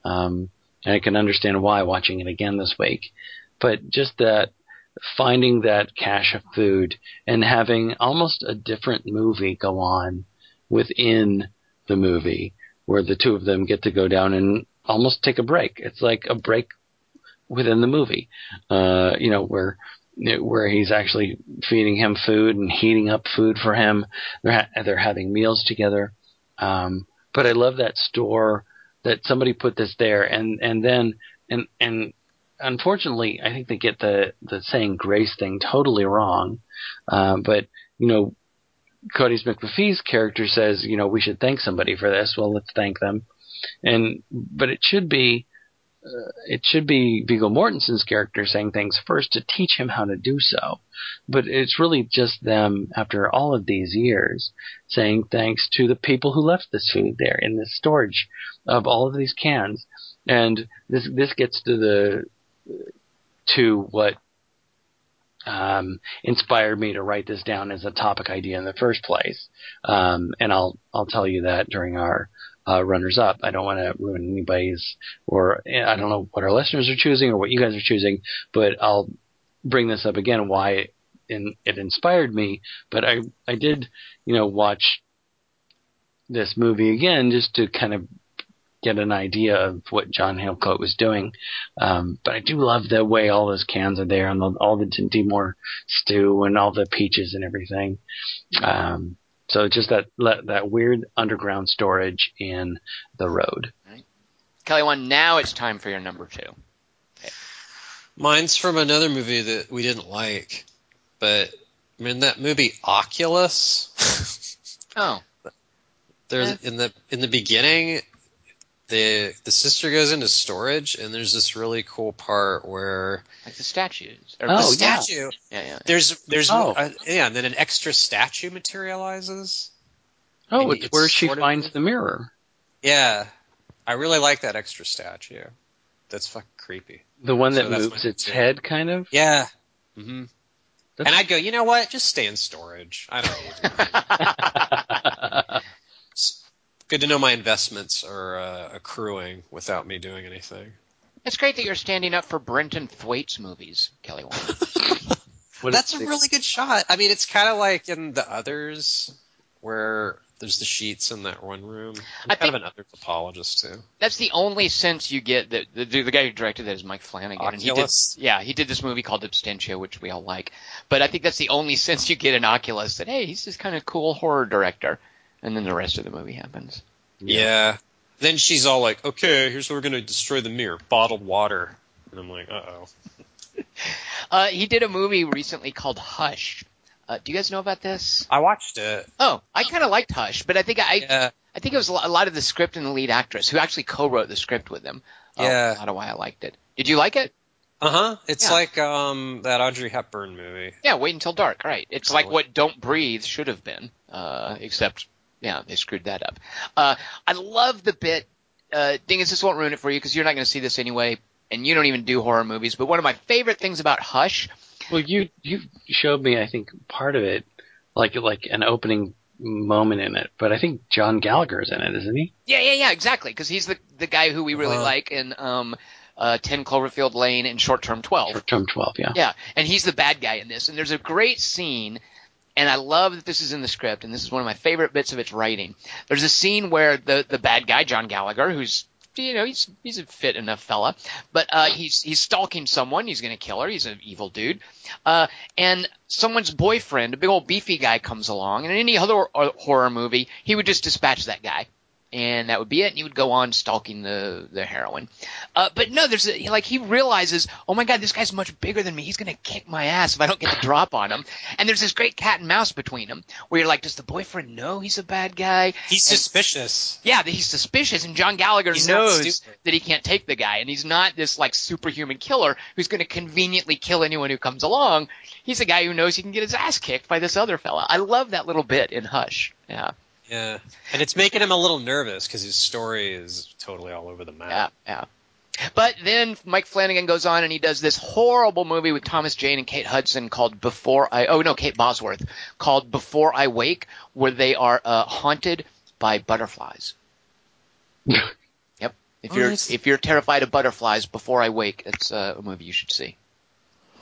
um, and I can understand why watching it again this week. But just that finding that cache of food and having almost a different movie go on within the movie where the two of them get to go down and almost take a break. It's like a break within the movie, uh, you know, where where he's actually feeding him food and heating up food for him. They're ha- they're having meals together. Um, but I love that store that somebody put this there, and and then and and unfortunately, I think they get the the saying grace thing totally wrong. Uh, but you know, Kodi's McPhee's character says, you know, we should thank somebody for this. Well, let's thank them. And but it should be uh, it should be Viggo Mortensen's character saying things first to teach him how to do so. But it's really just them after all of these years saying thanks to the people who left this food there in the storage of all of these cans. And this this gets to the to what um, inspired me to write this down as a topic idea in the first place. Um, and I'll I'll tell you that during our uh, runners up. I don't want to ruin anybody's, or I don't know what our listeners are choosing or what you guys are choosing, but I'll bring this up again why in, it inspired me. But I I did you know watch this movie again just to kind of get an idea of what John Hillcoat was doing. Um, but I do love the way all those cans are there and the, all the Dinty Moore stew and all the peaches and everything. Um, so just that that weird underground storage in the road. Kelly Wand, now it's time for your number two. Mine's from another movie that we didn't like, but I mean that movie Oculus. Oh, There's in the in the beginning, the the sister goes into storage, and there's this really cool part where like the statues. Or Oh, the yeah. statue. yeah, yeah. There's there's Oh. uh, yeah, and then an extra statue materializes. Oh, it's, it's where she sort of- finds the mirror. Yeah, I really like that extra statue. That's fucking creepy. The one that So moves its two. head, kind of. Yeah. hmm That's- And I'd go, you know what? Just stay in storage. I don't need it. It's good to know my investments are uh, accruing without me doing anything. It's great that you're standing up for Brenton Thwaites movies, Kelly That's a really good shot. I mean, it's kind of like in the others where there's the sheets in that one room. I'm I kind of an others apologist too. That's the only sense you get that the, the guy who directed that is Mike Flanagan. And he did, Oculus? yeah, he did this movie called Absentia, which we all like. But I think that's the only sense you get in Oculus that hey, he's this kind of cool horror director. And then the rest of the movie happens. Yeah. Then she's all like, "Okay, here's what we're gonna destroy the mirror: bottled water." And I'm like, "Uh oh." Uh, he did a movie recently called Hush. Uh, do you guys know about this? I watched it. Oh, I kind of liked Hush, but I think I, Yeah. I think it was a lot of the script and the lead actress who actually co-wrote the script with him. Uh, Yeah. a lot of why I liked it. Did you like it? Uh huh. It's Yeah. like um that Audrey Hepburn movie. Yeah, Wait Until Dark. Right. It's like what Don't Breathe should have been, uh, except yeah, they screwed that up. Uh, I love the bit. Uh, Dingus, this won't ruin it for you because you're not going to see this anyway, and you don't even do horror movies. But one of my favorite things about Hush Well, you you showed me, I think, part of it, like like an opening moment in it. But I think John Gallagher's in it, isn't he? Yeah, yeah, yeah, exactly. Because he's the the guy who we really Uh-huh. like in um, uh, Ten Cloverfield Lane and Short Term Twelve. Short Term Twelve, yeah. Yeah, and he's the bad guy in this. And there's a great scene, and I love that this is in the script, and this is one of my favorite bits of its writing. There's a scene where the the bad guy, John Gallagher, who's you know he's he's a fit enough fella, but uh, he's he's stalking someone. He's gonna kill her. He's an evil dude, uh, and someone's boyfriend, a big old beefy guy, comes along. And in any other horror movie, he would just dispatch that guy. And that would be it, and he would go on stalking the the heroine. Uh, but no, there's a, like he realizes, oh my god, this guy's much bigger than me. He's gonna kick my ass if I don't get the drop on him. And there's this great cat and mouse between them, where you're like, does the boyfriend know he's a bad guy? He's And- suspicious. Yeah, he's suspicious, and John Gallagher He's knows that he can't take the guy, and he's not this like superhuman killer who's going to conveniently kill anyone who comes along. He's a guy who knows he can get his ass kicked by this other fella. I love that little bit in Hush. Yeah, Yeah, and it's making him a little nervous because his story is totally all over the map. yeah. Yeah. But then Mike Flanagan goes on and he does this horrible movie with Thomas Jane and Kate Hudson called Before I oh no Kate Bosworth called Before I Wake where they are uh, haunted by butterflies. yep. If Oh, you're nice. if you're terrified of butterflies, Before I Wake, it's uh, a movie you should see.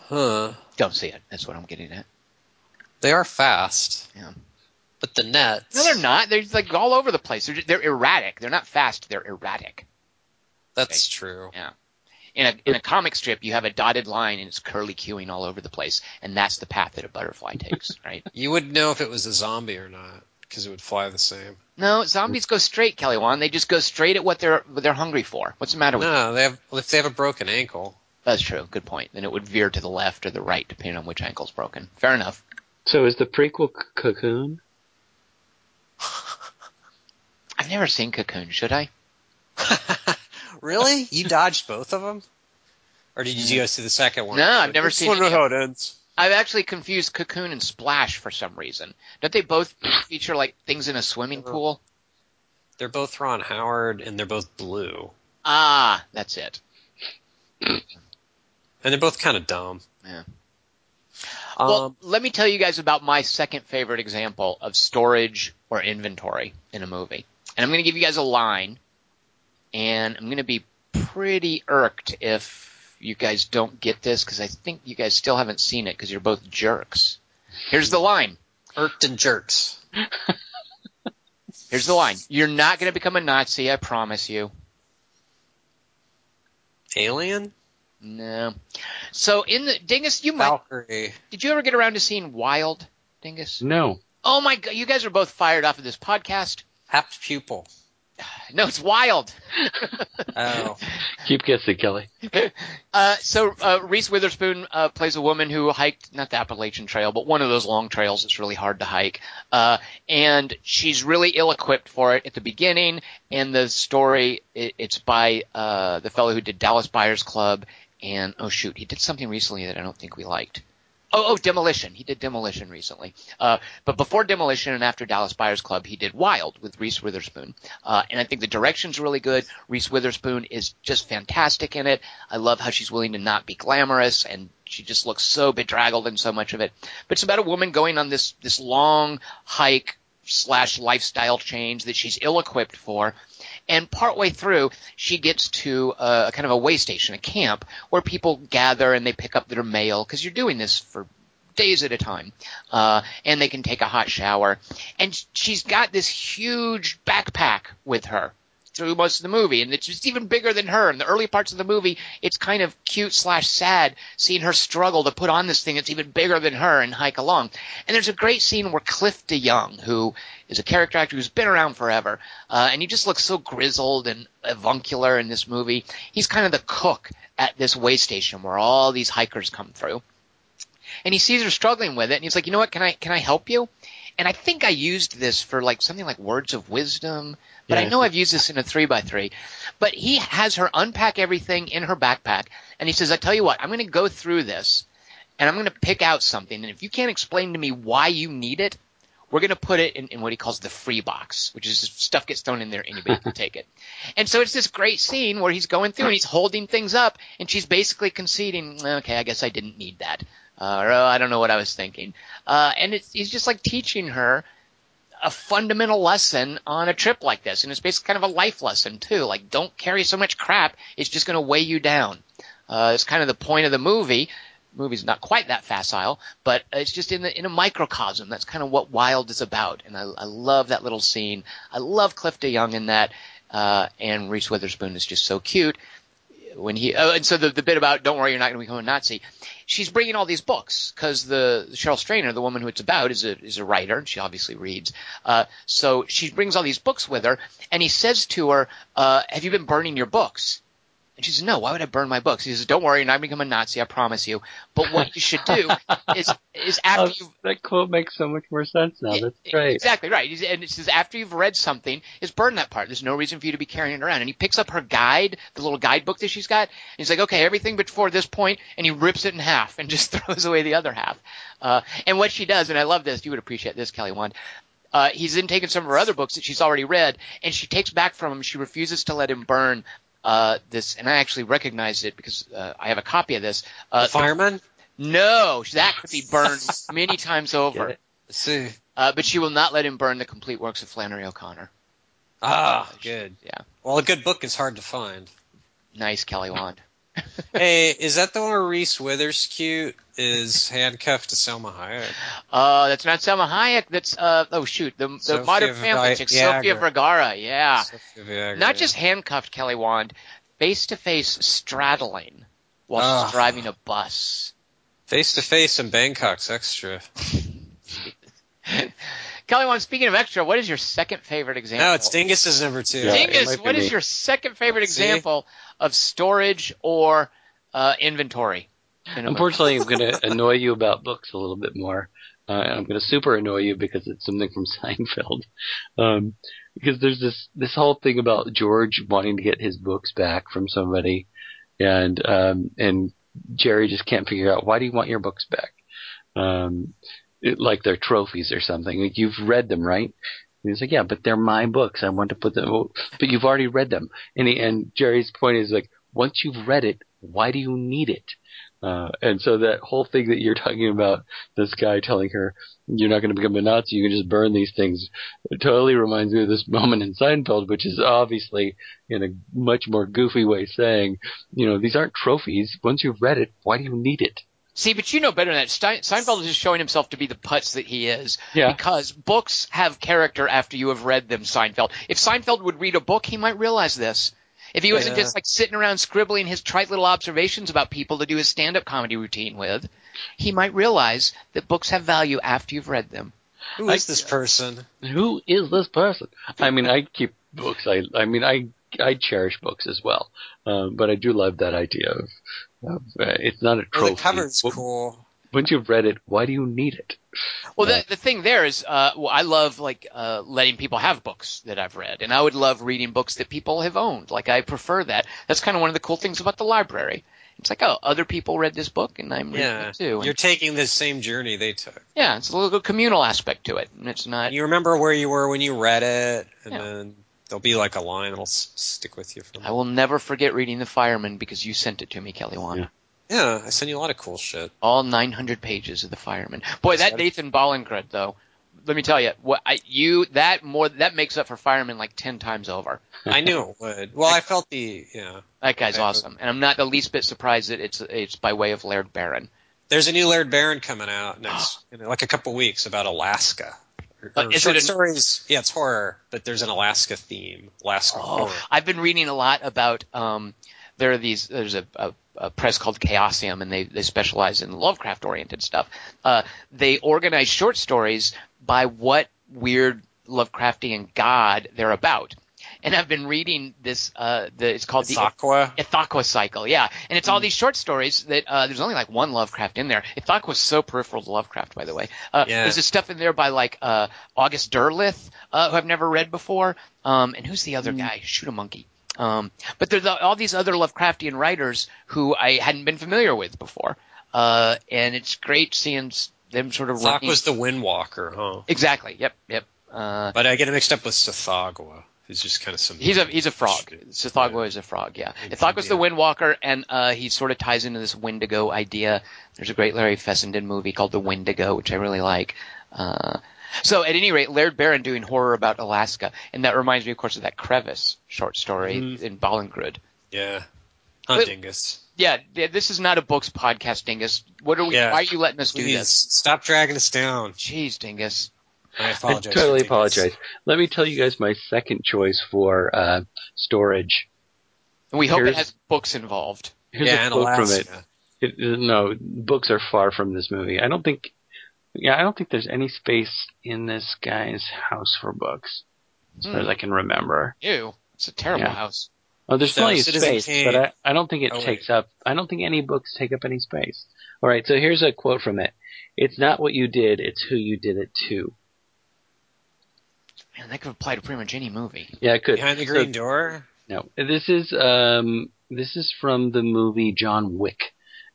Huh? Don't see it. That's what I'm getting at. They are fast. Yeah. But the nets. No, they're not. They're like all over the place. They're, they're erratic. They're not fast. They're erratic. That's true. Yeah. In a in a comic strip, you have a dotted line and it's curly cueing all over the place, and that's the path that a butterfly takes, right? You wouldn't know if it was a zombie or not because it would fly the same. No, zombies go straight, Kelly Wand. They just go straight at what they're what they're hungry for. What's the matter with? No, they have if they have a broken ankle. That's true. Good point. Then it would veer to the left or the right, depending on which ankle's broken. Fair enough. So is the prequel C- Cocoon? I've never seen Cocoon. Should I? really? You dodged both of them? Or did you go see the second one? No, I've never seen wonder any how it ends. I've actually confused Cocoon and Splash for some reason. Don't they both feature like things in a swimming pool? They're both Ron Howard and they're both blue. Ah, that's it. And they're both kind of dumb. Yeah. Um, well, let me tell you guys about my second favorite example of storage or inventory in a movie. And I'm going to give you guys a line, and I'm going to be pretty irked if you guys don't get this because I think you guys still haven't seen it because you're both jerks. Here's the line. irked and jerks. Here's the line. You're not going to become a Nazi, I promise you. Alien? No. So in the Dingus, you might. Valkyrie. Did you ever get around to seeing Wild, Dingus? No. Oh my god, you guys are both fired off of this podcast. Apt pupil. No, it's Wild. Oh. Keep guessing, Kelly. Uh, so uh, Reese Witherspoon uh, plays a woman who hiked not the Appalachian Trail, but one of those long trails that's really hard to hike. Uh, and she's really ill-equipped for it at the beginning. And the story, it, it's by uh, the fellow who did Dallas Buyers Club, and oh shoot, he did something recently that I don't think we liked. Oh, oh, Demolition. He did Demolition recently. Uh, but before Demolition and after Dallas Buyers Club, he did Wild with Reese Witherspoon. Uh, and I think the direction's really good. Reese Witherspoon is just fantastic in it. I love how she's willing to not be glamorous and she just looks so bedraggled in so much of it. But it's about a woman going on this, this long hike slash lifestyle change that she's ill-equipped for. And partway through, she gets to a, a kind of a way station, a camp, where people gather and they pick up their mail because you're doing this for days at a time, uh, and they can take a hot shower. And she's got this huge backpack with her through most of the movie, and it's just even bigger than her. In the early parts of the movie, it's kind of cute slash sad seeing her struggle to put on this thing that's even bigger than her and hike along. And there's a great scene where Cliff DeYoung, who is a character actor who's been around forever, uh, and he just looks so grizzled and avuncular in this movie. He's kind of the cook at this way station where all these hikers come through. And he sees her struggling with it, and he's like, you know what, can I, can I help you? And I think I used this for like something like words of wisdom, but I know I've used this in a three by three. But he has her unpack everything in her backpack, and he says, I tell you what, I'm going to go through this, and I'm going to pick out something, and if you can't explain to me why you need it, we're going to put it in, in what he calls the free box, which is just stuff gets thrown in there, anybody can take it. And so it's this great scene where he's going through and he's holding things up, and she's basically conceding, okay, I guess I didn't need that. Uh, or oh, I don't know what I was thinking. Uh, and it's, he's just like teaching her a fundamental lesson on a trip like this. And it's basically kind of a life lesson too. Like, don't carry so much crap. It's just going to weigh you down. Uh, it's kind of the point of the movie. The movie's not quite that facile, but it's just in the, in a microcosm. That's kind of what Wild is about. And I, I love that little scene. I love Cliff DeYoung in that. Uh, and Reese Witherspoon is just so cute when he oh, and so the, the bit about don't worry you're not going to become a Nazi she's bringing all these books because the Cheryl Strayed the woman who it's about is a is a writer and she obviously reads uh, so she brings all these books with her and he says to her uh, have you been burning your books and she says no why would I burn my books he says don't worry you're not going become a Nazi I promise you but what you should do is is after Oh, you that quote makes so much more sense now. That's great. Exactly right. And it says after you've read something, is burn that part. There's no reason for you to be carrying it around. And he picks up her guide, the little guidebook that she's got, and he's like, okay, everything before this point, and he rips it in half and just throws away the other half. Uh, and what she does, and I love this, you would appreciate this, Kelly Wand. Uh, he's then taken some of her other books that she's already read, and she takes back from him. She refuses to let him burn uh, this, and I actually recognized it because uh, I have a copy of this. Uh, The fireman? no, that could be burned many times over. See. Uh, but she will not let him burn the complete works of Flannery O'Connor. Ah, good. Yeah. Well, a good book is hard to find. Nice, Kelly Wand. Hey, is that the one where Reese Witherspoon is handcuffed to Salma Hayek? Uh, that's not Salma Hayek. That's uh, oh shoot, the the Sophia modern Vi- family chick, Sophia Vergara. Yeah, Sophia Viagra, not yeah. just handcuffed Kelly Wand. face to face straddling while Ah. driving a bus. Face to face in Bangkok's extra. Kelly, Wand speaking of extra, what is your second favorite example? No, it's Dingus's number two. Yeah, Dingus, might be what is your second favorite See? example of storage or uh, inventory? in? Unfortunately, I'm going to annoy you about books a little bit more. Uh, I'm going to super annoy you because it's something from Seinfeld. Um, because there's this this whole thing about George wanting to get his books back from somebody, and um, and Jerry just can't figure out why do you want your books back? Um, it, like they're trophies or something. Like you've read them, right? He's like, yeah, but they're my books. I want to put them. But you've already read them. And he, and Jerry's point is like, once you've read it, why do you need it? Uh, and so that whole thing that you're talking about, this guy telling her, you're not going to become a Nazi, you can just burn these things, it totally reminds me of this moment in Seinfeld, which is obviously in a much more goofy way saying, you know, these aren't trophies. Once you've read it, why do you need it? See, but you know better than that. Stein- Seinfeld is just showing himself to be the putz that he is. Yeah. Because books have character after you have read them, Seinfeld. If Seinfeld would read a book, he might realize this. If he wasn't Yeah. just like sitting around scribbling his trite little observations about people to do his stand-up comedy routine with, he might realize that books have value after you've read them. Who is this person? Who is this person? I mean, I keep books. I, I mean, I, I cherish books as well. Um, but I do love that idea of, of it's not a trophy. the cover's Well, cool. Once you've read it, why do you need it? Well, the, the thing there is, uh, well, I love like uh, letting people have books that I've read, and I would love reading books that people have owned. Like I prefer that. That's kind of one of the cool things about the library. It's like, oh, other people read this book, and I'm reading Yeah, it too. And, you're taking the same journey they took. yeah, it's a little communal aspect to it, and it's not. You remember where you were when you read it, and Yeah. then there'll be like a line that'll s- stick with you. From I will never forget reading The Fireman because you sent it to me, Kelly Wand. Yeah. yeah, I send you a lot of cool shit. All 900 pages of The Fireman. Boy, that That's- Nathan Ballingrud, though. Let me tell you, what I, you that more that makes up for Fireman like ten times over. I knew it would. Well, I felt the yeah. That guy's Okay. awesome, and I'm not the least bit surprised that it's it's by way of Laird Barron. There's a new Laird Barron coming out next, in like a couple weeks about Alaska. Or, is short it an- stories? Yeah, it's horror, but there's an Alaska theme. Alaska Oh, horror. I've been reading a lot about. Um, there are these. There's a, a, a press called Chaosium, and they they specialize in Lovecraft oriented stuff. Uh, they organize short stories by what weird Lovecraftian god they're about. And I've been reading this. Uh, the it's called the. Ithaqua cycle, yeah, and it's all these short stories that uh, there's only like one Lovecraft in there. Ithaqua is so peripheral to Lovecraft, by the way. Uh, Yeah. There's this stuff in there by like uh, August Derleth, uh, who I've never read before, um, and who's the other guy? Shoot a monkey. Um, but there's all these other Lovecraftian writers who I hadn't been familiar with before, uh, and it's great seeing them sort of running. Ithaqua the Windwalker, huh? exactly. Yep. Yep. Uh, But I get it mixed up with Tsathoggua, who's just kind of some. He's a he's a frog. Tsathoggua is a frog. Yeah, Ithaqua's the Windwalker, and uh, he sort of ties into this Wendigo idea. There's a great Larry Fessenden movie called The Wendigo, which I really like. Uh, so at any rate, Laird Barron doing horror about Alaska, and that reminds me, of course, of that Crevasse short story Mhm. in Ballingrud. Yeah. Huh, Dingus. Yeah, this is not a books podcast, Dingus. What are we? Yeah. Why are you letting us do Please this? stop dragging us down. Jeez, Dingus. I I totally apologize. Let me tell you guys my second choice for uh, storage. And we hope it has books involved. Here's yeah, a quote from it. It, no, books are far from this movie. I don't think. Yeah, I don't think there's any space in this guy's house for books, as far as Hmm. I can remember. Ew, it's a terrible Yeah. house. Oh, there's So, plenty of space, Kane- but I, I don't think it Oh, wait. takes up. I don't think any books take up any space. All right, so here's a quote from it. It's not what you did; it's who you did it to. Man, that could apply to pretty much any movie. Yeah, it could. Behind the So- green door. No, this is um, this is from the movie John Wick,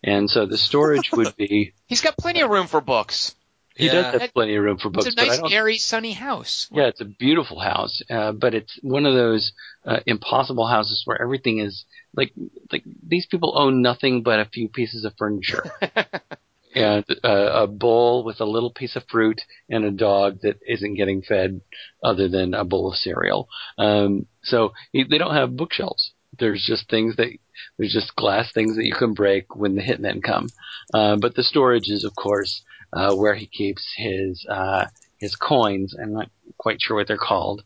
and so the storage would be. He's got plenty of room for books. He Yeah. does have plenty of room for books, It's a but I nice, don't. airy, sunny house. Yeah, it's a beautiful house, uh, but it's one of those uh, impossible houses where everything is like like these people own nothing but a few pieces of furniture and uh, a bowl with a little piece of fruit and a dog that isn't getting fed other than a bowl of cereal. Um, so they don't have bookshelves. There's just things that there's just glass things that you can break when the hitmen come. Uh, but the storage is, of course, uh, where he keeps his uh, his coins. I'm not quite sure what they're called.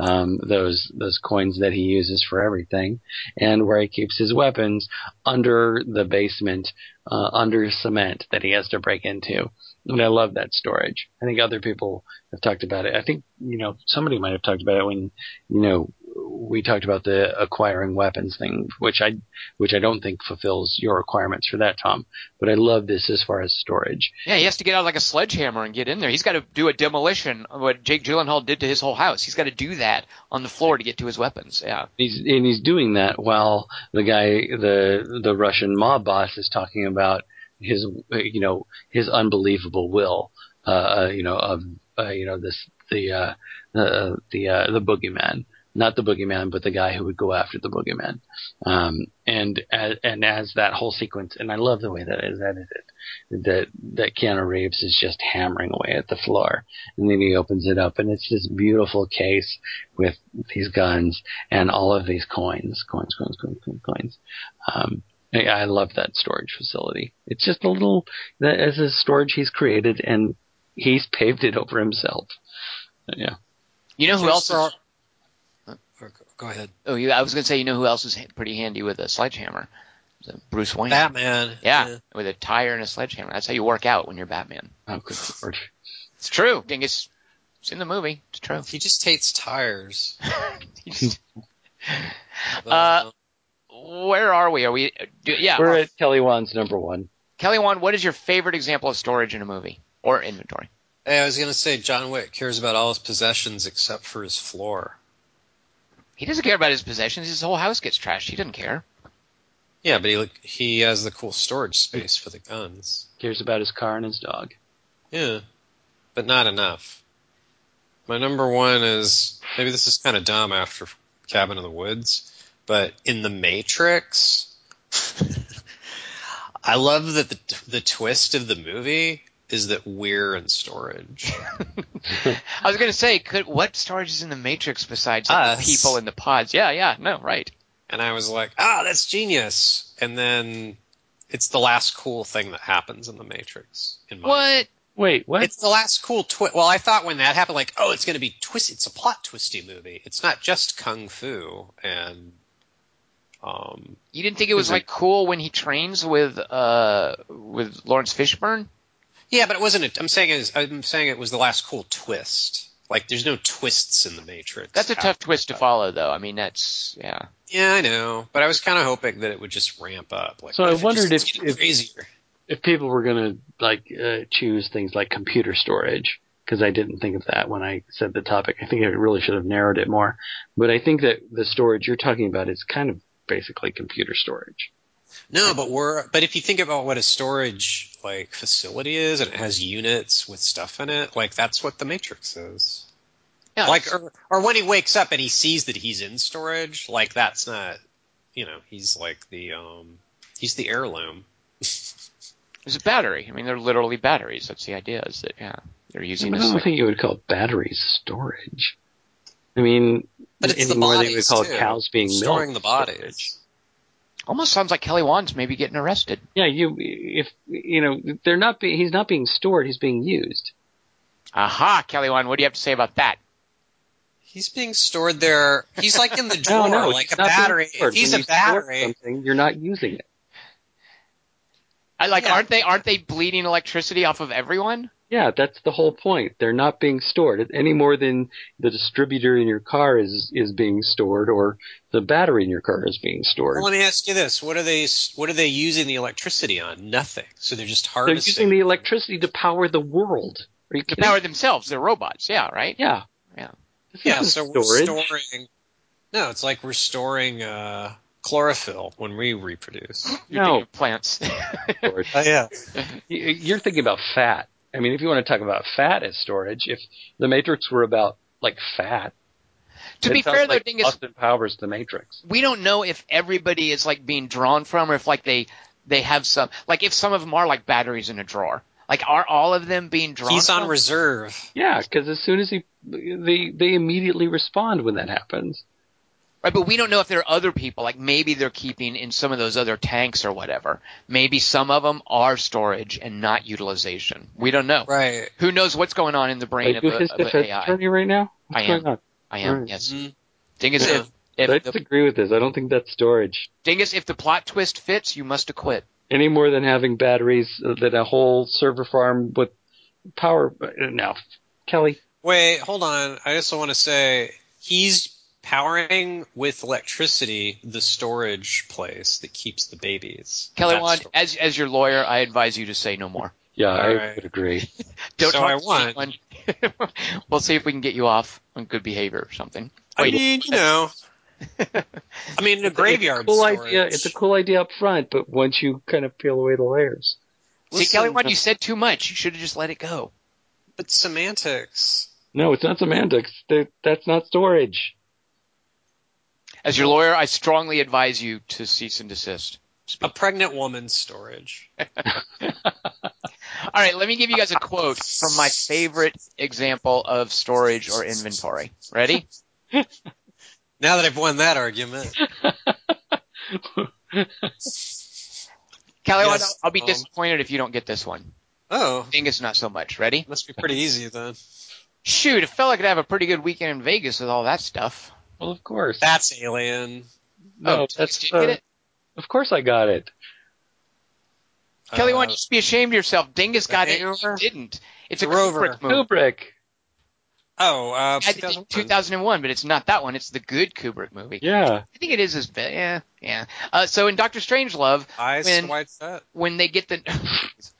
Um, those those coins that he uses for everything, and where he keeps his weapons under the basement, uh, under cement that he has to break into. And I love that storage. I think other people have talked about it. I think you know somebody might have talked about it when you know we talked about the acquiring weapons thing, which I which I don't think fulfills your requirements for that, Tom. But I love this as far as storage. Yeah, he has to get out like a sledgehammer and get in there. He's got to do a demolition of what Jake Gyllenhaal did to his whole house. He's got to do that on the floor to get to his weapons. Yeah. He's and he's doing that while the guy, the the Russian mob boss, is talking about his, you know, his unbelievable will, uh, uh you know, of, uh, you know, this the uh, uh, the uh, the boogeyman, not the boogeyman, but the guy who would go after the boogeyman. Um, and as, and as that whole sequence, and I love the way that is edited, that that Keanu Reeves is just hammering away at the floor, and then he opens it up, and it's this beautiful case with these guns and all of these coins, coins, coins, coins, coins, coins. Um, I I love that storage facility. It's just a little that as a storage he's created, and he's paved it over himself. Yeah. You know who else? Is, Go ahead. oh, you, I was going to say, you know who else is pretty handy with a sledgehammer? Uh, Bruce Wayne. Batman. yeah, with a tire and a sledgehammer. That's how you work out when you're Batman. Oh, good lord. It's true. Dingus. It's in the movie. It's true. He just hates tires. He's- Uh, where are we? Are we? Uh, do, yeah. We're at Kelly Wand's number one. Kelly Wand, what is your favorite example of storage in a movie or inventory? Hey, I was gonna say John Wick cares about all his possessions except for his floor. He doesn't care about his possessions. His whole house gets trashed. He doesn't care. Yeah, but he like he has the cool storage space for the guns. Cares about his car and his dog. Yeah, but not enough. My number one is maybe this is kind of dumb after Cabin in the Woods, but in The Matrix, I love that the the twist of the movie is that we're in storage. I was going to say, could what storage is in the Matrix besides like, the people in the pods? Yeah, yeah, no, right. And I was like, ah, that's genius. And then it's the last cool thing that happens in the Matrix. In my What? Wait, what? It's the last cool twist. Well, I thought when that happened, like, oh, it's going to be twist. It's a plot twisty movie. It's not just kung fu and um. You didn't think it was Is it- like cool when he trains with uh with Laurence Fishburne? Yeah, but it wasn't. A, I'm saying is I'm saying it was the last cool twist. Like, there's no twists in the Matrix. That's a after tough twist to follow, though. I mean, that's yeah. Yeah, I know, but I was kind of hoping that it would just ramp up. Like, So I wondered just if- if- crazier. if people were going to like uh, choose things like computer storage, because I didn't think of that when I said the topic. I think I really should have narrowed it more. But I think that the storage you're talking about is kind of basically computer storage. No, but we're but if you think about what a storage like facility is and it has units with stuff in it, like that's what the Matrix is. yeah like or, or when he wakes up and he sees that he's in storage, like that's not you know, he's like the um he's the heirloom. It's a battery. I mean, they're literally batteries. That's the idea. Is that yeah, they're using I this. don't think you would call batteries storage. I mean, But it's any the more than bodies you call too. cows being storing milked the bodies. almost sounds like Kelly Wand's maybe getting arrested. Yeah, you if you know they're not being he's not being stored, he's being used. Aha, Kelly Wand, what do you have to say about that? He's being stored there. He's like in the No, drawer, no, like a battery. stored. If he's When a you store battery, something, you're not using it. I like, Yeah. aren't they aren't they bleeding electricity off of everyone? Yeah, that's the whole point. They're not being stored any more than the distributor in your car is is being stored, or the battery in your car is being stored. Well, let me ask you this: What are they? What are they using the electricity on? Nothing. So they're just harvesting. They're using the electricity to power the world. Are you To power themselves. They're robots. Yeah, right. yeah, Yeah. This yeah, isn't so we're storing. No, it's like we're storing uh, chlorophyll when we reproduce. You're No. plants. Oh yeah. You- You're thinking about fat. I mean, if you want to talk about fat as storage, if the Matrix were about like fat, to it be sounds fair, though, like Dingus, Austin Powers the Matrix. we don't know if everybody is like being drawn from, or if like they they have some like if some of them are like batteries in a drawer. Like, are all of them being drawn? He's on from? reserve. Yeah, because as soon as he, they they immediately respond when that happens. Right, but we don't know if there are other people. Like maybe they're keeping in some of those other tanks or whatever. Maybe some of them are storage and not utilization. We don't know. Right. Who knows what's going on in the brain Are of, his a, of an AI? attorney right now? What's I am. going on? I am. Right. Yes. Mhm. Dingus, Yeah. if, if I disagree with this. I don't think that's storage. Dingus, if the plot twist fits, you must acquit. Any more than having batteries uh, that a whole server farm with power. uh, No, Kelly. Wait, hold on. I just want to say he's powering with electricity the storage place that keeps the babies. Kelly That's Wand, storage. as as your lawyer, I advise you to say no more. Yeah, I Alright. would agree. Don't So talk I to won. anyone. we'll see if we can get you off on good behavior or something. I Wait, mean, you know. I mean, a graveyard It's a cool storage. idea. It's a cool idea up front, but once you kind of peel away the layers. see, Kelly Wand, you said too much. You should have just let it go. But semantics. No, it's not semantics. That- That's not storage. As your lawyer, I strongly advise you to cease and desist. A pregnant woman's storage. All right, let me give you guys a quote from my favorite example of storage or inventory. Ready? Now that I've won that argument. Kelly, Yes, I'll be um, disappointed if you don't get this one. Oh, Dingus, not so much. Ready? must be pretty easy then. Shoot, felt like I'd have a pretty good weekend in Vegas with all that stuff. Well, of course. That's alien. no, oh, that's did you get uh, it? Of course, I got it. Kelly, why Uh, don't you just be ashamed of yourself? Dingus got it. You didn't. It's a The Rover. Kubrick movie. Kubrick. Oh, uh, I did 2001. 2001, but it's not that one. It's the good Kubrick movie. Yeah. I think it is as bad. Yeah, yeah. Uh, so in Doctor Strangelove, Eyes when- wide set. when they get the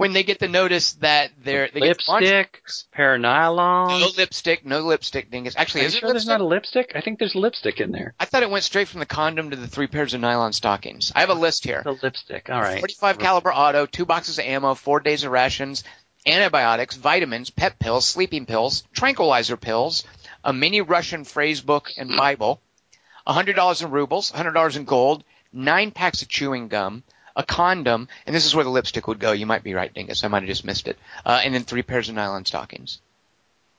when they get the notice that they're they get Lipstick, pair of nylon. no lipstick, no lipstick, dingus. Actually, Are you is it sure there's not a lipstick? I think there's lipstick in there. I thought it went straight from the condom to the three pairs of nylon stockings. I have a list here. The lipstick. All right. 45 caliber auto, two boxes of ammo, four days of rations, antibiotics, vitamins, pep pills, sleeping pills, tranquilizer pills, a mini Russian phrase book and Bible, $100 in rubles, $100 in gold, nine packs of chewing gum, a condom, and this is where the lipstick would go. You might be right, Dingus. I might have just missed it. Uh, and then three pairs of nylon stockings.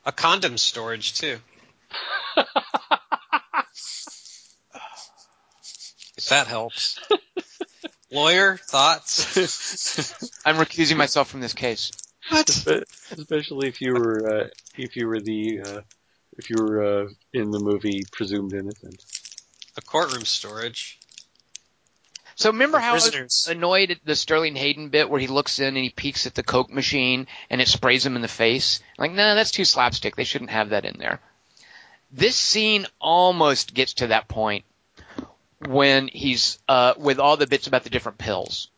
A condom storage too. if that helps. Lawyer thoughts? I'm recusing myself from this case. what? Especially if you were uh, if you were the uh, if you were uh, in the movie presumed innocent. A courtroom storage. So remember how I was annoyed at the Sterling Hayden bit where he looks in and he peeks at the Coke machine and it sprays him in the face? Like, no, that's too slapstick. They shouldn't have that in there. This scene almost gets to that point when he's uh, with all the bits about the different pills.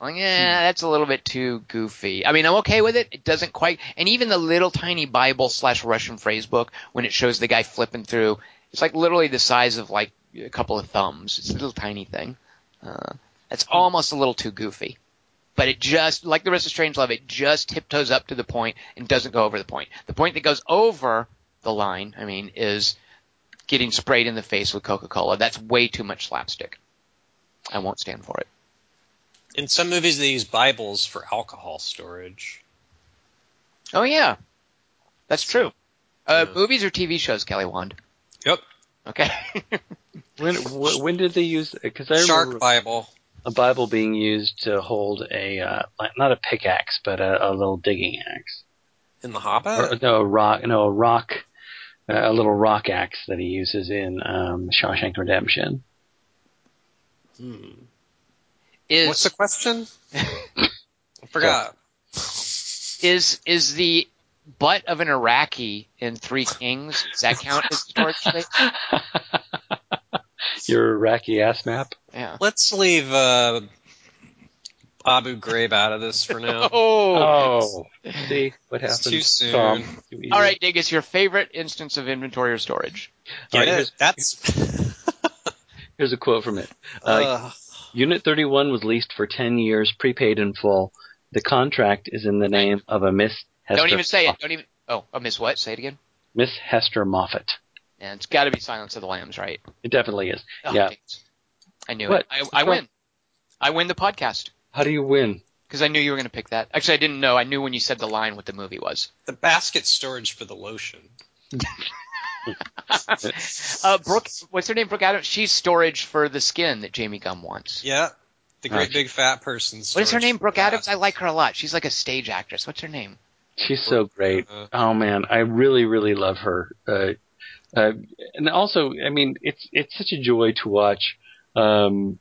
Like, yeah, that's a little bit too goofy. I mean, I'm okay with it. It doesn't quite, and even the little tiny Bible slash Russian phrase book when it shows the guy flipping through, it's like literally the size of like a couple of thumbs. It's a little tiny thing. Uh, that's almost a little too goofy. But it just, like the rest of Strangelove, it just tiptoes up to the point and doesn't go over the point. The point that goes over the line, I mean, is getting sprayed in the face with Coca-Cola. That's way too much slapstick. I won't stand for it. In some movies, they use Bibles for alcohol storage. Oh yeah, that's true. Uh, Yeah. Movies or TV shows, Kelly Wand? Yep. Okay. When wh- when did they use? Because I Shark remember Bible. a Bible being used to hold a uh, not a pickaxe but a, a little digging axe. In The Or, Hobbit? no, a rock. No, a rock. Uh, a little rock axe that he uses in um, Shawshank Redemption. Hmm. is What's the question? I forgot. is is the butt of an Iraqi in Three Kings? Does that count as storage space? Your Iraqi ass map. Yeah. Let's leave uh, Abu Ghraib out of this for now. Oh. Oh, see what It's happens. too soon. Tom. Too easy. All right, Dingus, your favorite instance of inventory or storage? Get All right, it? here's- That's Here's a quote from it. Uh, uh, Unit 31 was leased for 10 years, prepaid in full. The contract is in the name of a Miss Hester. Don't even say it. Don't even. Oh, I miss what? Say it again. Miss Hester Moffat. And it's got to be Silence of the Lambs, right? It definitely is. Oh, yeah. Dingus. I knew What? it. I, I win. I win the podcast How do you win? because I knew you were going to pick that. Actually, I didn't know. I knew when you said the line what the movie was. the basket storage for the lotion. Uh, Brooke, what's her name? Brooke Adams. She's storage for the skin that Jame Gumb wants. Yeah. The great Nice. big fat person. What is her name? Brooke. Adams. I like her a lot. She's like a stage actress. What's her name? She's so great. Uh, Oh man, I really, really love her. Uh, uh, and also, I mean, it's it's such a joy to watch. Um,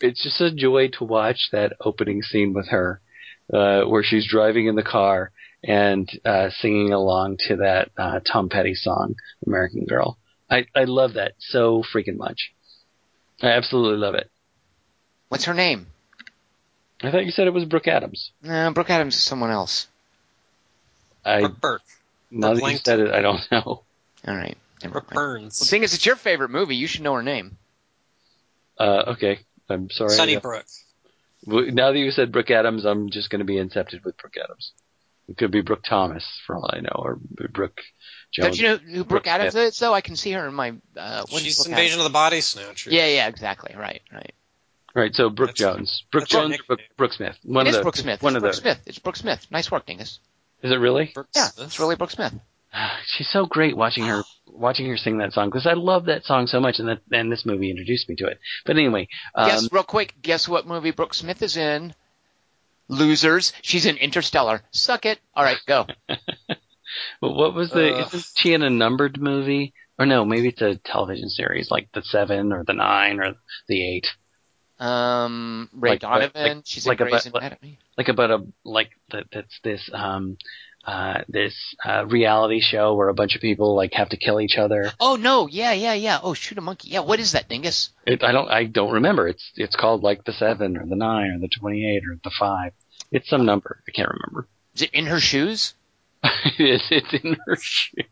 it's just a joy to watch that opening scene with her, uh, where she's driving in the car and uh, singing along to that uh, Tom Petty song, "American Girl." I I love that so freaking much. I absolutely love it. What's her name? I thought you said it was Brooke Adams. No, Brooke Adams is someone else. I Brooke Burke. now that you said it, I don't know. All right. Never Brooke. Well, Burns. the thing is, it's your favorite movie. You should know her name. Uh, okay, I'm sorry. Sunnybrook. W- Now that you said Brooke Adams, I'm just going to be incepted with Brooke Adams. It could be Brooke Thomas, for all I know, or Brooke Jones. Don't you know who Brooke Brooke Adams Smith. is? Though I can see her in my. Uh, She's Brooke Invasion of the Body Snatchers. Yeah, yeah, exactly. Right, right. Right, so Brooke That's- Jones, Brooke Jones, or Brooke. Brooke Smith. One it of is the Brooke Smith. One it's of Brooke the. Smith. It's Brooke Smith. Nice work, Dingus. Is it really? Brooke Yeah, Smith. it's really Brooke Smith. She's so great watching her watching her sing that song because I love that song so much, and that and this movie introduced me to it. But anyway, um, guess real quick. Guess what movie Brooke Smith is in? Losers. She's in Interstellar. Suck it. All right, go. well, what was the? Ugh. Isn't she in a numbered movie? Or no, maybe it's a television series like the Seven or the Nine or the Eight, Um, Ray Like- Donovan. like- She's like in a Grey's bu- Anatomy. like about a like that. That's this um uh this uh reality show where a bunch of people like have to kill each other. Oh no! Yeah, yeah, yeah. Oh, shoot a monkey. Yeah, what is that, Dingus? It, I don't I don't remember. It's it's called like the Seven or the Nine or the Twenty Eight or the Five. It's some number. I can't remember. Is it in her shoes? it is. It's in her shoe,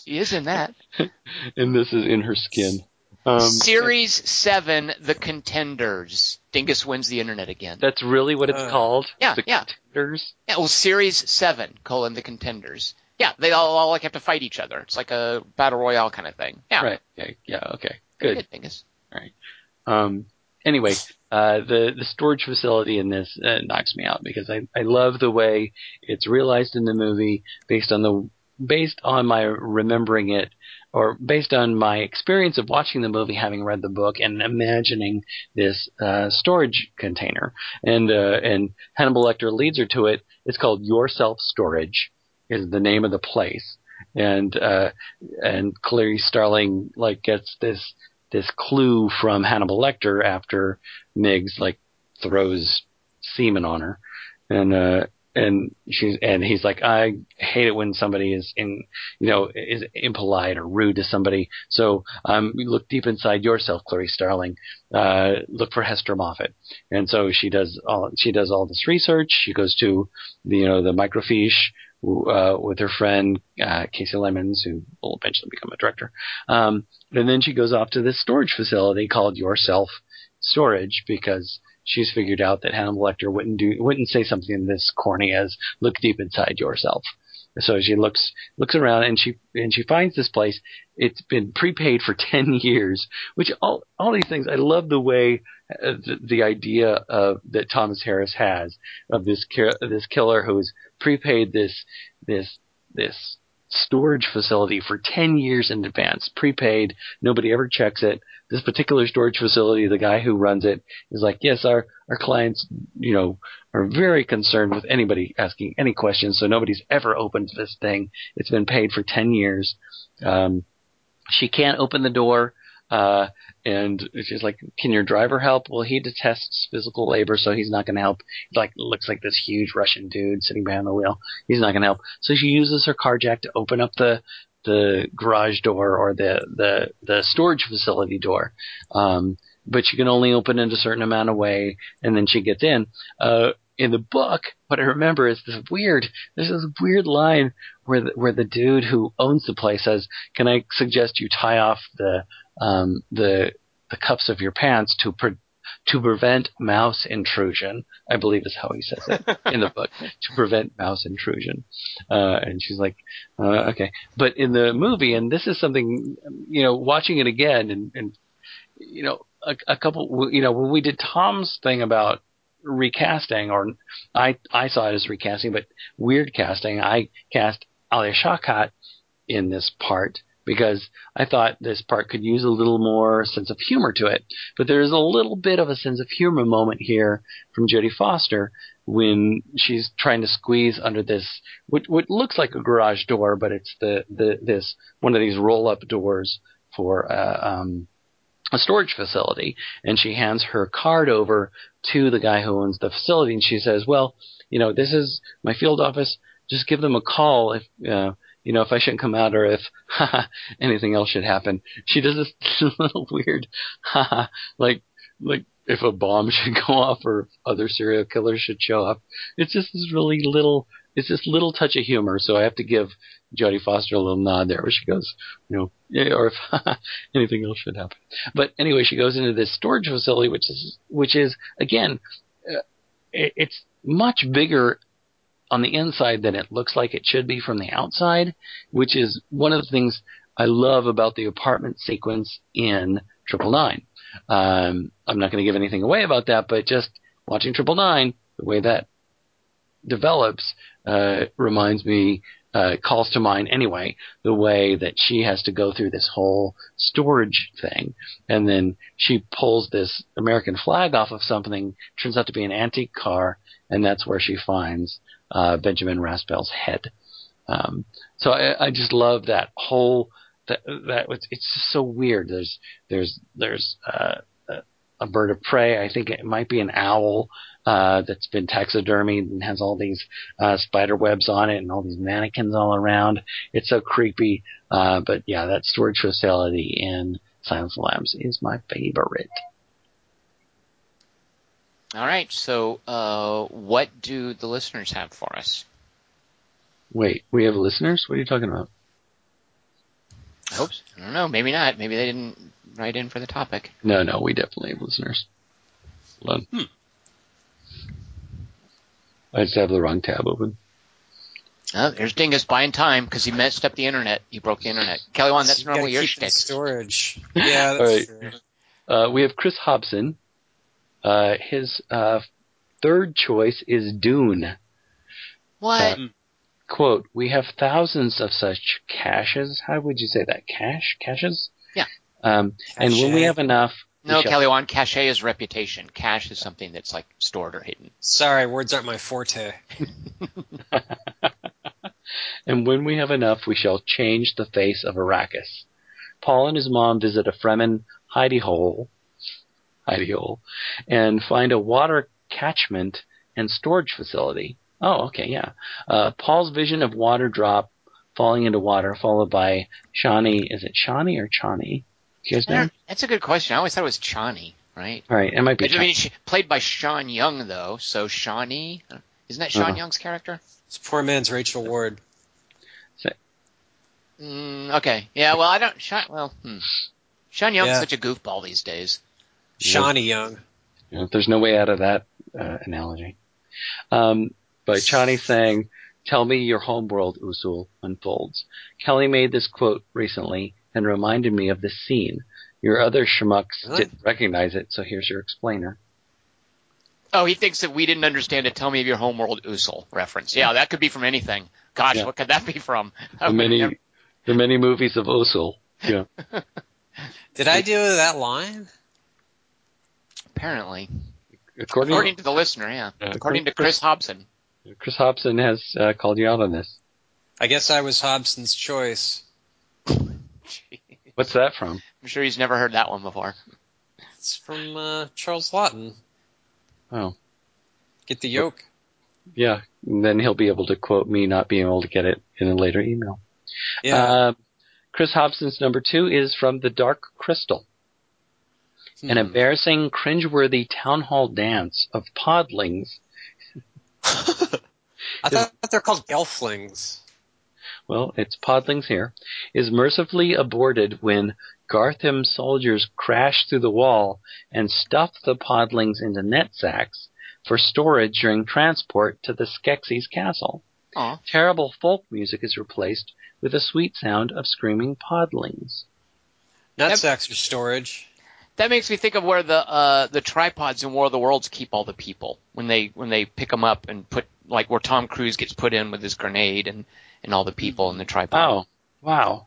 She is in that. and this is in her skin. Um, Series seven, The Contenders. Dingus wins the internet again. That's really what it's Uh, called. yeah, the yeah. Contenders? Yeah, well, Series seven colon The Contenders. Yeah, they all, all like have to fight each other. It's like a battle royale kind of thing. Yeah, Right. Yeah. Yeah. Okay. Good. good, Dingus. Um, anyway, uh, the the storage facility in this uh, knocks me out because I I love the way it's realized in the movie based on the based on my remembering it or based on my experience of watching the movie, having read the book, and imagining this uh, storage container. And uh, and Hannibal Lecter leads her to it. It's called Your Self Storage, is the name of the place. And uh, and Clarice Starling like gets this this clue from Hannibal Lecter after Miggs like throws semen on her, and uh, and she's and he's like, I hate it when somebody is in, you know, is impolite or rude to somebody. So um, look deep inside yourself, Clarice Starling. Uh, look for Hester Mofet, and so she does all she does all this research. She goes to the you know the microfiche. Uh, with her friend uh, Kasi Lemmons, who will eventually become a director, um, and then she goes off to this storage facility called Yourself Storage because she's figured out that Hannibal Lecter wouldn't do wouldn't say something this corny as look deep inside yourself. So she looks looks around and she and she finds this place. It's been prepaid for ten years, which all all these things. I love the way uh, the, the idea of that Thomas Harris has of this this killer who's prepaid this this this storage facility for 10 years in advance, prepaid. Nobody ever checks it. This particular storage facility, the guy who runs it is like, yes, our, our clients, you know, are very concerned with anybody asking any questions. So nobody's ever opened this thing. It's been paid for 10 years. Um, she can't open the door. Uh, and she's like, can your driver help? Well, he detests physical labor, so he's not going to help. He like, looks like this huge Russian dude sitting behind the wheel. He's not going to help. So she uses her car jack to open up the, the garage door or the, the, the storage facility door. Um, but she can only open it a certain amount of way and then she gets in. Uh, in the book, what I remember is this weird, there's this weird line where the, where the dude who owns the place says, can I suggest you tie off the, um, the, the cuffs of your pants to pre- to prevent mouse intrusion, I believe is how he says it in the book, to prevent mouse intrusion. Uh, and she's like, uh, okay. But in the movie, and this is something, you know, watching it again and, and you know, a, a couple, you know, when we did Tom's thing about recasting, or I, I saw it as recasting, but weird casting, I cast Alia Shawkat in this part because I thought this part could use a little more sense of humor to it. But there is a little bit of a sense of humor moment here from Jodie Foster when she's trying to squeeze under this what what looks like a garage door, but it's the the this one of these roll up doors for uh, um, a storage facility, and she hands her card over to the guy who owns the facility, and she says, "Well, you know, this is my field office. Just give them a call if." Uh, you know, if I shouldn't come out or if anything else should happen. She does this little weird, like, like if a bomb should go off or other serial killers should show up. It's just this really little, it's this little touch of humor. So I have to give Jodie Foster a little nod there where she goes, you know, yeah, or if anything else should happen. But anyway, she goes into this storage facility, which is, which is again, uh, it, it's much bigger on the inside than it looks like it should be from the outside, which is one of the things I love about the apartment sequence in Triple Nine. Um, I'm not going to give anything away about that, but just watching Triple Nine, the way that develops uh, reminds me, uh, calls to mind anyway, the way that she has to go through this whole storage thing, and then she pulls this American flag off of something, turns out to be an antique car, and that's where she finds uh, Benjamin Raspail's head. Um, so I, I just love that whole that that it's just so weird. There's there's there's uh, a bird of prey. I think it might be an owl uh, that's been taxidermied and has all these uh, spider webs on it and all these mannequins all around. It's so creepy. Uh, but yeah, that storage facility in Silence of the Lambs is my favorite. All right. So, uh, what do the listeners have for us? Wait, we have listeners? What are you talking about? I hope. So. I don't know. Maybe not. Maybe they didn't write in for the topic. No, no, we definitely have listeners. Hold on. I just have the wrong tab open. Oh, there's Dingus buying time because he messed up the internet. He broke the internet. Kelly Wand, that's You gotta normally your keep shtick. storage. Yeah, that's All right. true. Uh, we have Chris Hobson. Uh, his uh, third choice is Dune. What? Uh, Quote, we have thousands of such caches. How would you say that? Cache? Caches? Yeah. Um, and when we have enough, no, shall- Kelly Wand, cache is reputation. Cache is something that's like stored or hidden. Sorry, words aren't my forte. and when we have enough, we shall change the face of Arrakis. Paul and his mom visit a Fremen hidey hole, hidey and find a water catchment and storage facility. Oh, okay, yeah. Uh, Paul's vision of water drop falling into water, followed by Shawnee. Is it Shawnee or Chani? You guys I know? don't- That's a good question. I always thought it was Chani, right? All right, it might be. I mean, she, played by Sean Young though, so Shawnee. Isn't that Sean Uh-huh. Young's character? It's poor man's Rachel Ward. Mm, okay. Yeah. Well, I don't. Sean, well, hmm. Sean Young's Yeah. such a goofball these days. Shawnee Young. You know, there's no way out of that uh, analogy. Um, but Chani saying, "Tell me your homeworld, Usul," unfolds. Kelly made this quote recently and reminded me of this scene. Your other schmucks Really? didn't recognize it, so here's your explainer. Oh, he thinks that we didn't understand a "Tell me of your homeworld, Usul" reference. Yeah, that could be from anything. Gosh, Yeah. what could that be from? The many, never- the many movies of Usul. Yeah. Did I do that line? Apparently, According, according to the listener, yeah. Yeah. According to Chris Hobson. Chris Hobson has uh, called you out on this. I guess I was Hobson's choice. What's that from? I'm sure he's never heard that one before. It's from uh, Charles Laughton. Oh, Get the yoke. yeah. And then he'll be able to quote me not being able to get it in a later email. Yeah. Uh, Chris Hobson's number two is from The Dark Crystal. An Hmm. embarrassing, cringeworthy town hall dance of podlings. I thought they're called gelflings. Well, it's podlings here. Is mercifully aborted when Garthim soldiers crash through the wall and stuff the podlings into net sacks for storage during transport to the Skeksis castle. Aw. Terrible folk music is replaced with a sweet sound of screaming podlings. Nut sacks for storage. That makes me think of where the uh, the tripods in War of the Worlds keep all the people when they when they pick them up and put like where Tom Cruise gets put in with his grenade and and all the people in the tripod. Oh, wow.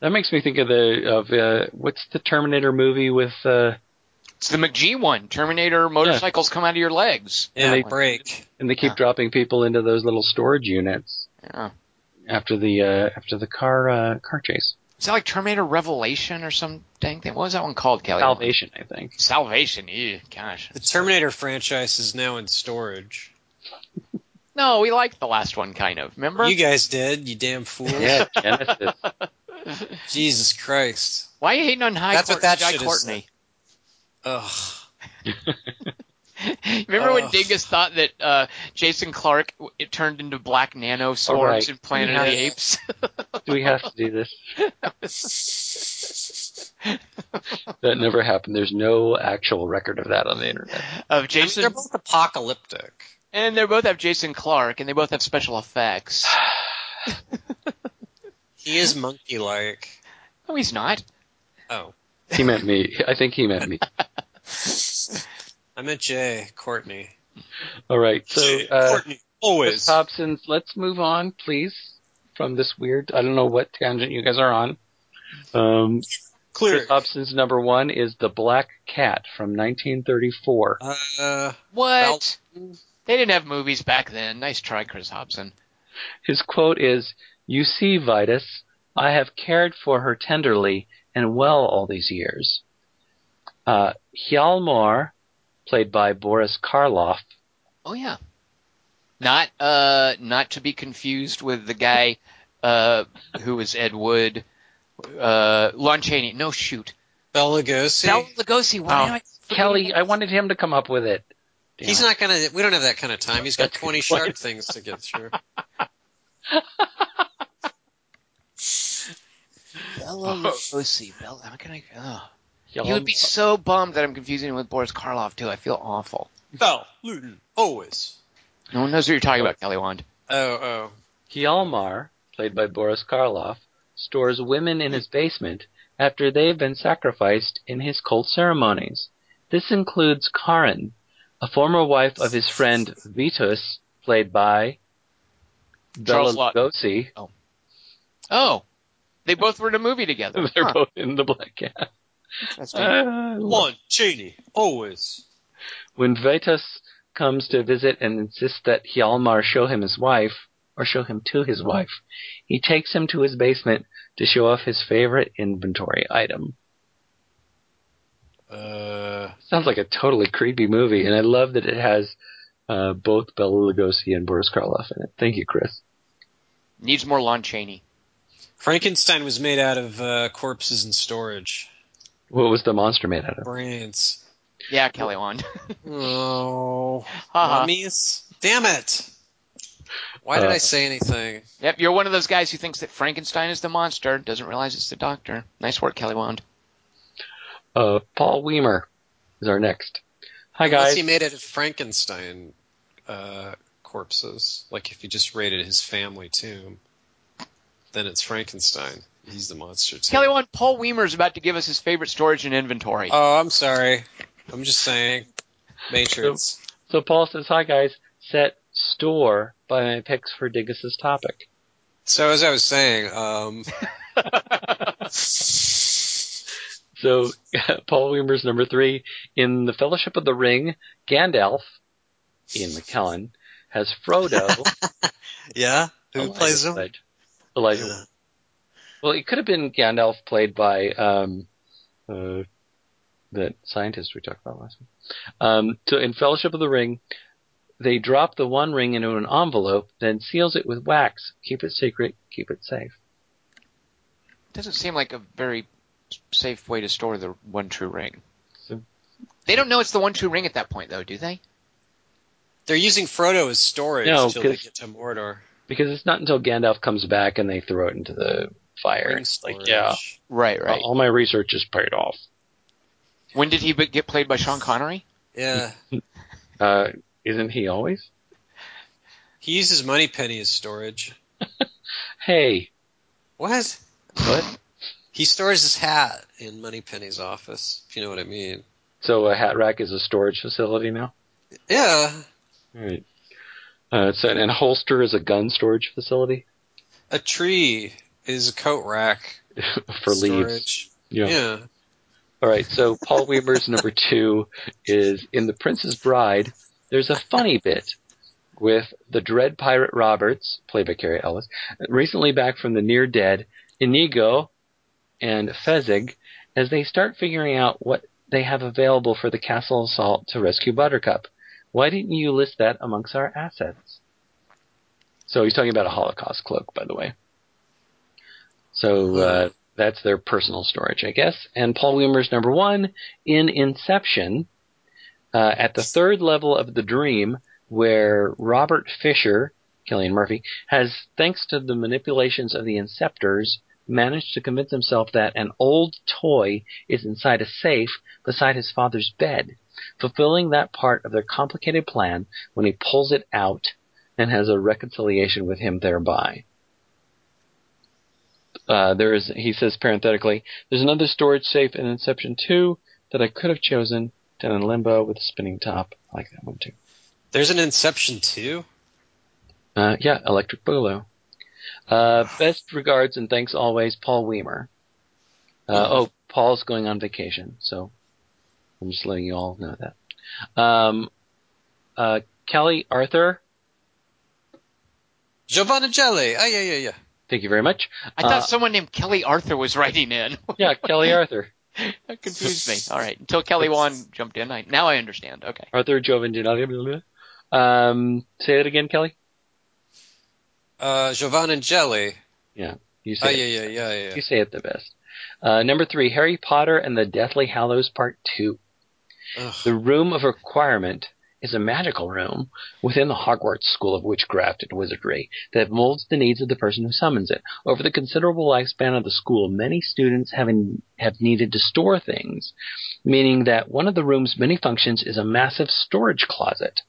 That makes me think of the of uh, what's the Terminator movie with uh, It's the McG one. Terminator motorcycles come out of your legs. Yeah, they- break. and they keep Yeah. dropping people into those little storage units Yeah. after the uh, after the car uh, car chase. Is that like Terminator Revelation or some dang thing? What was that one called, Kelly? Salvation, I think. Salvation. Ew, gosh. The Terminator franchise is now in storage. No, we liked the last one, kind of. Remember? You guys did, you damn fools. Yeah, Genisys. Jesus Christ. Why are you hating on High That's what Court- that Jai. Courtney? Ugh. Remember when Ugh. Dingus thought that uh, Jason Clarke it turned into black nano swords right. in Planet of the Apes? Do we have to do this? That never happened. There's no actual record of that on the internet. of I mean, Jason, they're both apocalyptic. and they both have Jason Clarke, and they both have special effects. He is monkey like. No, he's not. Oh. He meant me. I think he meant me. I meant Jai, Courtney. All right. So, uh, Courtney, Chris always. Hobson's, let's move on, please, from this weird. I don't know what tangent you guys are on. Um, Clear. Chris Hobson's number one is The Black Cat from 1934. Uh, What? They didn't have movies back then. Nice try, Chris Hobson. His quote is, You see, Vitus, I have cared for her tenderly and well all these years. Uh, Hjalmar, played by Boris Karloff, Oh yeah. Not uh not to be confused with the guy uh who was Ed Wood. Uh Lon Chaney. No shoot. Bela Lugosi. Bela Lugosi. Why Oh, am I Kelly, I wanted him to come up with it. Damn He's not gonna. We don't have that kind of time. He's got That's 20 good shark point. things to get through. Bela Lugosi? Bela how can I oh. Hjalmar- He would be so bummed that I'm confusing him with Boris Karloff too. I feel awful. Bell, Luton, always. No one knows what you're talking about, Kelly Wand. Oh, oh. Hjalmar, played by Boris Karloff, stores women in his basement after they have been sacrificed in his cult ceremonies. This includes Karin, a former wife of his friend Vitus, played by Charles Laughton. Lugosi. Oh. oh. They both were in a movie together. They're Huh. both in the Black Cat. Interesting. Uh, Lon Chaney, always. when Vitus comes to visit and insists that Hjalmar show him his wife, or show him to his wife, he takes him to his basement to show off his favorite inventory item. Uh, Sounds like a totally creepy movie, and I love that it has uh, both Bela Lugosi and Boris Karloff in it. Thank you, Chris. Needs more Lon Chaney. Frankenstein was made out of uh, corpses in storage. What was the monster made out of? Brains. Yeah, Kelly Wand. Oh, Haha. mummies. Damn it! Why did Uh, I say anything? Yep, you're one of those guys who thinks that Frankenstein is the monster, doesn't realize it's the doctor. Nice work, Kelly Wand. Uh, Paul Weimer is our next. Hi, Unless guys. he made it of Frankenstein uh, corpses, like if he just raided his family tomb, then it's Frankenstein. He's the monster too. Kelly Wand, Paul Weimer's about to give us his favorite storage and inventory. Oh, I'm sorry. I'm just saying. Matrix. So Paul says, "Hi, guys. Set store by my picks for Dingus's topic." So as I was saying, um, So Paul Weimer's number three in the Fellowship of the Ring. Gandalf, Ian McKellen, has Frodo. yeah, who Elijah plays him? Wood. Elijah. Yeah. Wood. Well, it could have been Gandalf played by um, uh, that scientist we talked about last week. Um, so in Fellowship of the Ring, they drop the one ring into an envelope, then seals it with wax. Keep it secret. Keep it safe. Doesn't seem like a very safe way to store the one true ring. So- They don't know it's the one true ring at that point, though, do they? They're using Frodo as storage No, until they 'cause- get to Mordor. Because it's not until Gandalf comes back and they throw it into the fire. Ring It's like, yeah, Right, right. all my research is paid off. When did he be- get played by Sean Connery? Yeah. Uh, isn't he always? He uses Moneypenny as storage. Hey, What? what? He stores his hat in Moneypenny's office, if you know what I mean. So a hat rack is a storage facility now? Yeah. Right. Uh, so, and holster is a gun storage facility? A tree is a coat rack for leaves. Storage. Yeah. Yeah. All right, so Paul Weimer's number two is in The Princess Bride. There's a funny bit with the Dread Pirate Roberts, played by Cary Elwes, recently back from the near dead Inigo and Fezzik, as they start figuring out what they have available for the castle assault to rescue Buttercup. Why didn't you list that amongst our assets? So he's talking about a Holocaust cloak, by the way. So uh, that's their personal storage, I guess. And Paul Weimer's number one in Inception, uh, at the third level of the dream, where Robert Fisher, Cillian Murphy, has, thanks to the manipulations of the Inceptors, managed to convince himself that an old toy is inside a safe beside his father's bed, fulfilling that part of their complicated plan when he pulls it out and has a reconciliation with him thereby. Uh, there is, he says parenthetically, there's another storage safe in Inception 2 that I could have chosen, down in Limbo with a spinning top. I like that one too. There's an Inception 2? Uh, yeah, Electric Boogaloo. Uh, best regards and thanks always, Paul Weimer. Uh, oh, Paul's going on vacation, so I'm just letting you all know that. Um, uh, Kelly Arthur, Giovanna Jelly. Oh yeah, yeah, yeah. Thank you very much. I thought Uh, someone named Kelly Arthur was writing in. Yeah, Kelly Arthur. that confused me. All right, until Kelly Wand jumped in, I, now I understand. Okay. Arthur Joven. Um, say it again, Kelly. Uh, Giovanna Jelly. You say Oh it. yeah, yeah, yeah, yeah. You say it the best. Uh, number three, Harry Potter and the Deathly Hallows Part Two. Ugh. The Room of Requirement is a magical room within the Hogwarts School of Witchcraft and Wizardry that molds the needs of the person who summons it. Over the considerable lifespan of the school, many students have, in, have needed to store things, meaning that one of the room's many functions is a massive storage closet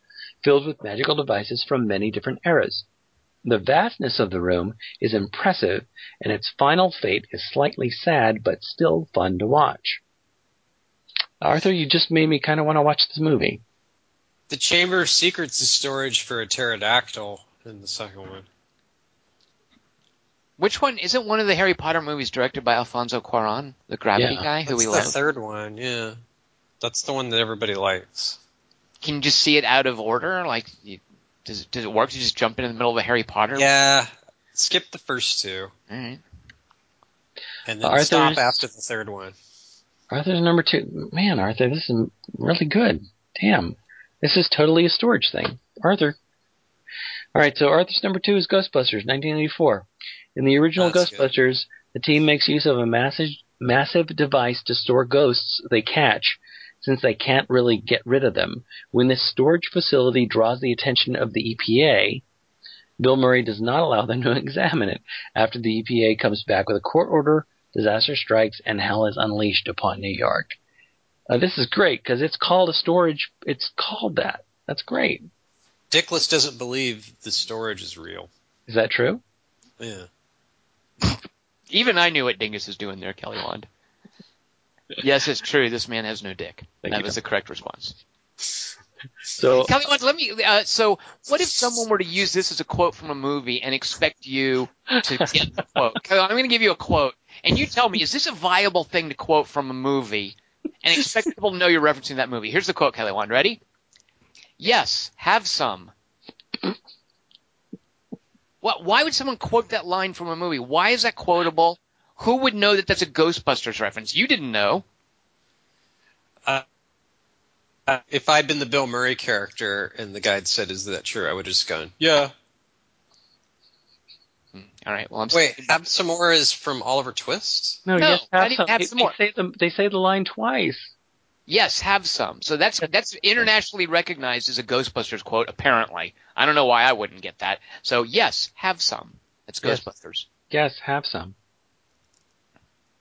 filled with magical devices from many different eras. The vastness of the room is impressive, and its final fate is slightly sad but still fun to watch. Arthur, you just made me kind of want to watch this movie. The Chamber of Secrets is storage for a pterodactyl in the second one. Which one isn't one of the Harry Potter movies directed by Alfonso Cuarón, the Gravity Yeah. guy who That's we the love? third one, yeah. That's the one that everybody likes. Can you just see it out of order? Like, you, does it, does it work? You just jump in the middle of a Harry Potter? Yeah. Skip the first two, All right. and then Arthur's- stop after the third one. Arthur's number two. Man, Arthur, this is really good. Damn. This is totally a storage thing. Arthur. Alright, so Arthur's number two is Ghostbusters, 1984. In the original That's good. Ghostbusters, the team makes use of a massive, massive device to store ghosts they catch, since they can't really get rid of them. When this storage facility draws the attention of the EPA, Bill Murray does not allow them to examine it. After the EPA comes back with a court order, disaster strikes, and hell is unleashed upon New York. Uh, this is great because it's called a storage. It's called that. That's great. Dickless doesn't believe the storage is real. Is that true? Yeah. Even I knew what Dingus is doing there, Kelly Wand. yes, it's true. This man has no dick. Thank that you. was the correct response. So Kelly Wand, let me. Uh, so, what if someone were to use this as a quote from a movie and expect you to get the quote? Kelly, I'm going to give you a quote, and you tell me is this a viable thing to quote from a movie, and expect people to know you're referencing that movie? Here's the quote, Kelly Wand. Ready? Yes, have some. What? Why would someone quote that line from a movie? Why is that quotable? Who would know that that's a Ghostbusters reference? You didn't know. Uh, if I'd been the Bill Murray character and the guide said, "Is that true?" I would have just gone, "Yeah." All right. Well, I'm Wait, have some more is from Oliver Twist. no, No, yes, have some. have They- some they more. say the they say the line twice. Yes, have some. So that's that's internationally recognized as a Ghostbusters quote. Apparently, I don't know why I wouldn't get that. So yes, have some. That's Yes. Ghostbusters. Yes, have some.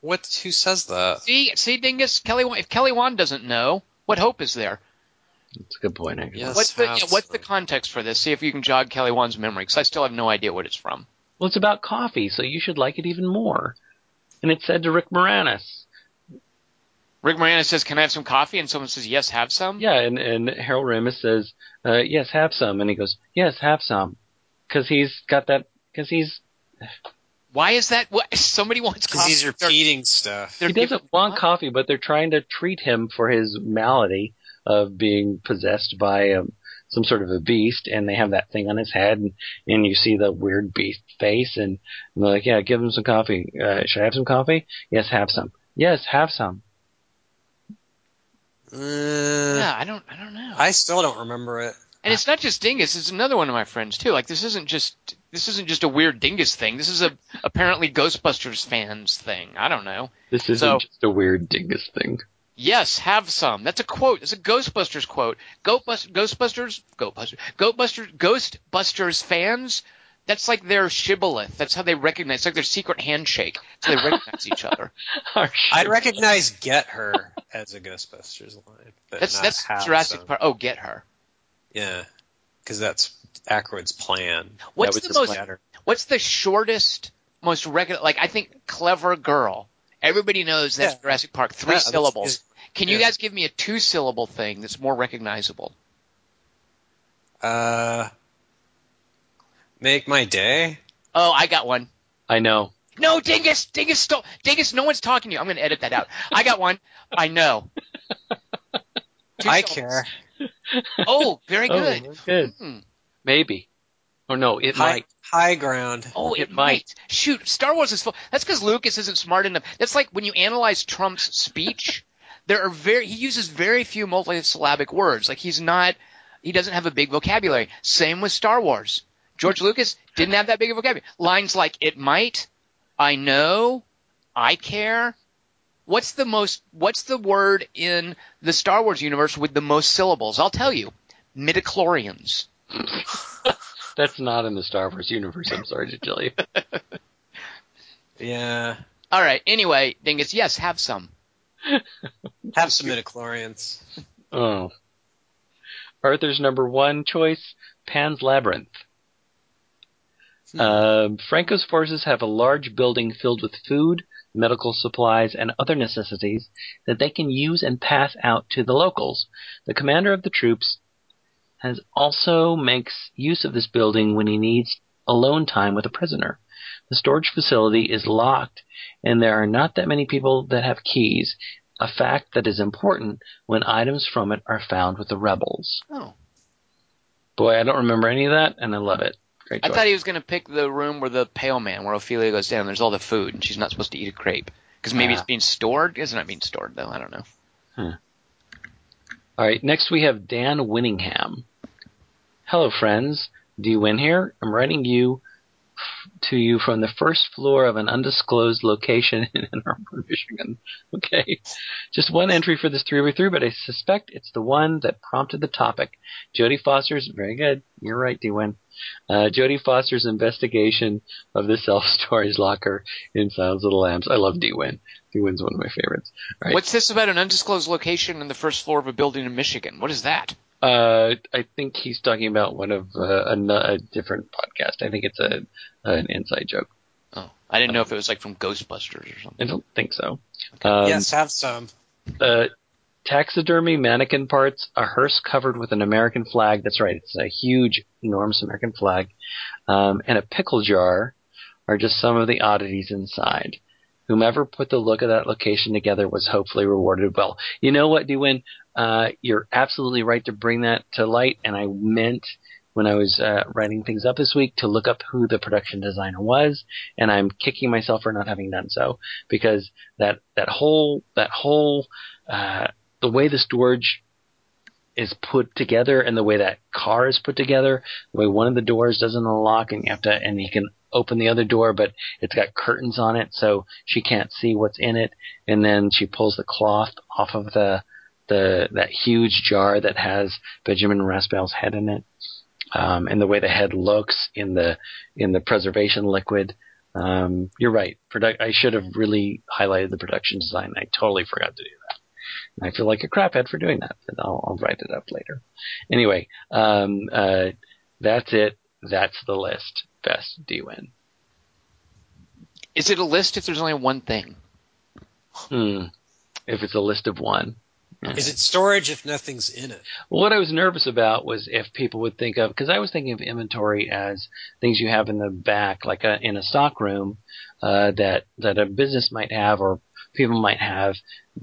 What? Who says that? See, see, Dingus, Kelly. If Kelly Wand doesn't know, what hope is there? That's a good point. Actually. Yes. what's the have yeah, what's the context for this? See if you can jog Kelly Wand's memory, because I still have no idea what it's from. Well, it's about coffee, so you should like it even more. And it said to Rick Moranis. Rick Moranis says, "Can I have some coffee?" And someone says, "Yes, have some." Yeah, and, and Harold Ramis says, uh, "Yes, have some," and he goes, "Yes, have some," because he's got that. Because he's Why is that? What somebody wants Because coffee? he's They're- repeating stuff. they're he doesn't giving- want coffee, but they're trying to treat him for his malady of being possessed by um, some sort of a beast, and they have that thing on his head, and, and you see the weird beast face, and, and they're like, "Yeah, give him some coffee. Uh, should I have some coffee? Yes, have some. Yes, have some." Uh, Yeah, I don't. I don't know. I still don't remember it. And it's not just Dingus; it's another one of my friends too. Like this isn't just this isn't just a weird Dingus thing. This is a apparently Ghostbusters fans thing. I don't know. This isn't So- just a weird dingus thing. Yes, have some. That's a quote. It's a Ghostbusters quote. Ghostbusters, Ghostbusters, Ghostbusters, Ghostbusters, Ghostbusters fans. That's like their shibboleth. That's how they recognize. It's like their secret handshake. That's how they recognize each other. I shit. recognize "Get Her" as a Ghostbusters line, but That's not that's Have Jurassic Some. Park. Oh, get her. Yeah, because that's Aykroyd's plan. What's was the most? plan. What's the shortest, most regular? Like I think clever girl. Everybody knows that's Yeah. Jurassic Park. Three Yeah, that's- syllables. Can you guys give me a two syllable thing that's more recognizable? Uh, make my day. Oh, I got one. I know. No, Dingus, Dingus, stole, Dingus. No one's talking to you. I'm going to edit that out. I got one. I know. Two I syllables. care. Oh, very Oh, good. very good. Hmm. Maybe. Or no, it High, might. High ground. Oh, it, It might. might. Shoot, Star Wars is full. That's because Lucas isn't smart enough. That's like when you analyze Trump's speech. there are very he uses very few multisyllabic words. Like he's not. He doesn't have a big vocabulary. Same with Star Wars. George Lucas didn't have that big of a vocabulary. Lines like "it might," "I know," "I care." What's the most? What's the word in the Star Wars universe with the most syllables? I'll tell you. Midichlorians. That's not in the Star Wars universe. I'm sorry to tell you. Yeah. All right. Anyway, Dingus, yes, have some. Have some midichlorians. Oh. Arthur's number one choice, Pan's Labyrinth. Um, Franco's forces have a large building filled with food, medical supplies, and other necessities that they can use and pass out to the locals. The commander of the troops has also makes use of this building when he needs alone time with a prisoner. The storage facility is locked, and there are not that many people that have keys, a fact that is important when items from it are found with the rebels. Oh. Boy, I don't remember any of that, and I love it. Great I thought he was going to pick the room where the pale man, where Ophelia goes down. There's all the food, and she's not supposed to eat a crepe because maybe Ah. it's being stored. It's not being stored though. I don't know. All right, next we have Dan Winningham. Hello, friends. You win here? I'm writing you to you from the first floor of an undisclosed location in Ann Arbor, Michigan. Okay. Just one entry for this 3x3, but I suspect it's the one that prompted the topic. Jodie Foster's, very good. You're right, D-Win. Uh, Jodie Foster's investigation of the self-storage locker in Silence of the Lambs. I love D-Win. D-Win's one of my favorites. Right. What's this about an undisclosed location in the first floor of a building in Michigan? What is that? Uh, I think he's talking about one of uh, a, a different podcast. I think it's a an inside joke. Oh, I didn't know if it was like from Ghostbusters or something. I don't think so. Um, yes, have some. uh, taxidermy mannequin parts, a hearse covered with an American flag. That's right. It's a huge, enormous American flag, um, and a pickle jar are just some of the oddities inside. Whomever put the look of that location together was hopefully rewarded well. You know what, D-Win? Uh, you're absolutely right to bring that to light, and I meant when I was uh, writing things up this week to look up who the production designer was, and I'm kicking myself for not having done so because that that whole that whole uh, the way the storage is put together and the way that car is put together, the way one of the doors doesn't unlock and you have to and you can open the other door but it's got curtains on it so she can't see what's in it and then she pulls the cloth off of the the that huge jar that has Benjamin Raspail's head in it. Um, and the way the head looks in the in the preservation liquid. Um, you're right. Produ- I should have really highlighted the production design. I totally forgot to do that. And I feel like a craphead for doing that, but I'll, I'll write it up later. Anyway, um, uh, that's it. That's the list. Best D-Win. Is it a list if there's only one thing? Hmm. If it's a list of one. Is it storage if nothing's in it? Well, what I was nervous about was if people would think of because I was thinking of inventory as things you have in the back, like a, in a stock room uh, that that a business might have or people might have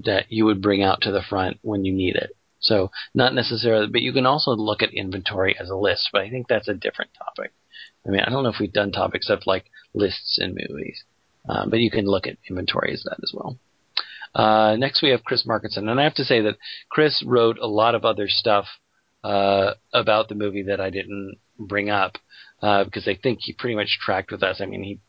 that you would bring out to the front when you need it. So not necessarily, but you can also look at inventory as a list. But I think that's a different topic. I mean, I don't know if we've done topics of like lists in movies, uh, but you can look at inventory as that as well. Uh, next we have Chris Markinson, and I have to say that Chris wrote a lot of other stuff uh, about the movie that I didn't bring up uh, because I think he pretty much tracked with us. I mean, he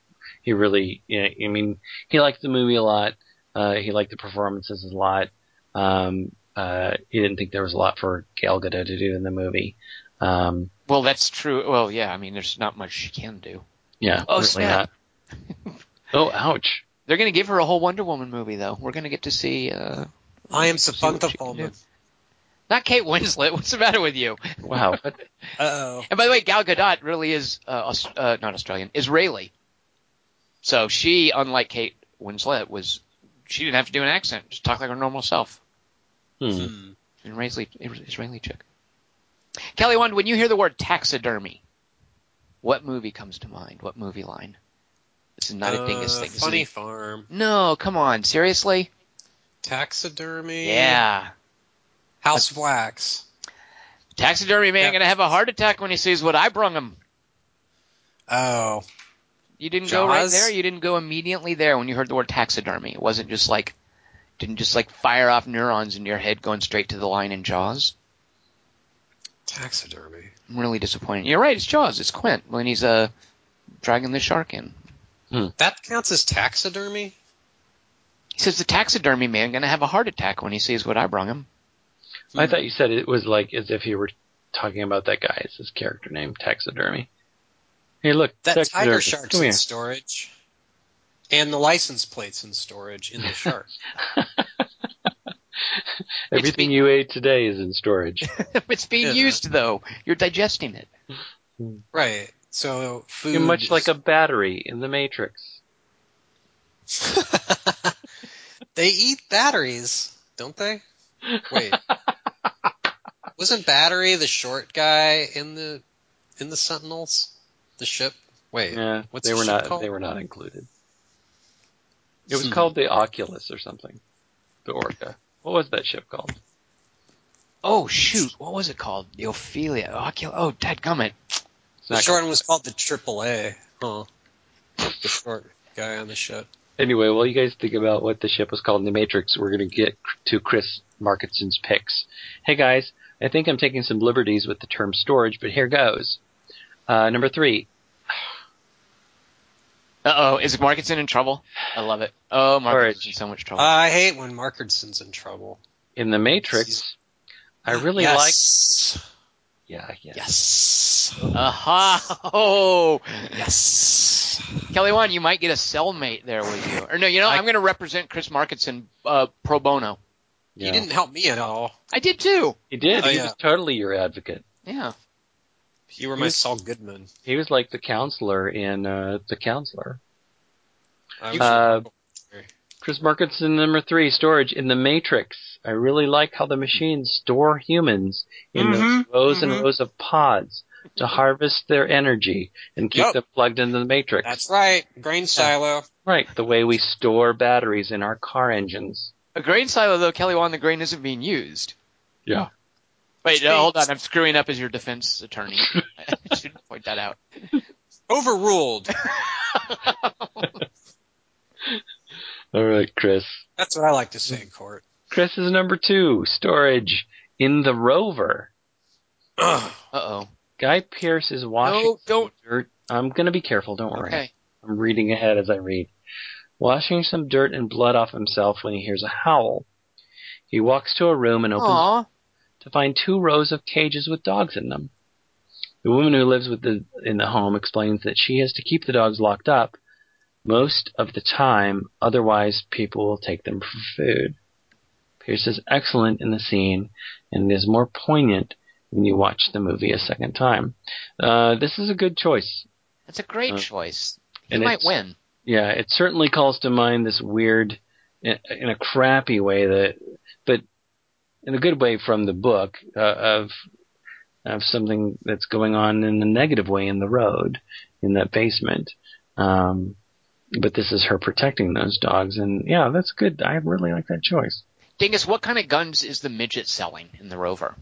he really, you know, I mean, he liked the movie a lot. Uh, he liked the performances a lot. Um, uh, he didn't think there was a lot for Gal Gadot to do in the movie. Um, Well, that's true. Well, yeah. I mean, there's not much she can do. yeah, Oh, snap. not. oh, ouch. They're going to give her a whole Wonder Woman movie, though. We're going to get to see. Uh, I am see Samantha Pullman. Not Kate Winslet. What's the matter with you? Wow. Uh-oh. And by the way, Gal Gadot really is uh, Aus- uh, not Australian, Israeli. So she, unlike Kate Winslet, was she didn't have to do an accent; just talk like her normal self. hmm. Hmm. An Israeli Israeli chick. Kelly, Wand, when you hear the word taxidermy, what movie comes to mind? What movie line? This is not a dingus Uh, thing. This is Funny a- Farm. no, come on, seriously? Taxidermy. Yeah. House of Wax. Taxidermy man Yeah. gonna have a heart attack when he sees what I brung him. Oh. You didn't go right there. You didn't go immediately there when you heard the word taxidermy. It wasn't just like, didn't just like fire off neurons in your head going straight to the line in Jaws. Taxidermy. I'm really disappointed. You're right. It's Jaws. It's Quint when he's uh dragging the shark in. That counts as taxidermy? He says the taxidermy man gonna have a heart attack when he sees what I brung him. I thought you said it was like as if you were talking about that guy. It's his character name, Taxidermy. Hey, look, That taxidermy. tiger shark's Come in here. storage. And the license plate's in storage in the shark. Everything you ate today is in storage. it's being Yeah. used though. You're digesting it. Mm-hmm. right. So food. You're much like a battery in the Matrix. they eat batteries, don't they? Wait. Wasn't Battery the short guy in the in the Sentinels? The ship? Wait. Yeah, what's they the were ship not. called? They were not included. It was Hmm. called the Oculus or something. The Orca. What was that ship called? Oh shoot, what was it called? The Ophelia. Ocul- oh, dadgummit. It's The short one was called the AAA. Huh. The short guy on the ship. Anyway, while you guys think about what the ship was called in the Matrix, we're going to get to Chris Markinson's picks. Hey guys, I think I'm taking some liberties with the term storage, but here goes. Uh, number three, Uh oh, is Markinson in trouble? I love it. Oh, Markinson's Courage. in so much trouble. I hate when Markinson's in trouble. in the Matrix, I really yes. like. Yeah, yeah. Yes. Aha! Oh, Yes. Kelly Wand, you might get a cellmate there with you. Or no, you know, I- I'm going to represent Chris Markinson uh, pro bono. yeah. He didn't help me at all. I did too. He did. Oh, he yeah. was totally your advocate. Yeah. You were my Saul Goodman. He was like the counselor in uh, The Counselor. Uh, Chris Markinson, number three, storage in the Matrix. I really like how the machines store humans in those Mhm, rows and mhm. rows of pods to harvest their energy and keep Yep. them plugged into the Matrix. That's right. Grain silo. right, the way we store batteries in our car engines. A grain silo, though, Kelly Wand, the grain isn't being used. Yeah. Wait, no, hold on. I'm screwing up as your defense attorney. I should point that out. Overruled. All right, Chris. That's what I like to say in court. Chris is number two, storage in the rover. Uh oh. Guy Pearce is washing No, don't. dirt. I'm gonna be careful, don't worry. Okay. I'm reading ahead as I read. Washing some dirt and blood off himself when he hears a howl. He walks to a room and opens Aw. To find two rows of cages with dogs in them. The woman who lives with the in the home explains that she has to keep the dogs locked up most of the time, otherwise people will take them for food. Pearce is excellent in the scene, and it is more poignant when you watch the movie a second time. Uh, this is a good choice. That's a great Uh, choice. He might win. Yeah, it certainly calls to mind this weird, in in a crappy way that, in a good way from the book uh, of of something that's going on in a negative way in the road in that basement. Um, but this is her protecting those dogs, and yeah, that's good. I really like that choice. Dingus, what kind of guns is the midget selling in the Rover?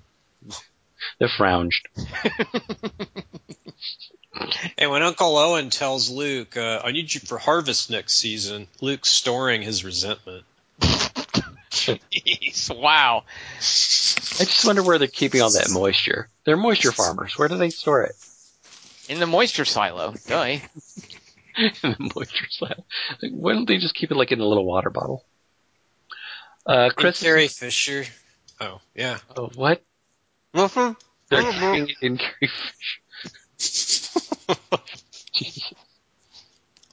The frounged. And when Uncle Owen tells Luke, uh, "I need you for harvest next season," Luke's storing his resentment. Jeez, wow. I just wonder where they're keeping all that moisture. They're moisture farmers. Where do they store it? In the moisture silo. Duh. in the moisture silo. Like, why don't they just keep it like in a little water bottle? Uh, Chris, Carrie Fisher. Oh yeah. oh, what? Mm-hmm. They're keeping it in Carrie Fisher. Jesus.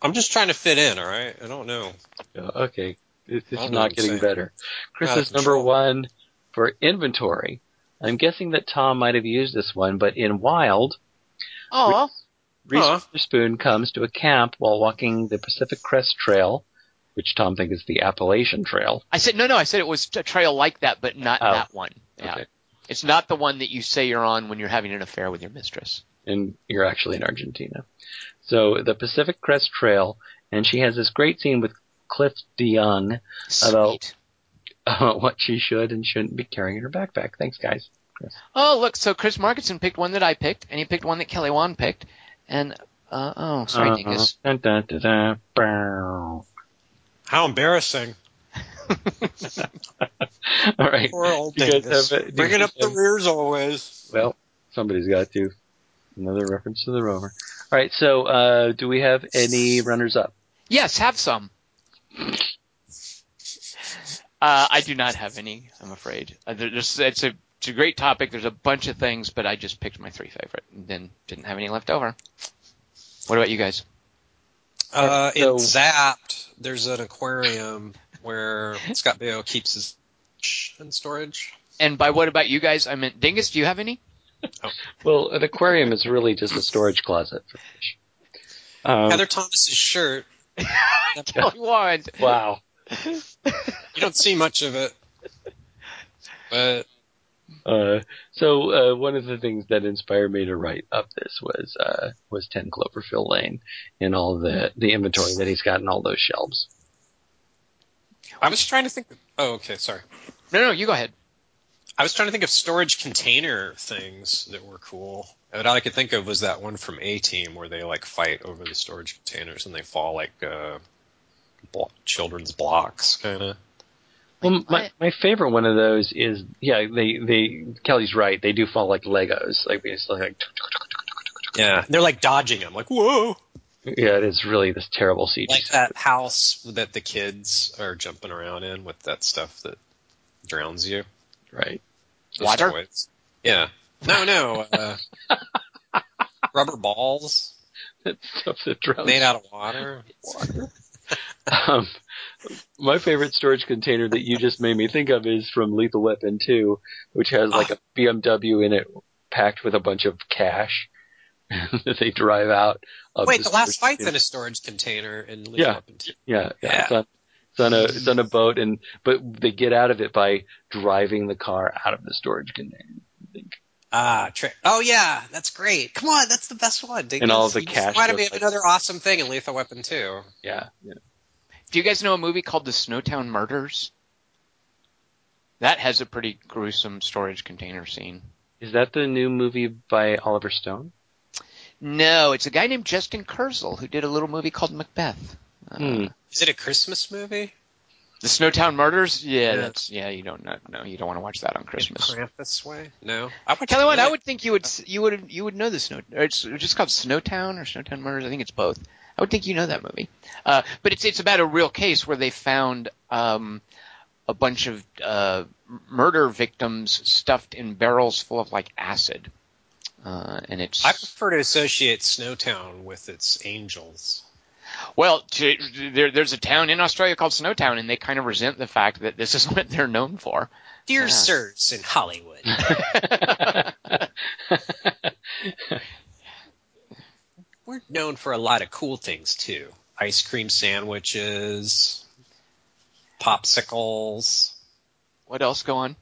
I'm just trying to fit in. All right. I don't know. Yeah, okay, this, this I is don't know what not I'm getting saying. better. Chris Out is number one for inventory. I'm guessing that Tom might have used this one, but in Wild, Oh, Reese Huh. Witherspoon comes to a camp while walking the Pacific Crest Trail, which Tom thinks is the Appalachian Trail. I said no, no. I said it was a trail like that, but not Oh. that one. Yeah, Okay. it's not the one that you say you're on when you're having an affair with your mistress. and you're actually in Argentina. So the Pacific Crest Trail, and she has this great scene with Cliff DeYoung Sweet. about what she should and shouldn't be carrying in her backpack. Thanks, guys. Oh, look. So Chris Markinson picked one that I picked, and he picked one that Kelly Wand picked, and uh, oh, sorry, Uh-huh. Dingus. Dun, dun, dun, dun, bow. How embarrassing. All right. Poor old Dingus. have it- Bringing guys up the rears always. Well, somebody's got to. Another reference to the rover. All right. So, uh, do we have any runners up? Yes, have some. Uh, I do not have any. I'm afraid. Uh, there- it's a it's a great topic. There's a bunch of things, but I just picked my three favorite, and then didn't have any left over. What about you guys? Uh, So- in Zapped, there's an aquarium where Scott Baio keeps his fish in storage. And by what about you guys? I meant Dingus. Do you have any? Well, an aquarium is really just a storage closet for fish. Um, Heather Thomas's shirt. Kelly Wand. wow. You don't see much of it, but Uh, so uh, one of the things that inspired me to write up this was uh, was Ten Cloverfield Lane and all the the inventory that he's got in all those shelves. I was trying to think. Oh, okay, sorry. No, no, you go ahead. I was trying to think of storage container things that were cool. And all I could think of was that one from A Team where they like fight over the storage containers and they fall like uh, blo- children's blocks, kind of. Well, my my favorite one of those is yeah they they Kelly's right they do fall like Legos like it's like Yeah, they're like dodging them, like whoa, yeah it is really this terrible CG like that house that the kids are jumping around in with that stuff that drowns you. Right Those Water? toys. Yeah. No, no. Uh, rubber balls that stuff that drowns made out of water. Um, my favorite storage container that you just made me think of is from Lethal Weapon 2, which has like a BMW in it packed with a bunch of cash that they drive out. Of Wait, the last storage fight's in a storage container in Lethal Yeah. Weapon 2. Yeah, yeah. Yeah. It's, on, a it's on a boat, and but they get out of it by driving the car out of the storage container. I think. Ah, trick. Oh yeah, that's great. Come on, that's the best one. Dingus. And all the You just cash reminded goes me of like- another awesome thing in Lethal Weapon 2. Yeah, yeah. Do you guys know a movie called The Snowtown Murders? That has a pretty gruesome storage container scene. Is that the new movie by Oliver Stone? No, it's a guy named Justin Kurzel who did a little movie called Macbeth. Hmm. Is it a Christmas movie? The Snowtown Murders? Yeah, Yeah. that's yeah. You don't know. No, you don't want to watch that on Christmas. In Krampus way? No. I would Kelly, Wand, I would think you would you would you would know the snow. It's just called Snowtown or Snowtown Murders. I think it's both. I would think you know that movie. Uh, but it's it's about a real case where they found um, a bunch of uh, murder victims stuffed in barrels full of like acid. Uh, and it's I prefer to associate Snowtown with its angels. Well, to, there, there's a town in Australia called Snowtown, and they kind of resent the fact that this is what they're known for. Dear Yeah. sirs in Hollywood. We're known for a lot of cool things too. Ice cream sandwiches, popsicles. what else go on?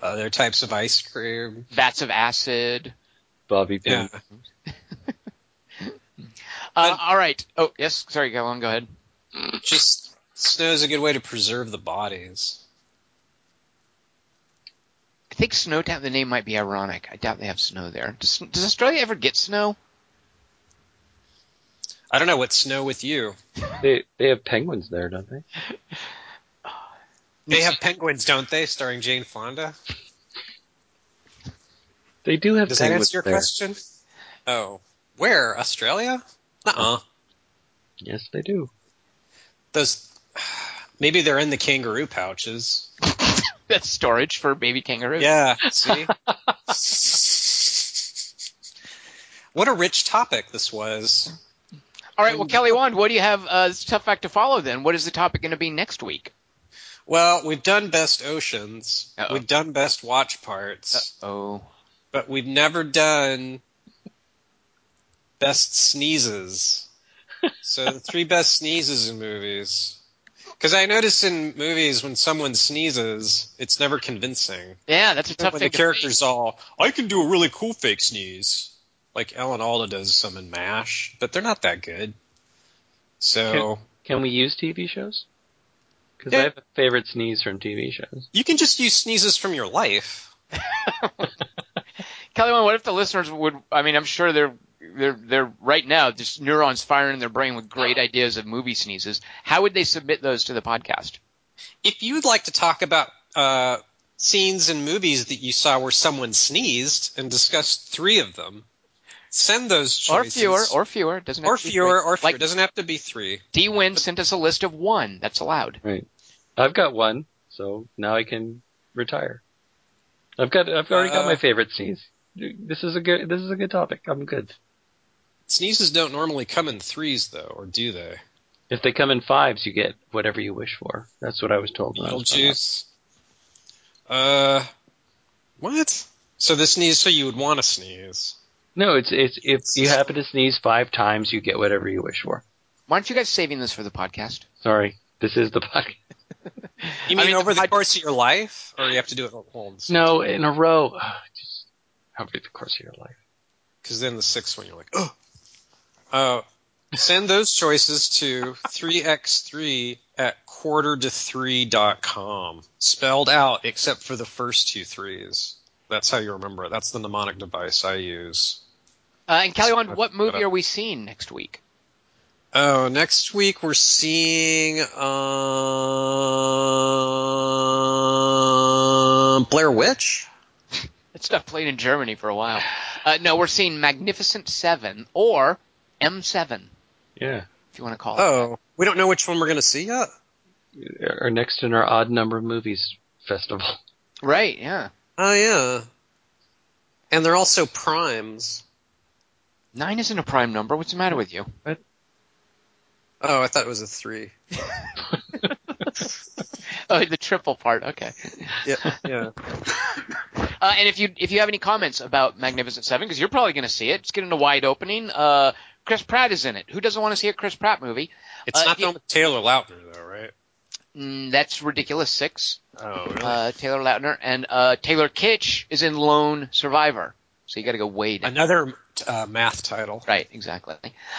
Other types of ice cream. vats of acid. Bobby Yeah. Pin. Uh, all right. Oh, yes. Sorry, go on. Go ahead. Just snow is a good way to preserve the bodies. I think Snowtown, the name might be ironic. I doubt they have snow there. Does, does Australia ever get snow? I don't know what's snow with you. They they have penguins there, don't they? They have penguins, don't they? Starring Jane Fonda. They do have penguins. Does that answer your there. question? Oh, where? Australia? Uh-uh. Yes, they do. Those. Maybe they're in the kangaroo pouches. That's storage for baby kangaroos. Yeah. See. what a rich topic this was. All right. Well, Kelly Wand, what do you have? Uh, it's a tough fact to follow. Then, what is the topic going to be next week? Well, we've done best oceans. Uh-oh. We've done best watch parts. Oh, but we've never done best sneezes. so the three best sneezes in movies. Because I notice in movies when someone sneezes, it's never convincing. yeah, that's a tough when thing. the to character's all, I can do a really cool fake sneeze. Like Alan Alda does some in MASH, but they're not that good. So Can we use TV shows? Because Yeah. I have a favorite sneeze from TV shows. you can just use sneezes from your life. Kelly Wand, what if the listeners would? I mean, I'm sure they're they're they're right now just neurons firing in their brain with great ideas of movie sneezes. How would they submit those to the podcast? If you'd like to talk about uh, scenes in movies that you saw where someone sneezed and discuss three of them, send those Or fewer, or fewer. Doesn't have or to be fewer, three. or fewer. Like doesn't have to be three. D-Win sent us a list of one. That's allowed. Right. I've got one, so now I can retire. I've got I've already got Uh, my favorite scenes. This is a good this is a good topic. I'm good. Sneezes don't normally come in threes, though, or do they? If they come in fives, you get whatever you wish for. That's what I was told. when I was growing up. Beetlejuice. Uh, what? So this sneeze, so you would want to sneeze. No, it's it's if you happen to sneeze five times, you get whatever you wish for. Why aren't you guys saving this for the podcast? Sorry, this is the podcast. You I mean, mean, over the the pod- course of your life, or you have to do it at once? No, in a row. Just over the course of your life. Because then the sixth one, you're like, oh. Uh, send those choices to 3x3 at quarter to three dot com. Spelled out, except for the first two threes. That's how you remember it. That's the mnemonic device I use. Uh, and Kelly Wand, what movie are we seeing next week? Oh, next week we're seeing um, Blair Witch. That stuff played in Germany for a while. Uh, no, we're seeing Magnificent Seven or M7, Yeah. if you want to call it. Oh, we don't know which one we're going to see yet. Or next in our odd number of movies festival. Right, yeah. Oh yeah, and they're also primes. Nine isn't a prime number. What's the matter with you? Oh, I thought it was a three. Oh, the triple part. Okay. Yeah, yeah. Uh, and if you if you have any comments about Magnificent Seven, because you're probably going to see it, it's getting a wide opening. Uh, Chris Pratt is in it. Who doesn't want to see a Chris Pratt movie? It's Uh, not the with Taylor Lautner though, right? Mm, that's ridiculous. Six. Oh, really? Uh, Taylor Lautner and uh, Taylor Kitsch is in Lone Survivor. So you got to go way down. Another uh, math title. Right, exactly.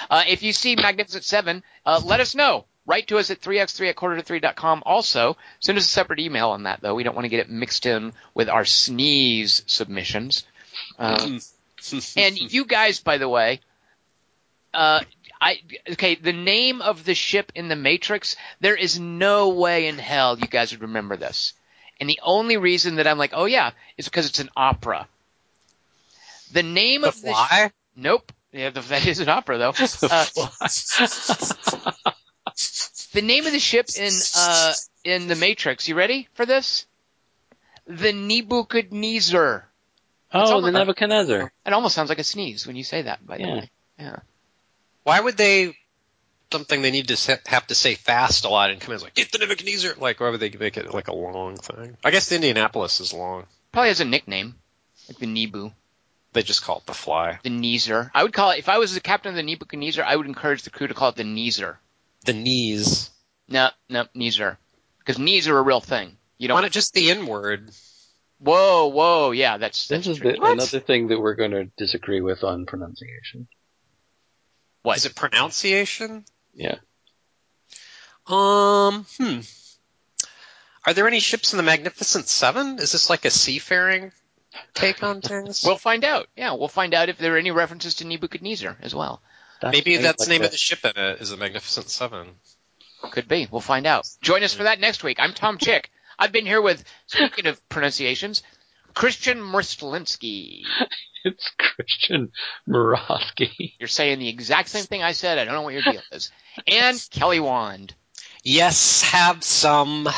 Uh, if you see Magnificent Seven, uh, let us know. Write to us at 3x3 at quarter to 3.com. Also, send us a separate email on that, though. We don't want to get it mixed in with our sneeze submissions. Uh, and you guys, by the way, uh, I okay. The name of the ship in the Matrix. There is no way in hell you guys would remember this. And the only reason that I'm like, oh yeah, is because it's an opera. The name The of the Fly. Nope. Yeah, the, that is an opera though. the, Uh, the name of the ship in uh, in the Matrix. You ready for this? The Nebuchadnezzar. Oh, almost- the Nebuchadnezzar. It almost sounds like a sneeze when you say that. By the Yeah. way, yeah. Why would they? Something they need to have to say fast a lot and come in like get the Nebuchadnezzar. Like why would they make it like a long thing? I guess the Indianapolis is long. Probably has a nickname, like the Nebu, They just call it the Fly. the Neezer. I would call it if I was the captain of the Nebuchadnezzar. I would encourage the crew to call it the Neezer. The knees. No, no, Neezer, because knees are a real thing. You Why don't. not just the N word? Whoa, whoa, yeah, that's This is the, another thing that we're going to disagree with on pronunciation. What? Is it pronunciation? Yeah. Um, hmm. Are there any ships in the Magnificent Seven? Is this like a seafaring take on things? We'll find out. Yeah, we'll find out if there are any references to Nebuchadnezzar as well. maybe that's like the name that. of the ship in it. Is the Magnificent Seven? Could be. We'll find out. Join us for that next week. I'm Tom Chick. I've been here with, speaking of pronunciations, Christian Mrstlinsky. It's Christian Murawski. You're saying the exact same thing I said. I don't know what your deal is. And Kelly Wand. Yes, have some. la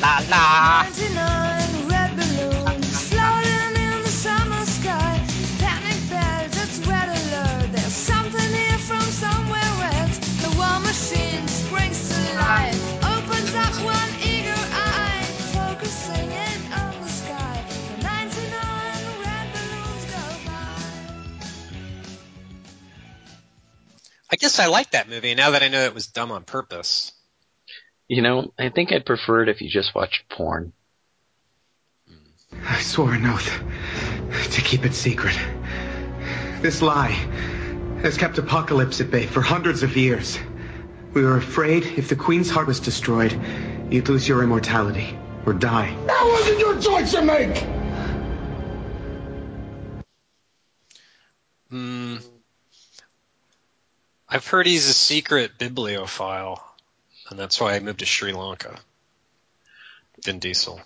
la la. I guess I like that movie now that I know it was dumb on purpose. You know, I think I'd prefer it if you just watched porn. I swore an oath to keep it secret. This lie has kept Apocalypse at bay for hundreds of years. We were afraid if the Queen's heart was destroyed, you'd lose your immortality or die. That wasn't your choice to make! Hmm. I've heard he's a secret bibliophile, and that's why I moved to Sri Lanka. Vin Diesel.